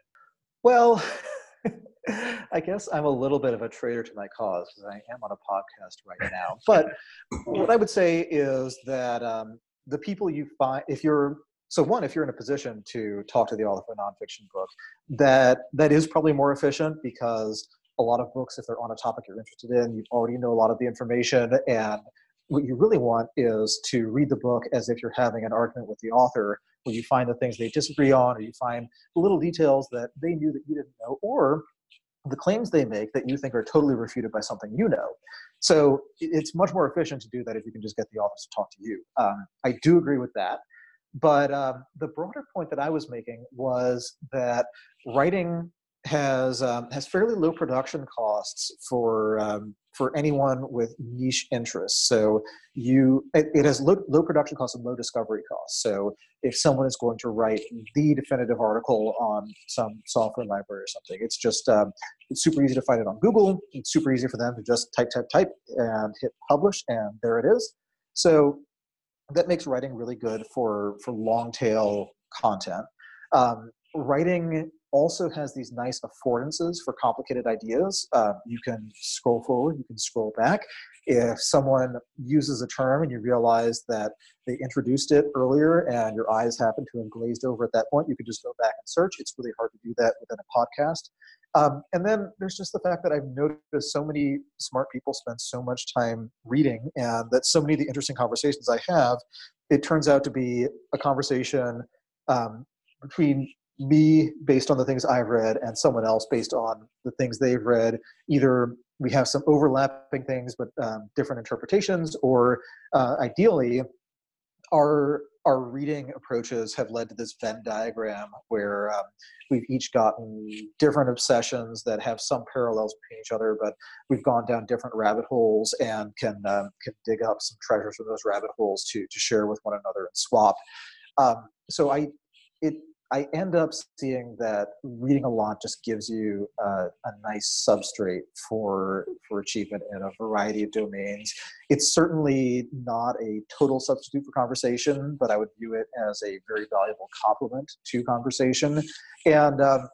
well, I guess I'm a little bit of a traitor to my cause because I am on a podcast right now. But what I would say is that um, the people you find, if you're so one, if you're in a position to talk to the author of a nonfiction book, that that is probably more efficient because a lot of books, if they're on a topic you're interested in, you already know a lot of the information, and what you really want is to read the book as if you're having an argument with the author where you find the things they disagree on or you find the little details that they knew that you didn't know or the claims they make that you think are totally refuted by something you know. So it's much more efficient to do that if you can just get the authors to talk to you. Um, i do agree with that. But um, the broader point that i was making was that writing has um, has fairly low production costs for um, for anyone with niche interests. So you it, it, has low, low production costs and low discovery costs. So if someone is going to write the definitive article on some software library or something, it's just um, it's super easy to find it on Google. It's super easy for them to just type type type and hit publish, and there it is. So that makes writing really good for for long tail content. Um, writing also has these nice affordances for complicated ideas. Uh, you can scroll forward, you can scroll back. If someone uses a term and you realize that they introduced it earlier and your eyes happen to have glazed over at that point, you can just go back and search. It's really hard to do that within a podcast. Um, and then there's just the fact that I've noticed so many smart people spend so much time reading, and that so many of the interesting conversations I have, it turns out to be a conversation um, between me based on the things I've read and someone else based on the things they've read. Either we have some overlapping things but um, different interpretations, or uh, ideally, our our reading approaches have led to this Venn diagram where um, we've each gotten different obsessions that have some parallels between each other, but we've gone down different rabbit holes and can um, can dig up some treasures from those rabbit holes to to share with one another and swap. Um, so I it I end up seeing that reading a lot just gives you uh, a nice substrate for for achievement in a variety of domains. It's certainly not a total substitute for conversation, but I would view it as a very valuable complement to conversation. And um,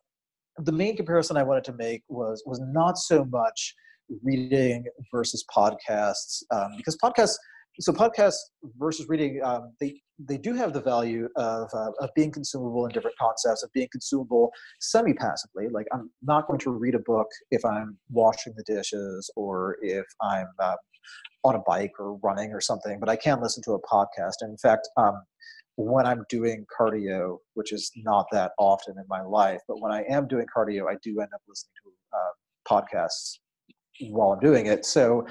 the main comparison I wanted to make was was not so much reading versus podcasts um, because podcasts so podcasts versus reading um, they they do have the value of, uh, of being consumable in different concepts of being consumable semi-passively. Like i'm not going to read a book if i'm washing the dishes or if i'm uh, on a bike or running or something but i can listen to a podcast. And in fact um, when i'm doing cardio which is not that often in my life but when i am doing cardio i do end up listening to uh, podcasts while i'm doing it. So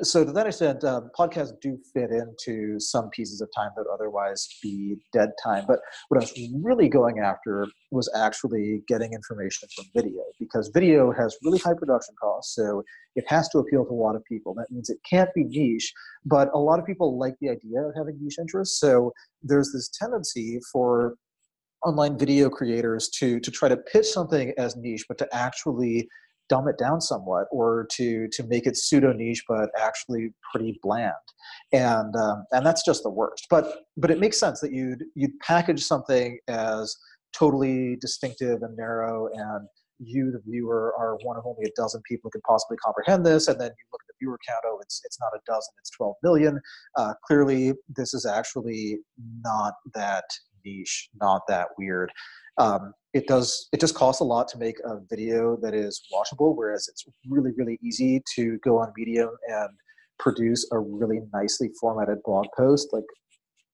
so to that extent, um, podcasts do fit into some pieces of time that would otherwise be dead time. But what I was really going after was actually getting information from video because video has really high production costs. So it has to appeal to a lot of people. That means it can't be niche, but a lot of people like the idea of having niche interests. So there's this tendency for online video creators to to try to pitch something as niche, but to actually dumb it down somewhat or to to make it pseudo niche but actually pretty bland and um, and that's just the worst but but it makes sense that you'd you'd package something as totally distinctive and narrow and you, the viewer, are one of only a dozen people who can possibly comprehend this, and then you look at the viewer count, oh, it's it's not a dozen, it's 12 million. Uh, clearly, this is actually not that niche, not that weird. Um, it does it just costs a lot to make a video that is watchable, whereas it's really really easy to go on Medium and produce a really nicely formatted blog post. Like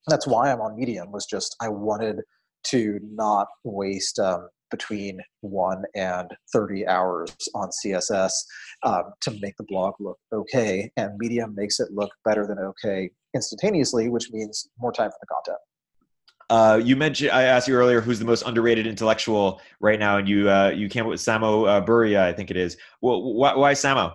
that's why I'm on Medium was just I wanted to not waste um, between one and 30 hours on CSS um, to make the blog look okay. And Medium makes it look better than okay instantaneously, which means more time for the content. Uh, you mentioned I asked you earlier who's the most underrated intellectual right now, and you uh, you came up with Samo uh, Burja, I think it is. Well, why, why Samo?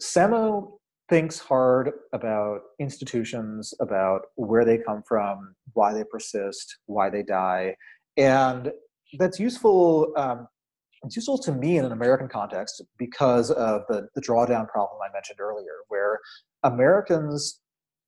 Samo thinks hard about institutions, about where they come from, why they persist, why they die, and that's useful. Um, it's useful to me in an American context because of the, the drawdown problem I mentioned earlier, where Americans,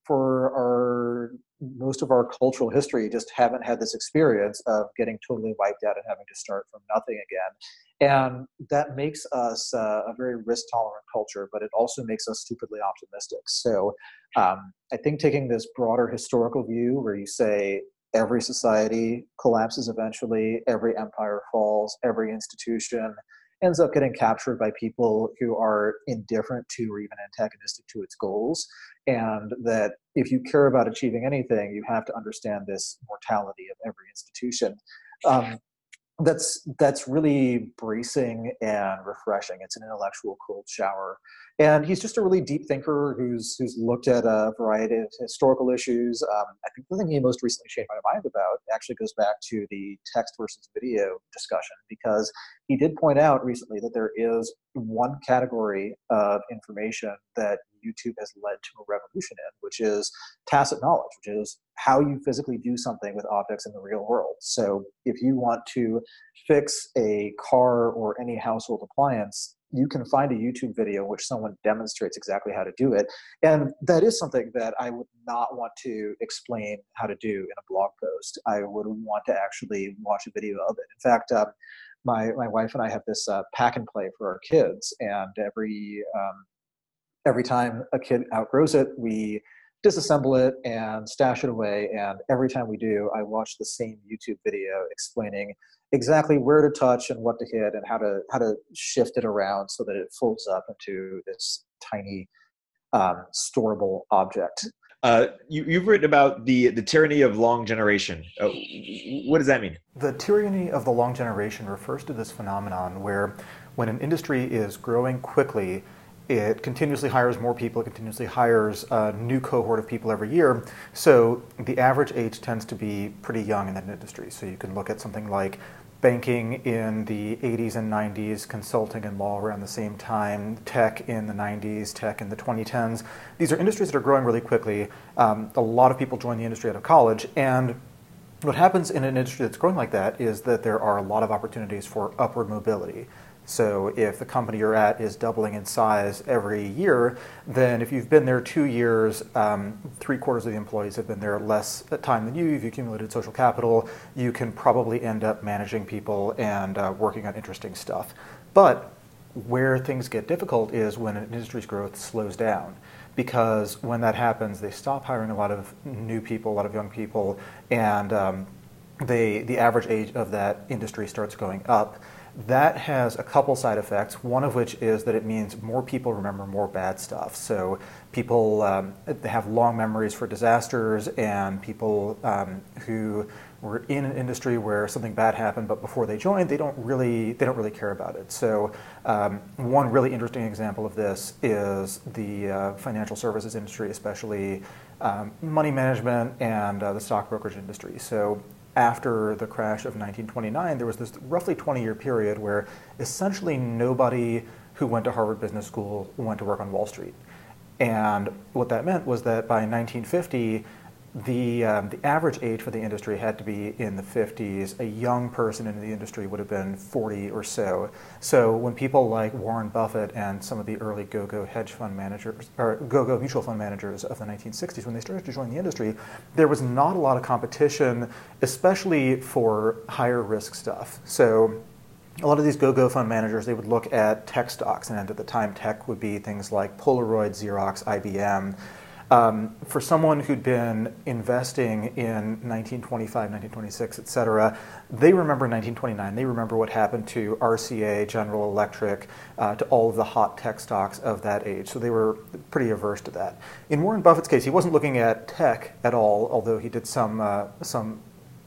for our most of our cultural history, just haven't had this experience of getting totally wiped out and having to start from nothing again. And that makes us uh, a very risk tolerant culture, but it also makes us stupidly optimistic. So um, I think taking this broader historical view where you say every society collapses eventually, every empire falls, every institution ends up getting captured by people who are indifferent to or even antagonistic to its goals. And that if you care about achieving anything, you have to understand this mortality of every institution. Um, that's that's really bracing and refreshing. It's an intellectual cold shower, and he's just a really deep thinker who's who's looked at a variety of historical issues. Um, I think the thing he most recently changed my mind about actually goes back to the text versus video discussion because he did point out recently that there is one category of information that YouTube has led to a revolution in, which is tacit knowledge, which is how you physically do something with objects in the real world. So if you want to fix a car or any household appliance, you can find a YouTube video in which someone demonstrates exactly how to do it. And that is something that I would not want to explain how to do in a blog post. I would want to actually watch a video of it. In fact, um, my, my wife and I have this uh, pack and play for our kids, and every um, every time a kid outgrows it, we disassemble it and stash it away. And every time we do, I watch the same YouTube video explaining exactly where to touch and what to hit and how to how to shift it around so that it folds up into this tiny um, storable object. Uh, you, have written about the the tyranny of long generation. Uh, what does that mean? The tyranny of the long generation refers to this phenomenon where, when an industry is growing quickly, it continuously hires more people, it continuously hires a new cohort of people every year. So the average age tends to be pretty young in that industry. So you can look at something like banking in the 80s and 90s, consulting and law around the same time, tech in the 90s, tech in the 2010s. These are industries that are growing really quickly. Um, a lot of people join the industry out of college. And what happens in an industry that's growing like that is that there are a lot of opportunities for upward mobility. So if the company you're at is doubling in size every year, then if you've been there two years, um, three quarters of the employees have been there less time than you, you've accumulated social capital, you can probably end up managing people and uh, working on interesting stuff. But where things get difficult is when an industry's growth slows down. Because when that happens, they stop hiring a lot of new people, a lot of young people, and um, they, the average age of that industry starts going up that has a couple side effects, one of which is that it means more people remember more bad stuff. So people um, have long memories for disasters, and people um, who were in an industry where something bad happened, but before they joined, they don't really they don't really care about it. So um, one really interesting example of this is the uh, financial services industry, especially um, money management and uh, the stock brokerage industry. So after the crash of 1929, there was this roughly 20 year period where essentially nobody who went to Harvard Business School went to work on Wall Street. And what that meant was that by 1950, the, um, the average age for the industry had to be in the 50s. A young person in the industry would have been 40 or so. So when people like Warren Buffett and some of the early go-go hedge fund managers, or go-go mutual fund managers of the 1960s, when they started to join the industry, there was not a lot of competition, especially for higher risk stuff. So a lot of these go-go fund managers they would look at tech stocks and at the time tech would be things like polaroid xerox ibm um, for someone who'd been investing in 1925, 1926, et cetera, they remember 1929. They remember what happened to RCA, General Electric, uh, to all of the hot tech stocks of that age. So they were pretty averse to that. In Warren Buffett's case, he wasn't looking at tech at all, although he did some uh, some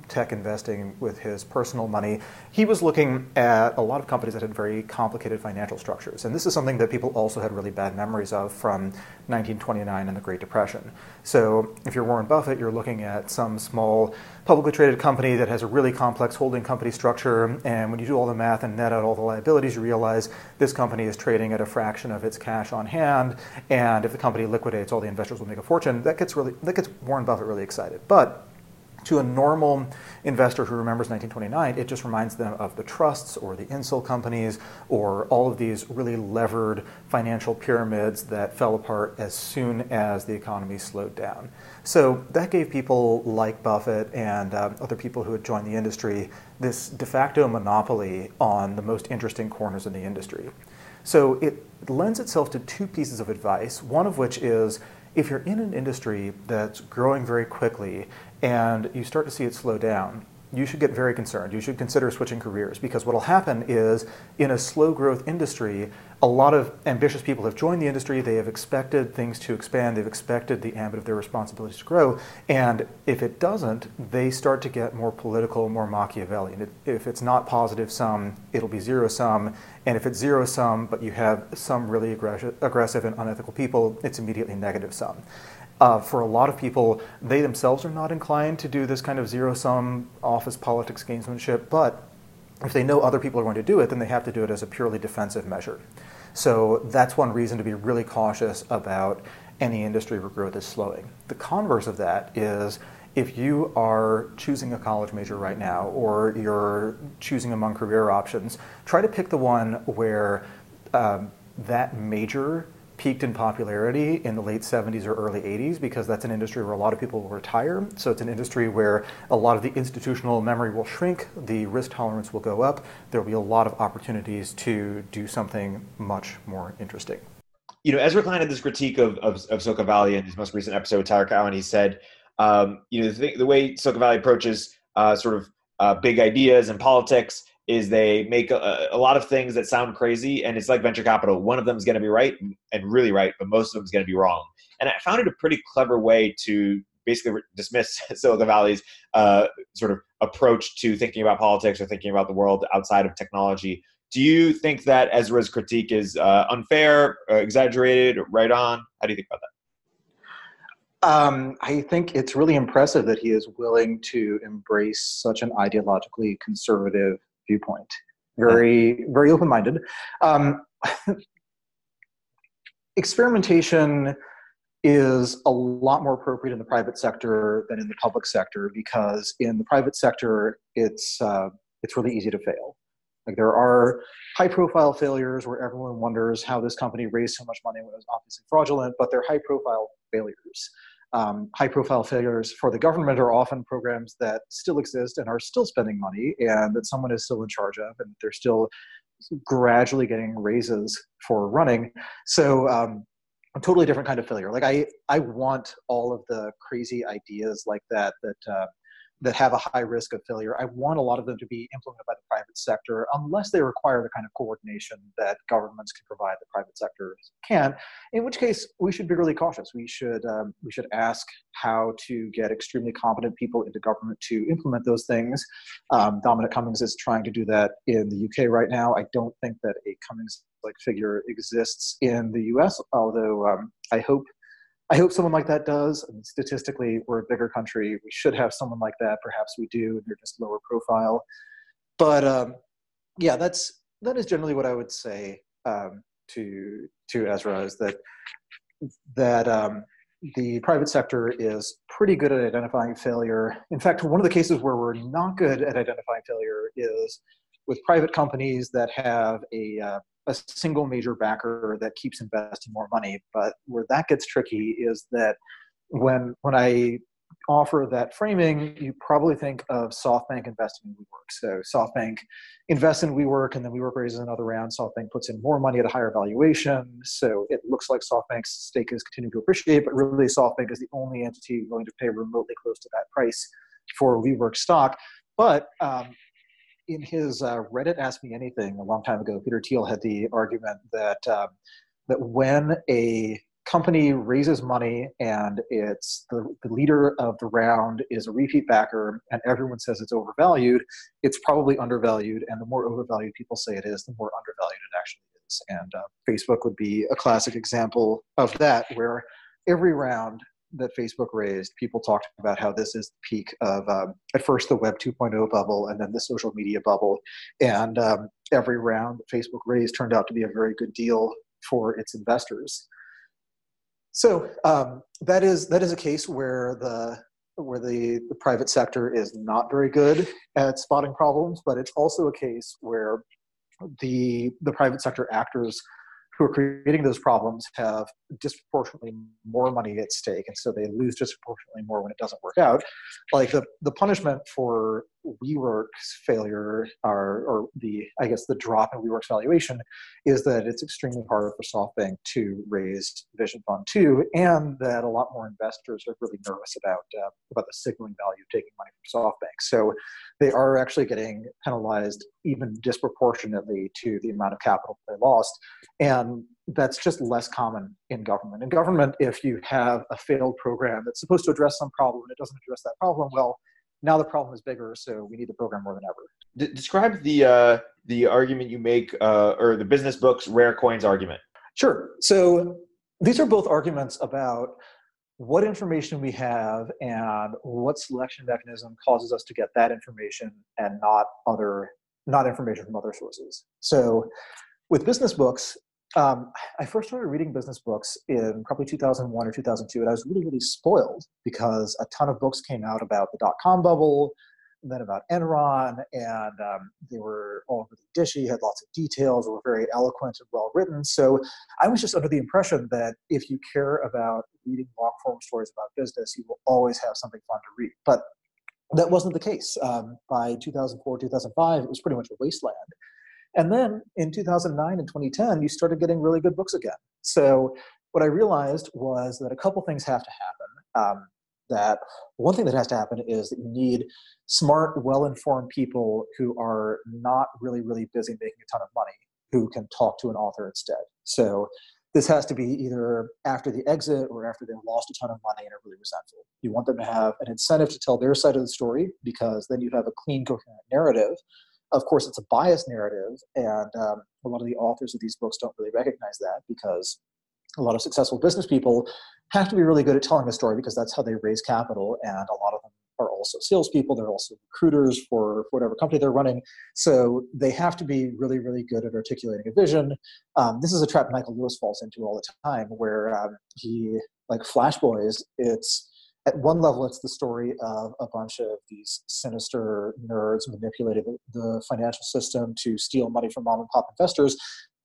tech investing with his personal money, he was looking at a lot of companies that had very complicated financial structures. And this is something that people also had really bad memories of from 1929 and the Great Depression. So if you're Warren Buffett, you're looking at some small publicly traded company that has a really complex holding company structure. And when you do all the math and net out all the liabilities, you realize this company is trading at a fraction of its cash on hand. And if the company liquidates, all the investors will make a fortune. That gets really that gets Warren Buffett really excited. But to a normal investor who remembers 1929, it just reminds them of the trusts or the Insull companies or all of these really levered financial pyramids that fell apart as soon as the economy slowed down. So that gave people like Buffett and uh, other people who had joined the industry this de facto monopoly on the most interesting corners in the industry. So it lends itself to two pieces of advice, one of which is if you're in an industry that's growing very quickly and you start to see it slow down, you should get very concerned. You should consider switching careers because what will happen is in a slow growth industry, a lot of ambitious people have joined the industry. They have expected things to expand. They've expected the ambit of their responsibilities to grow. And if it doesn't, they start to get more political, more Machiavellian. If it's not positive sum, it'll be zero sum. And if it's zero sum, but you have some really aggressive and unethical people, it's immediately negative sum. Uh, for a lot of people, they themselves are not inclined to do this kind of zero sum office politics gamesmanship, but if they know other people are going to do it, then they have to do it as a purely defensive measure. So that's one reason to be really cautious about any industry where growth is slowing. The converse of that is if you are choosing a college major right now or you're choosing among career options, try to pick the one where um, that major peaked in popularity in the late 70s or early 80s because that's an industry where a lot of people will retire. So it's an industry where a lot of the institutional memory will shrink, the risk tolerance will go up. There will be a lot of opportunities to do something much more interesting. You know, Ezra Klein had this critique of, of, of Silicon Valley in his most recent episode with Tyler Cowen. He said, um, you know, the, the, way Silicon Valley approaches uh, sort of uh, big ideas and politics is they make a, a, lot of things that sound crazy and it's like venture capital. One of them is going to be right and really right but most of them is going to be wrong. And i found it a pretty clever way to basically dismiss silicon valley's uh, sort of approach to thinking about politics or thinking about the world outside of technology. Do you think that ezra's critique is uh, unfair uh, exaggerated right on? How do you think about that? Um, I think it's really impressive that he is willing to embrace such an ideologically conservative viewpoint. Very, very open minded. Um, experimentation is a lot more appropriate in the private sector than in the public sector because in the private sector it's uh, it's really easy to fail. Like there are high profile failures where everyone wonders how this company raised so much money when it was obviously fraudulent, but they're high profile failures um, high profile failures for the government are often programs that still exist and are still spending money and that someone is still in charge of and they're still gradually getting raises for running. So um, a totally different kind of failure. Like i i want all of the crazy ideas like that that uh, that have a high risk of failure. I want a lot of them to be implemented by the private sector unless they require the kind of coordination that governments can provide the private sector can. In which case, we should be really cautious. We should um, we should ask how to get extremely competent people into government to implement those things. Um, Dominic Cummings is trying to do that in the UK right now. I don't think that a Cummings like figure exists in the US, although um, I hope I hope someone like that does. I mean, statistically, we're a bigger country. We should have someone like that. Perhaps we do. They're just lower profile. But um, yeah, that's that is generally what I would say um, to to Ezra is that that um, the private sector is pretty good at identifying failure. In fact, one of the cases where we're not good at identifying failure is with private companies that have a uh, a single major backer that keeps investing more money. But where that gets tricky is that when when I offer that framing, you probably think of SoftBank investing in WeWork. So SoftBank invests in WeWork, and then WeWork raises another round. SoftBank puts in more money at a higher valuation. So it looks like SoftBank's stake is continuing to appreciate, but really SoftBank is the only entity willing to pay remotely close to that price for WeWork stock. But um, in his uh, Reddit Ask Me Anything a long time ago, Peter Thiel had the argument that um, that when a company raises money and it's the, the leader of the round is a repeat backer and everyone says it's overvalued, it's probably undervalued. And the more overvalued people say it is, the more undervalued it actually is. And uh, Facebook would be a classic example of that, where every round that Facebook raised, people talked about how this is the peak of um, at first the Web 2.0 bubble and then the social media bubble. And um, every round that Facebook raised turned out to be a very good deal for its investors. So um, that is that is a case where the where the, the private sector is not very good at spotting problems, but it's also a case where the the private sector actors who are creating those problems have disproportionately more money at stake, and so they lose disproportionately more when it doesn't work out. Like the, the punishment for WeWork's failure, or, or the I guess the drop in WeWork's valuation, is that it's extremely hard for SoftBank to raise Vision Fund two, and that a lot more investors are really nervous about uh, about the signaling value of taking money from SoftBank. So they are actually getting penalized even disproportionately to the amount of capital they lost. And that's just less common in government. In government, if you have a failed program that's supposed to address some problem and it doesn't address that problem, well, now the problem is bigger, so we need the program more than ever. D- describe the uh, the argument you make, uh, or the business books rare coins argument. Sure. So these are both arguments about what information we have and what selection mechanism causes us to get that information and not other not information from other sources so with business books um, i first started reading business books in probably 2001 or 2002 and i was really really spoiled because a ton of books came out about the dot-com bubble and then about Enron, and um, they were all really dishy, had lots of details, were very eloquent and well written. So I was just under the impression that if you care about reading long form stories about business, you will always have something fun to read. But that wasn't the case. Um, by 2004, 2005, it was pretty much a wasteland. And then in 2009 and 2010, you started getting really good books again. So what I realized was that a couple things have to happen. Um, that one thing that has to happen is that you need smart, well informed people who are not really, really busy making a ton of money who can talk to an author instead. So this has to be either after the exit or after they've lost a ton of money and are really resentful. You want them to have an incentive to tell their side of the story because then you have a clean, coherent narrative. Of course, it's a biased narrative, and um, a lot of the authors of these books don't really recognize that because a lot of successful business people have to be really good at telling the story because that's how they raise capital. And a lot of them are also salespeople. They're also recruiters for, for whatever company they're running. So they have to be really, really good at articulating a vision. Um, this is a trap Michael Lewis falls into all the time, where um, he, like Flash Boys, it's at one level, it's the story of a bunch of these sinister nerds manipulating the financial system to steal money from mom and pop investors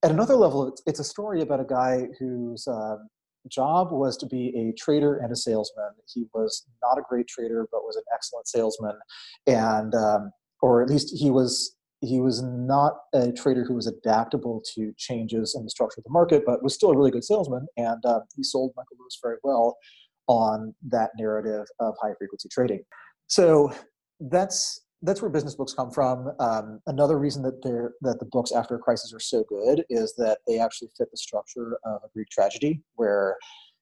at another level, it's, it's a story about a guy whose um, job was to be a trader and a salesman. He was not a great trader, but was an excellent salesman, and um, or at least he was he was not a trader who was adaptable to changes in the structure of the market, but was still a really good salesman. And uh, he sold Michael Lewis very well on that narrative of high frequency trading. So that's that's where business books come from. Um, another reason that they're that the books after a crisis are so good is that they actually fit the structure of a Greek tragedy, where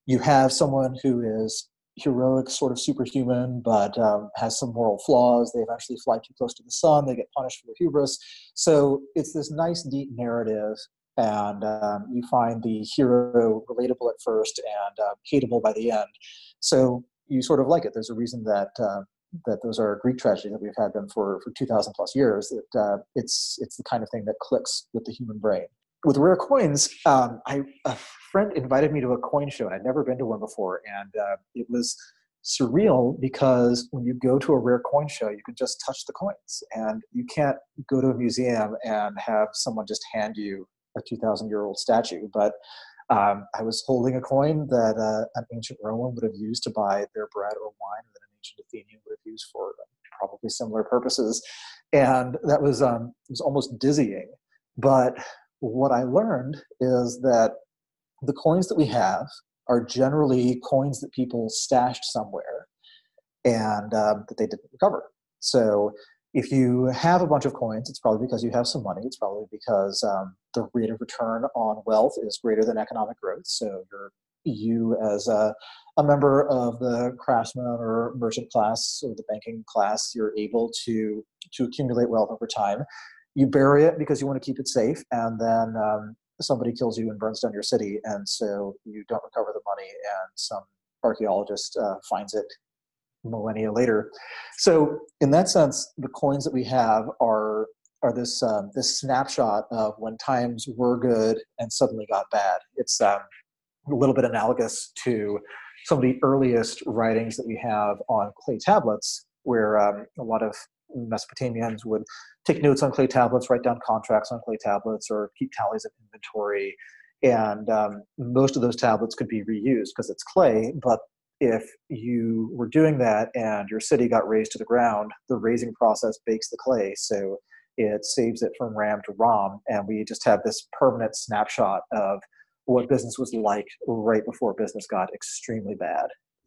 you have someone who is heroic, sort of superhuman, but um, has some moral flaws. They eventually fly too close to the sun. They get punished for their hubris. So it's this nice, deep narrative, and um, you find the hero relatable at first and uh, hateable by the end. So you sort of like it. There's a reason that uh, that those are Greek tragedies that we've had them for for two thousand plus years. That uh, it's it's the kind of thing that clicks with the human brain. With rare coins, um, I a friend invited me to a coin show, and I'd never been to one before, and uh, it was surreal because when you go to a rare coin show, you can just touch the coins, and you can't go to a museum and have someone just hand you a two thousand year old statue, but Um, I was holding a coin that uh, an ancient Roman would have used to buy their bread or wine, that an ancient Athenian would have used for probably similar purposes, and that was um, was almost dizzying. But what I learned is that the coins that we have are generally coins that people stashed somewhere and um, that they didn't recover. So if you have a bunch of coins, it's probably because you have some money. It's probably because um, the rate of return on wealth is greater than economic growth. So you're you as a, a member of the craftsman or merchant class or the banking class, you're able to to accumulate wealth over time. You bury it because you want to keep it safe, and then um, somebody kills you and burns down your city, and so you don't recover the money, and some archaeologist uh, finds it millennia later. So in that sense, the coins that we have are are this um, this snapshot of when times were good and suddenly got bad. It's um, a little bit analogous to some of the earliest writings that we have on clay tablets, where um, a lot of Mesopotamians would take notes on clay tablets, write down contracts on clay tablets, or keep tallies of inventory. And um, most of those tablets could be reused because it's clay, but if you were doing that and your city got razed to the ground, the razing process bakes the clay, so it saves it from RAM to ROM, and we just have this permanent snapshot of what business was like right before business got extremely bad.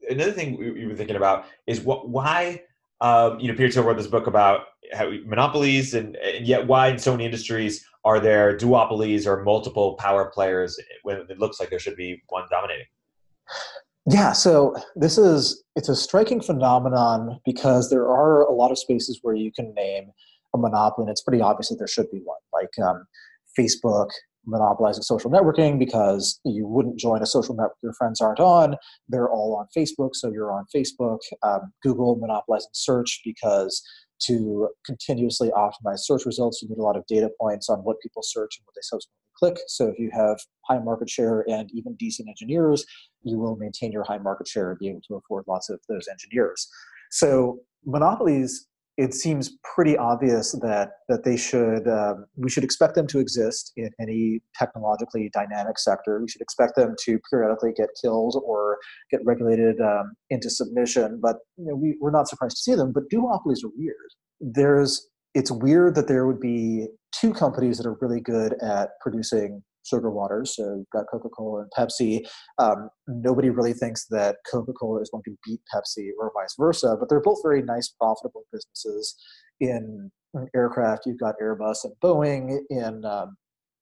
Another thing we were thinking about is what why um, you know Peter Thiel wrote this book about how monopolies and, and yet why in so many industries are there duopolies or multiple power players when it looks like there should be one dominating. Yeah, so this is it's a striking phenomenon because there are a lot of spaces where you can name a monopoly, and it's pretty obvious that there should be one, like um, Facebook monopolizing social networking because you wouldn't join a social network your friends aren't on. They're all on Facebook, so you're on Facebook. Um, Google monopolizing search because to continuously optimize search results, you need a lot of data points on what people search and what they subsequently click. So if you have high market share and even decent engineers, you will maintain your high market share and be able to afford lots of those engineers. So monopolies it seems pretty obvious that that they should um, we should expect them to exist in any technologically dynamic sector. We should expect them to periodically get killed or get regulated um, into submission. But you know, we, we're not surprised to see them. But duopolies are weird. There's it's weird that there would be two companies that are really good at producing sugar waters. So you've got Coca Cola and Pepsi. Um, nobody really thinks that Coca Cola is going to beat Pepsi or vice versa, but they're both very nice, profitable businesses. In, aircraft, you've got Airbus and Boeing. In um,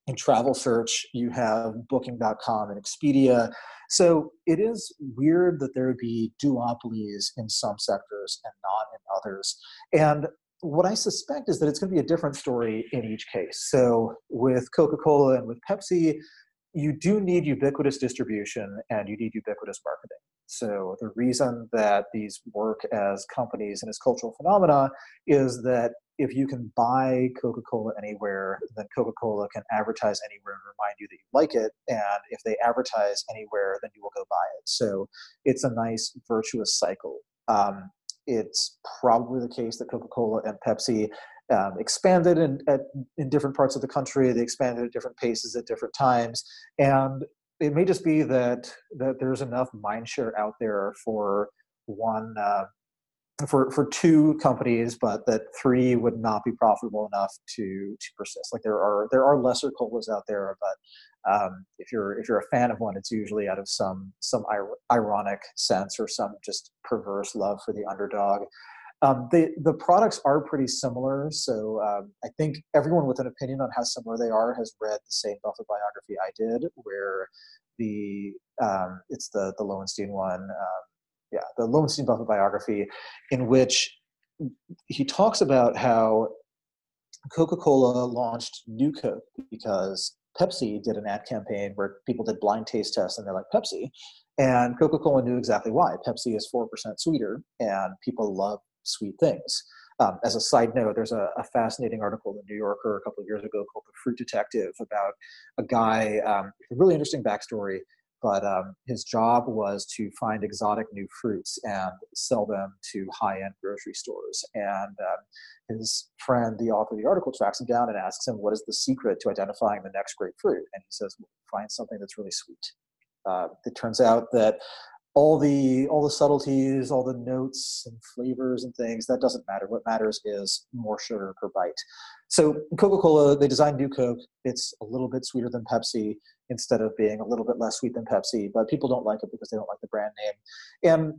in travel search, you have Booking.com and Expedia. So it is weird that there would be duopolies in some sectors and not in others. And what I suspect is that it's going to be a different story in each case. So with Coca Cola and with Pepsi, you do need ubiquitous distribution and you need ubiquitous marketing. So the reason that these work as companies and as cultural phenomena is that if you can buy Coca-Cola anywhere, then Coca-Cola can advertise anywhere and remind you that you like it. And if they advertise anywhere, then you will go buy it. So it's a nice virtuous cycle. Um, it's probably the case that Coca-Cola and Pepsi um, expanded in, at, in different parts of the country. They expanded at different paces at different times, and it may just be that that there's enough mindshare out there for one uh, for for two companies, but that three would not be profitable enough to to persist. Like there are there are lesser colas out there, but um, if you're if you're a fan of one, it's usually out of some some ir- ironic sense or some just perverse love for the underdog. Um, the the products are pretty similar, so um, I think everyone with an opinion on how similar they are has read the same Buffett biography I did, where the um, it's the the Lowenstein one um, yeah, the Lowenstein Buffett biography, in which he talks about how Coca-Cola launched New Coke because Pepsi did an ad campaign where people did blind taste tests and they're like Pepsi, and Coca-Cola knew exactly why. Pepsi is four percent sweeter, and people love sweet things. Um, as a side note, there's a, a, fascinating article in the New Yorker a couple of years ago called "The Fruit Detective" about a guy, um, really interesting backstory but um, his job was to find exotic new fruits and sell them to high-end grocery stores. And um, his friend, the author of the article, tracks him down and asks him, "What is the secret to identifying the next great fruit?" And he says, well, "Find something that's really sweet." Uh, it turns out that all the all the subtleties, all the notes and flavors and things that doesn't matter. What matters is more sugar per bite. So Coca-Cola, they designed New Coke. It's a little bit sweeter than Pepsi instead of being a little bit less sweet than Pepsi, but people don't like it because they don't like the brand name. And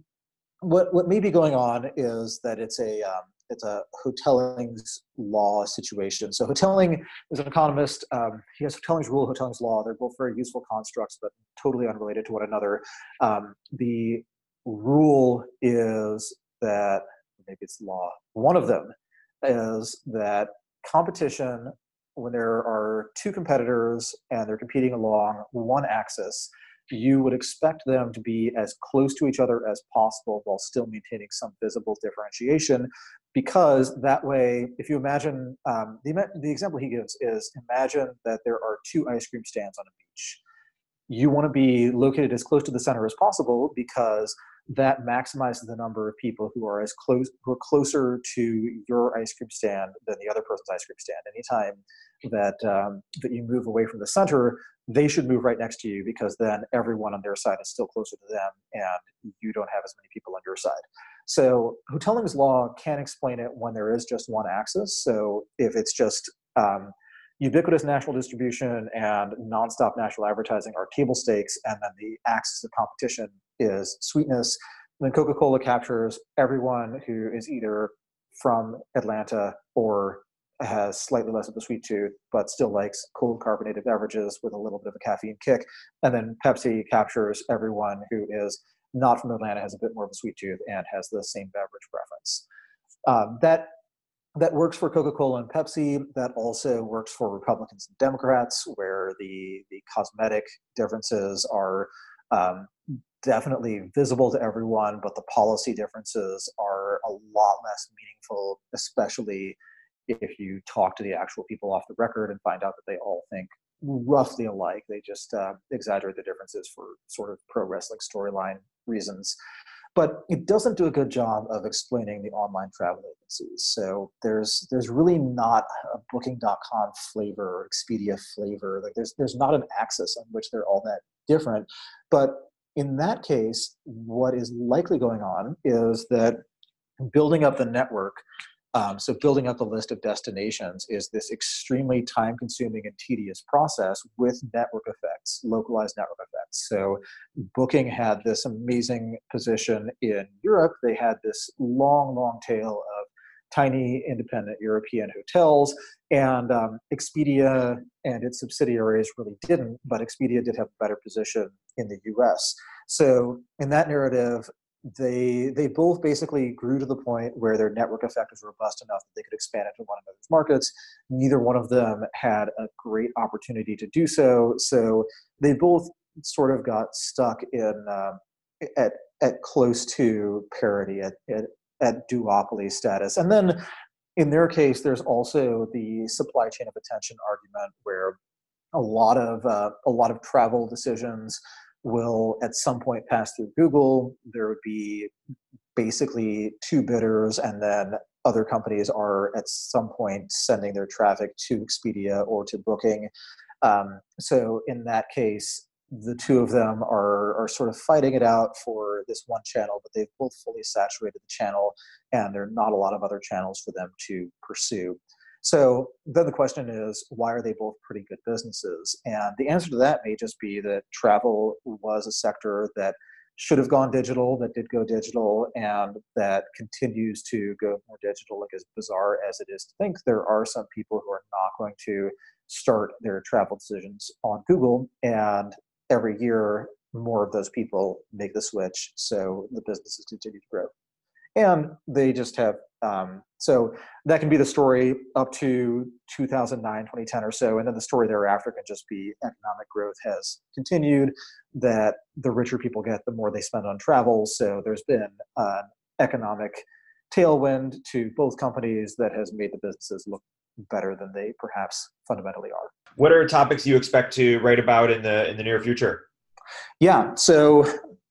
what what may be going on is that it's a um, it's a Hotelling's law situation. So Hotelling is an economist. Um, he has Hotelling's rule, Hotelling's law. They're both very useful constructs, but totally unrelated to one another. Um, the rule is that maybe it's law. One of them is that competition when there are two competitors and they're competing along one axis you would expect them to be as close to each other as possible while still maintaining some visible differentiation because that way if you imagine um, the, the example he gives is imagine that there are two ice cream stands on a beach. You want to be located as close to the center as possible because that maximizes the number of people who are as close who are closer to your ice cream stand than the other person's ice cream stand anytime that um, that you move away from the center they should move right next to you because then everyone on their side is still closer to them and you don't have as many people on your side. So Hotelling's law can explain it when there is just one axis. So if it's just um, ubiquitous national distribution and nonstop national advertising are table stakes, and then the axis of competition is sweetness, then Coca-Cola captures everyone who is either from Atlanta or has slightly less of a sweet tooth, but still likes cold carbonated beverages with a little bit of a caffeine kick. And then Pepsi captures everyone who is not from Atlanta, has a bit more of a sweet tooth, and has the same beverage preference. Um, that that works for Coca-Cola and Pepsi. That also works for Republicans and Democrats, where the the cosmetic differences are um, definitely visible to everyone, but the policy differences are a lot less meaningful, especially if you talk to the actual people off the record and find out that they all think roughly alike. They just uh, exaggerate the differences for sort of pro wrestling storyline reasons. But it doesn't do a good job of explaining the online travel agencies. So there's there's really not a Booking.com flavor or Expedia flavor. Like there's there's not an axis on which they're all that different. But in that case, what is likely going on is that building up the network um, so building up the list of destinations is this extremely time consuming and tedious process with network effects, localized network effects. So Booking had this amazing position in Europe. They had this long, long tail of tiny independent European hotels, and um, Expedia and its subsidiaries really didn't, but Expedia did have a better position in the US. So in that narrative, they they both basically grew to the point where their network effect was robust enough that they could expand into one another's markets. Neither one of them had a great opportunity to do so, so they both sort of got stuck in uh, at at close to parity at, at at duopoly status. And then in their case, there's also the supply chain of attention argument where a lot of uh, a lot of travel decisions will at some point pass through Google. There would be basically two bidders, and then other companies are at some point sending their traffic to Expedia or to Booking. Um, so in that case, the two of them are, are sort of fighting it out for this one channel, but they've both fully saturated the channel, and there are not a lot of other channels for them to pursue. So then the question is, why are they both pretty good businesses? And the answer to that may just be that travel was a sector that should have gone digital, that did go digital, and that continues to go more digital. Like as bizarre as it is to think, there are some people who are not going to start their travel decisions on Google, and every year more of those people make the switch, so the businesses continue to grow. And they just have um, so that can be the story up to 2009 2010 or so and then the story thereafter can just be economic growth has continued that the richer people get the more they spend on travel. So there's been an economic tailwind to both companies that has made the businesses look better than they perhaps fundamentally are what are topics you expect to write about in the in the near future Yeah, so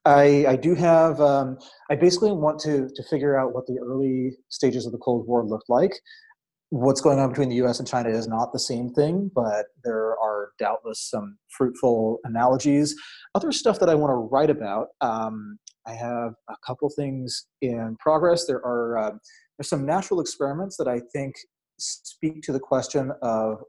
I, I do have, um, I basically want to, to figure out what the early stages of the Cold War looked like. What's going on between the US and China is not the same thing, but there are doubtless some fruitful analogies. Other stuff that I want to write about, um, I have a couple things in progress. There are uh, there's some natural experiments that I think speak to the question of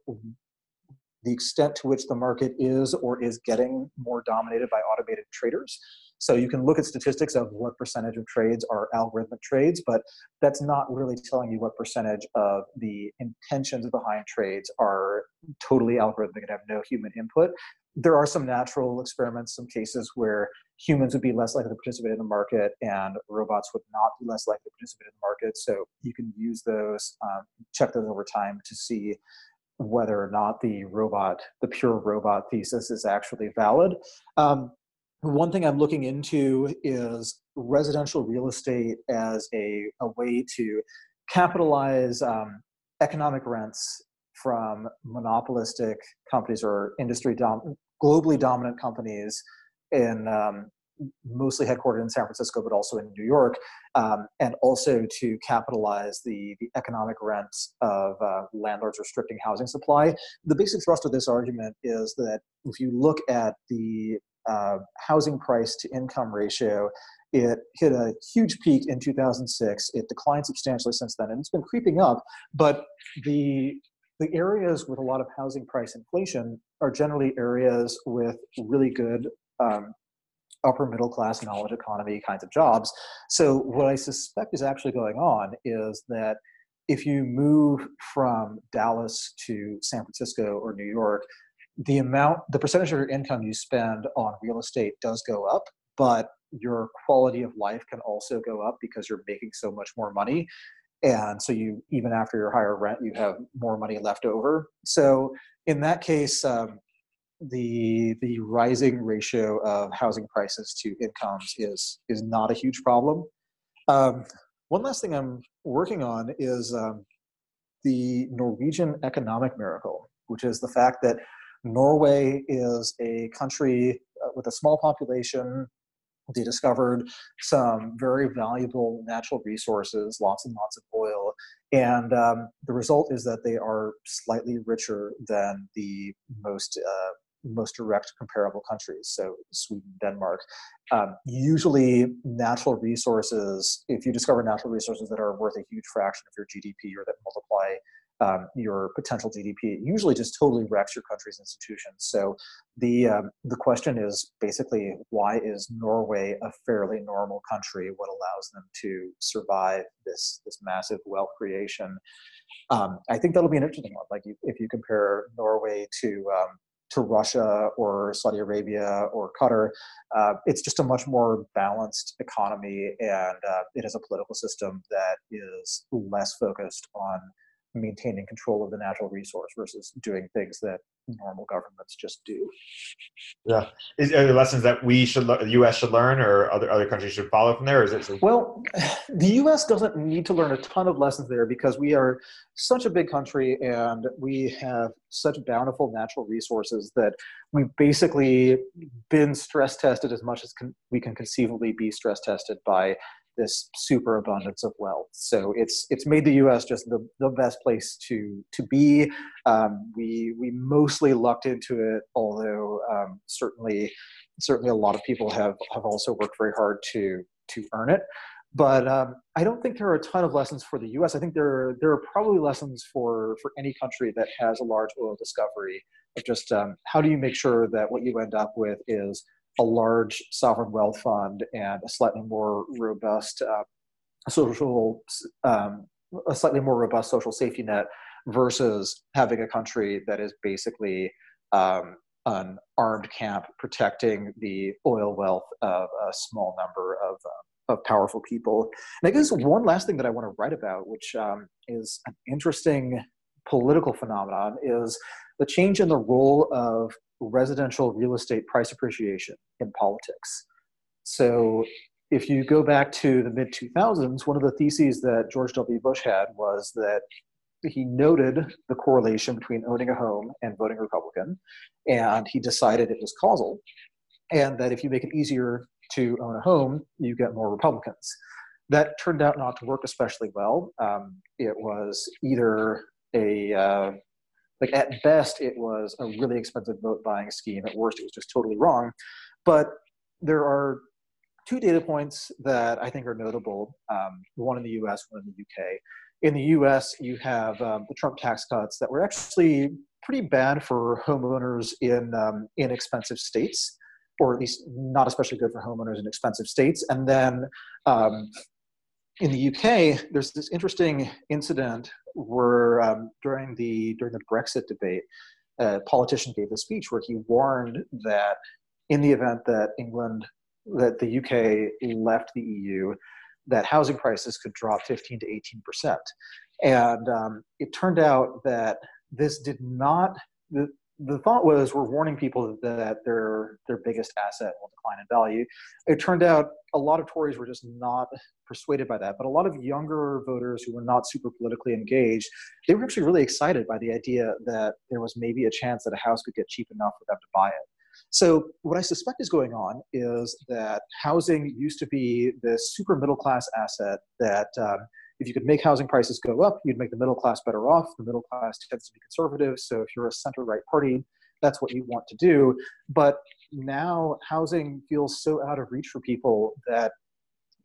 the extent to which the market is or is getting more dominated by automated traders. So you can look at statistics of what percentage of trades are algorithmic trades, but that's not really telling you what percentage of the intentions behind trades are totally algorithmic and have no human input. There are some natural experiments, some cases where humans would be less likely to participate in the market and robots would not be less likely to participate in the market. So you can use those, um, check those over time to see whether or not the robot, the pure robot thesis is actually valid. Um, one thing I'm looking into is residential real estate as a, a way to capitalize um, economic rents from monopolistic companies or industry dom- globally dominant companies in um, mostly headquartered in San Francisco, but also in New York, um, and also to capitalize the, the economic rents of uh, landlords restricting housing supply. The basic thrust of this argument is that if you look at the uh, housing price to income ratio. It hit a huge peak in 2006. It declined substantially since then, and it's been creeping up. But the the areas with a lot of housing price inflation are generally areas with really good um, upper middle class knowledge economy kinds of jobs. So what I suspect is actually going on is that if you move from Dallas to San Francisco or New York, the amount, the percentage of your income you spend on real estate does go up, but your quality of life can also go up because you're making so much more money. And so you, even after your higher rent, you have more money left over. So in that case, um, the the rising ratio of housing prices to incomes is is not a huge problem. Um, one last thing I'm working on is um, the Norwegian economic miracle, which is the fact that Norway is a country uh, with a small population. They discovered some very valuable natural resources, lots and lots of oil. And um, the result is that they are slightly richer than the most uh, most direct comparable countries, so Sweden, Denmark. Um, usually, natural resources, if you discover natural resources that are worth a huge fraction of your GDP or that multiply um, your potential GDP. It usually just totally wrecks your country's institutions. So the um, the question is basically why is Norway a fairly normal country? What allows them to survive this this massive wealth creation? Um, I think that'll be an interesting one. Like you, if you compare Norway to um, to Russia or Saudi Arabia or Qatar, uh, it's just a much more balanced economy, and uh, it has a political system that is less focused on maintaining control of the natural resource versus doing things that normal governments just do. Yeah, is are there lessons that we should, the U.S. should learn, or other other countries should follow from there? Is it? Well, the U.S. doesn't need to learn a ton of lessons there because we are such a big country and we have such bountiful natural resources that we've basically been stress tested as much as can, we can conceivably be stress tested by this super abundance of wealth. So it's it's made the U.S. just the, the best place to to be. Um, we we mostly lucked into it, although um, certainly certainly a lot of people have have also worked very hard to to earn it. But um, I don't think there are a ton of lessons for the U.S. I think there are, there are probably lessons for for any country that has a large oil discovery of just um, how do you make sure that what you end up with is a large sovereign wealth fund and a slightly more robust uh, social, um, a slightly more robust social safety net versus having a country that is basically um, an armed camp protecting the oil wealth of a small number of, uh, of powerful people. And I guess one last thing that I want to write about, which um, is an interesting political phenomenon, is the change in the role of residential real estate price appreciation in politics. So if you go back to the mid 2000s, one of the theses that George W. Bush had was that he noted the correlation between owning a home and voting Republican, and he decided it was causal. and that if you make it easier to own a home, you get more Republicans. That turned out not to work especially well. Um, it was either a uh, like at best it was a really expensive vote buying scheme. At worst, it was just totally wrong. But there are two data points that I think are notable. Um, one in the U.S., one in the UK. In the U.S., you have um, the Trump tax cuts that were actually pretty bad for homeowners in um, in expensive states or at least not especially good for homeowners in expensive states. And then um, in the UK, there's this interesting incident where um, during the during the Brexit debate, a politician gave a speech where he warned that in the event that England that the UK left the EU, that housing prices could drop 15 to 18 percent. And um, it turned out that this did not the thought was we're warning people that their their biggest asset will decline in value. It turned out a lot of Tories were just not persuaded by that, but a lot of younger voters who were not super politically engaged, they were actually really excited by the idea that there was maybe a chance that a house could get cheap enough for them to buy it. So what I suspect is going on is that housing used to be this super middle class asset that um, if you could make housing prices go up, you'd make the middle class better off. The middle class tends to be conservative, so if you're a center right party, that's what you want to do. But now housing feels so out of reach for people that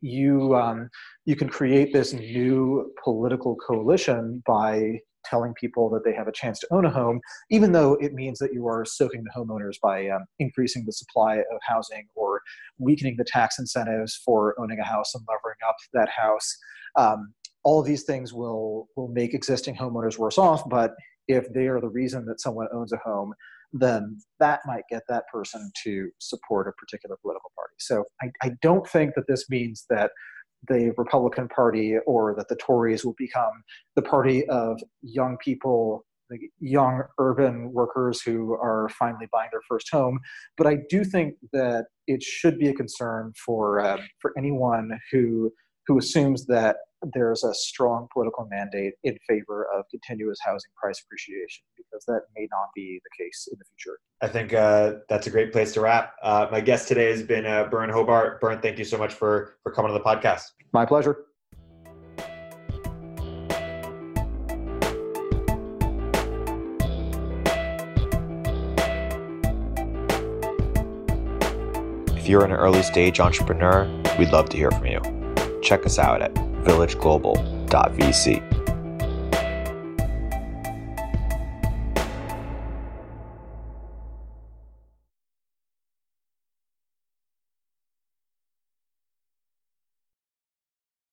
you um, you can create this new political coalition by telling people that they have a chance to own a home, even though it means that you are soaking the homeowners by um, increasing the supply of housing or weakening the tax incentives for owning a house and levering up that house. Um, all of these things will will make existing homeowners worse off but if they are the reason that someone owns a home then that might get that person to support a particular political party so i, I don't think that this means that the republican party or that the tories will become the party of young people like young urban workers who are finally buying their first home. But I do think that it should be a concern for uh, for anyone who who assumes that there's a strong political mandate in favor of continuous housing price appreciation because that may not be the case in the future. I think uh, that's a great place to wrap. Uh, my guest today has been uh, Byrne Hobart. Byrne, thank you so much for for coming on the podcast. My pleasure. If you're an early stage entrepreneur, we'd love to hear from you. Check us out at villageglobal.vc.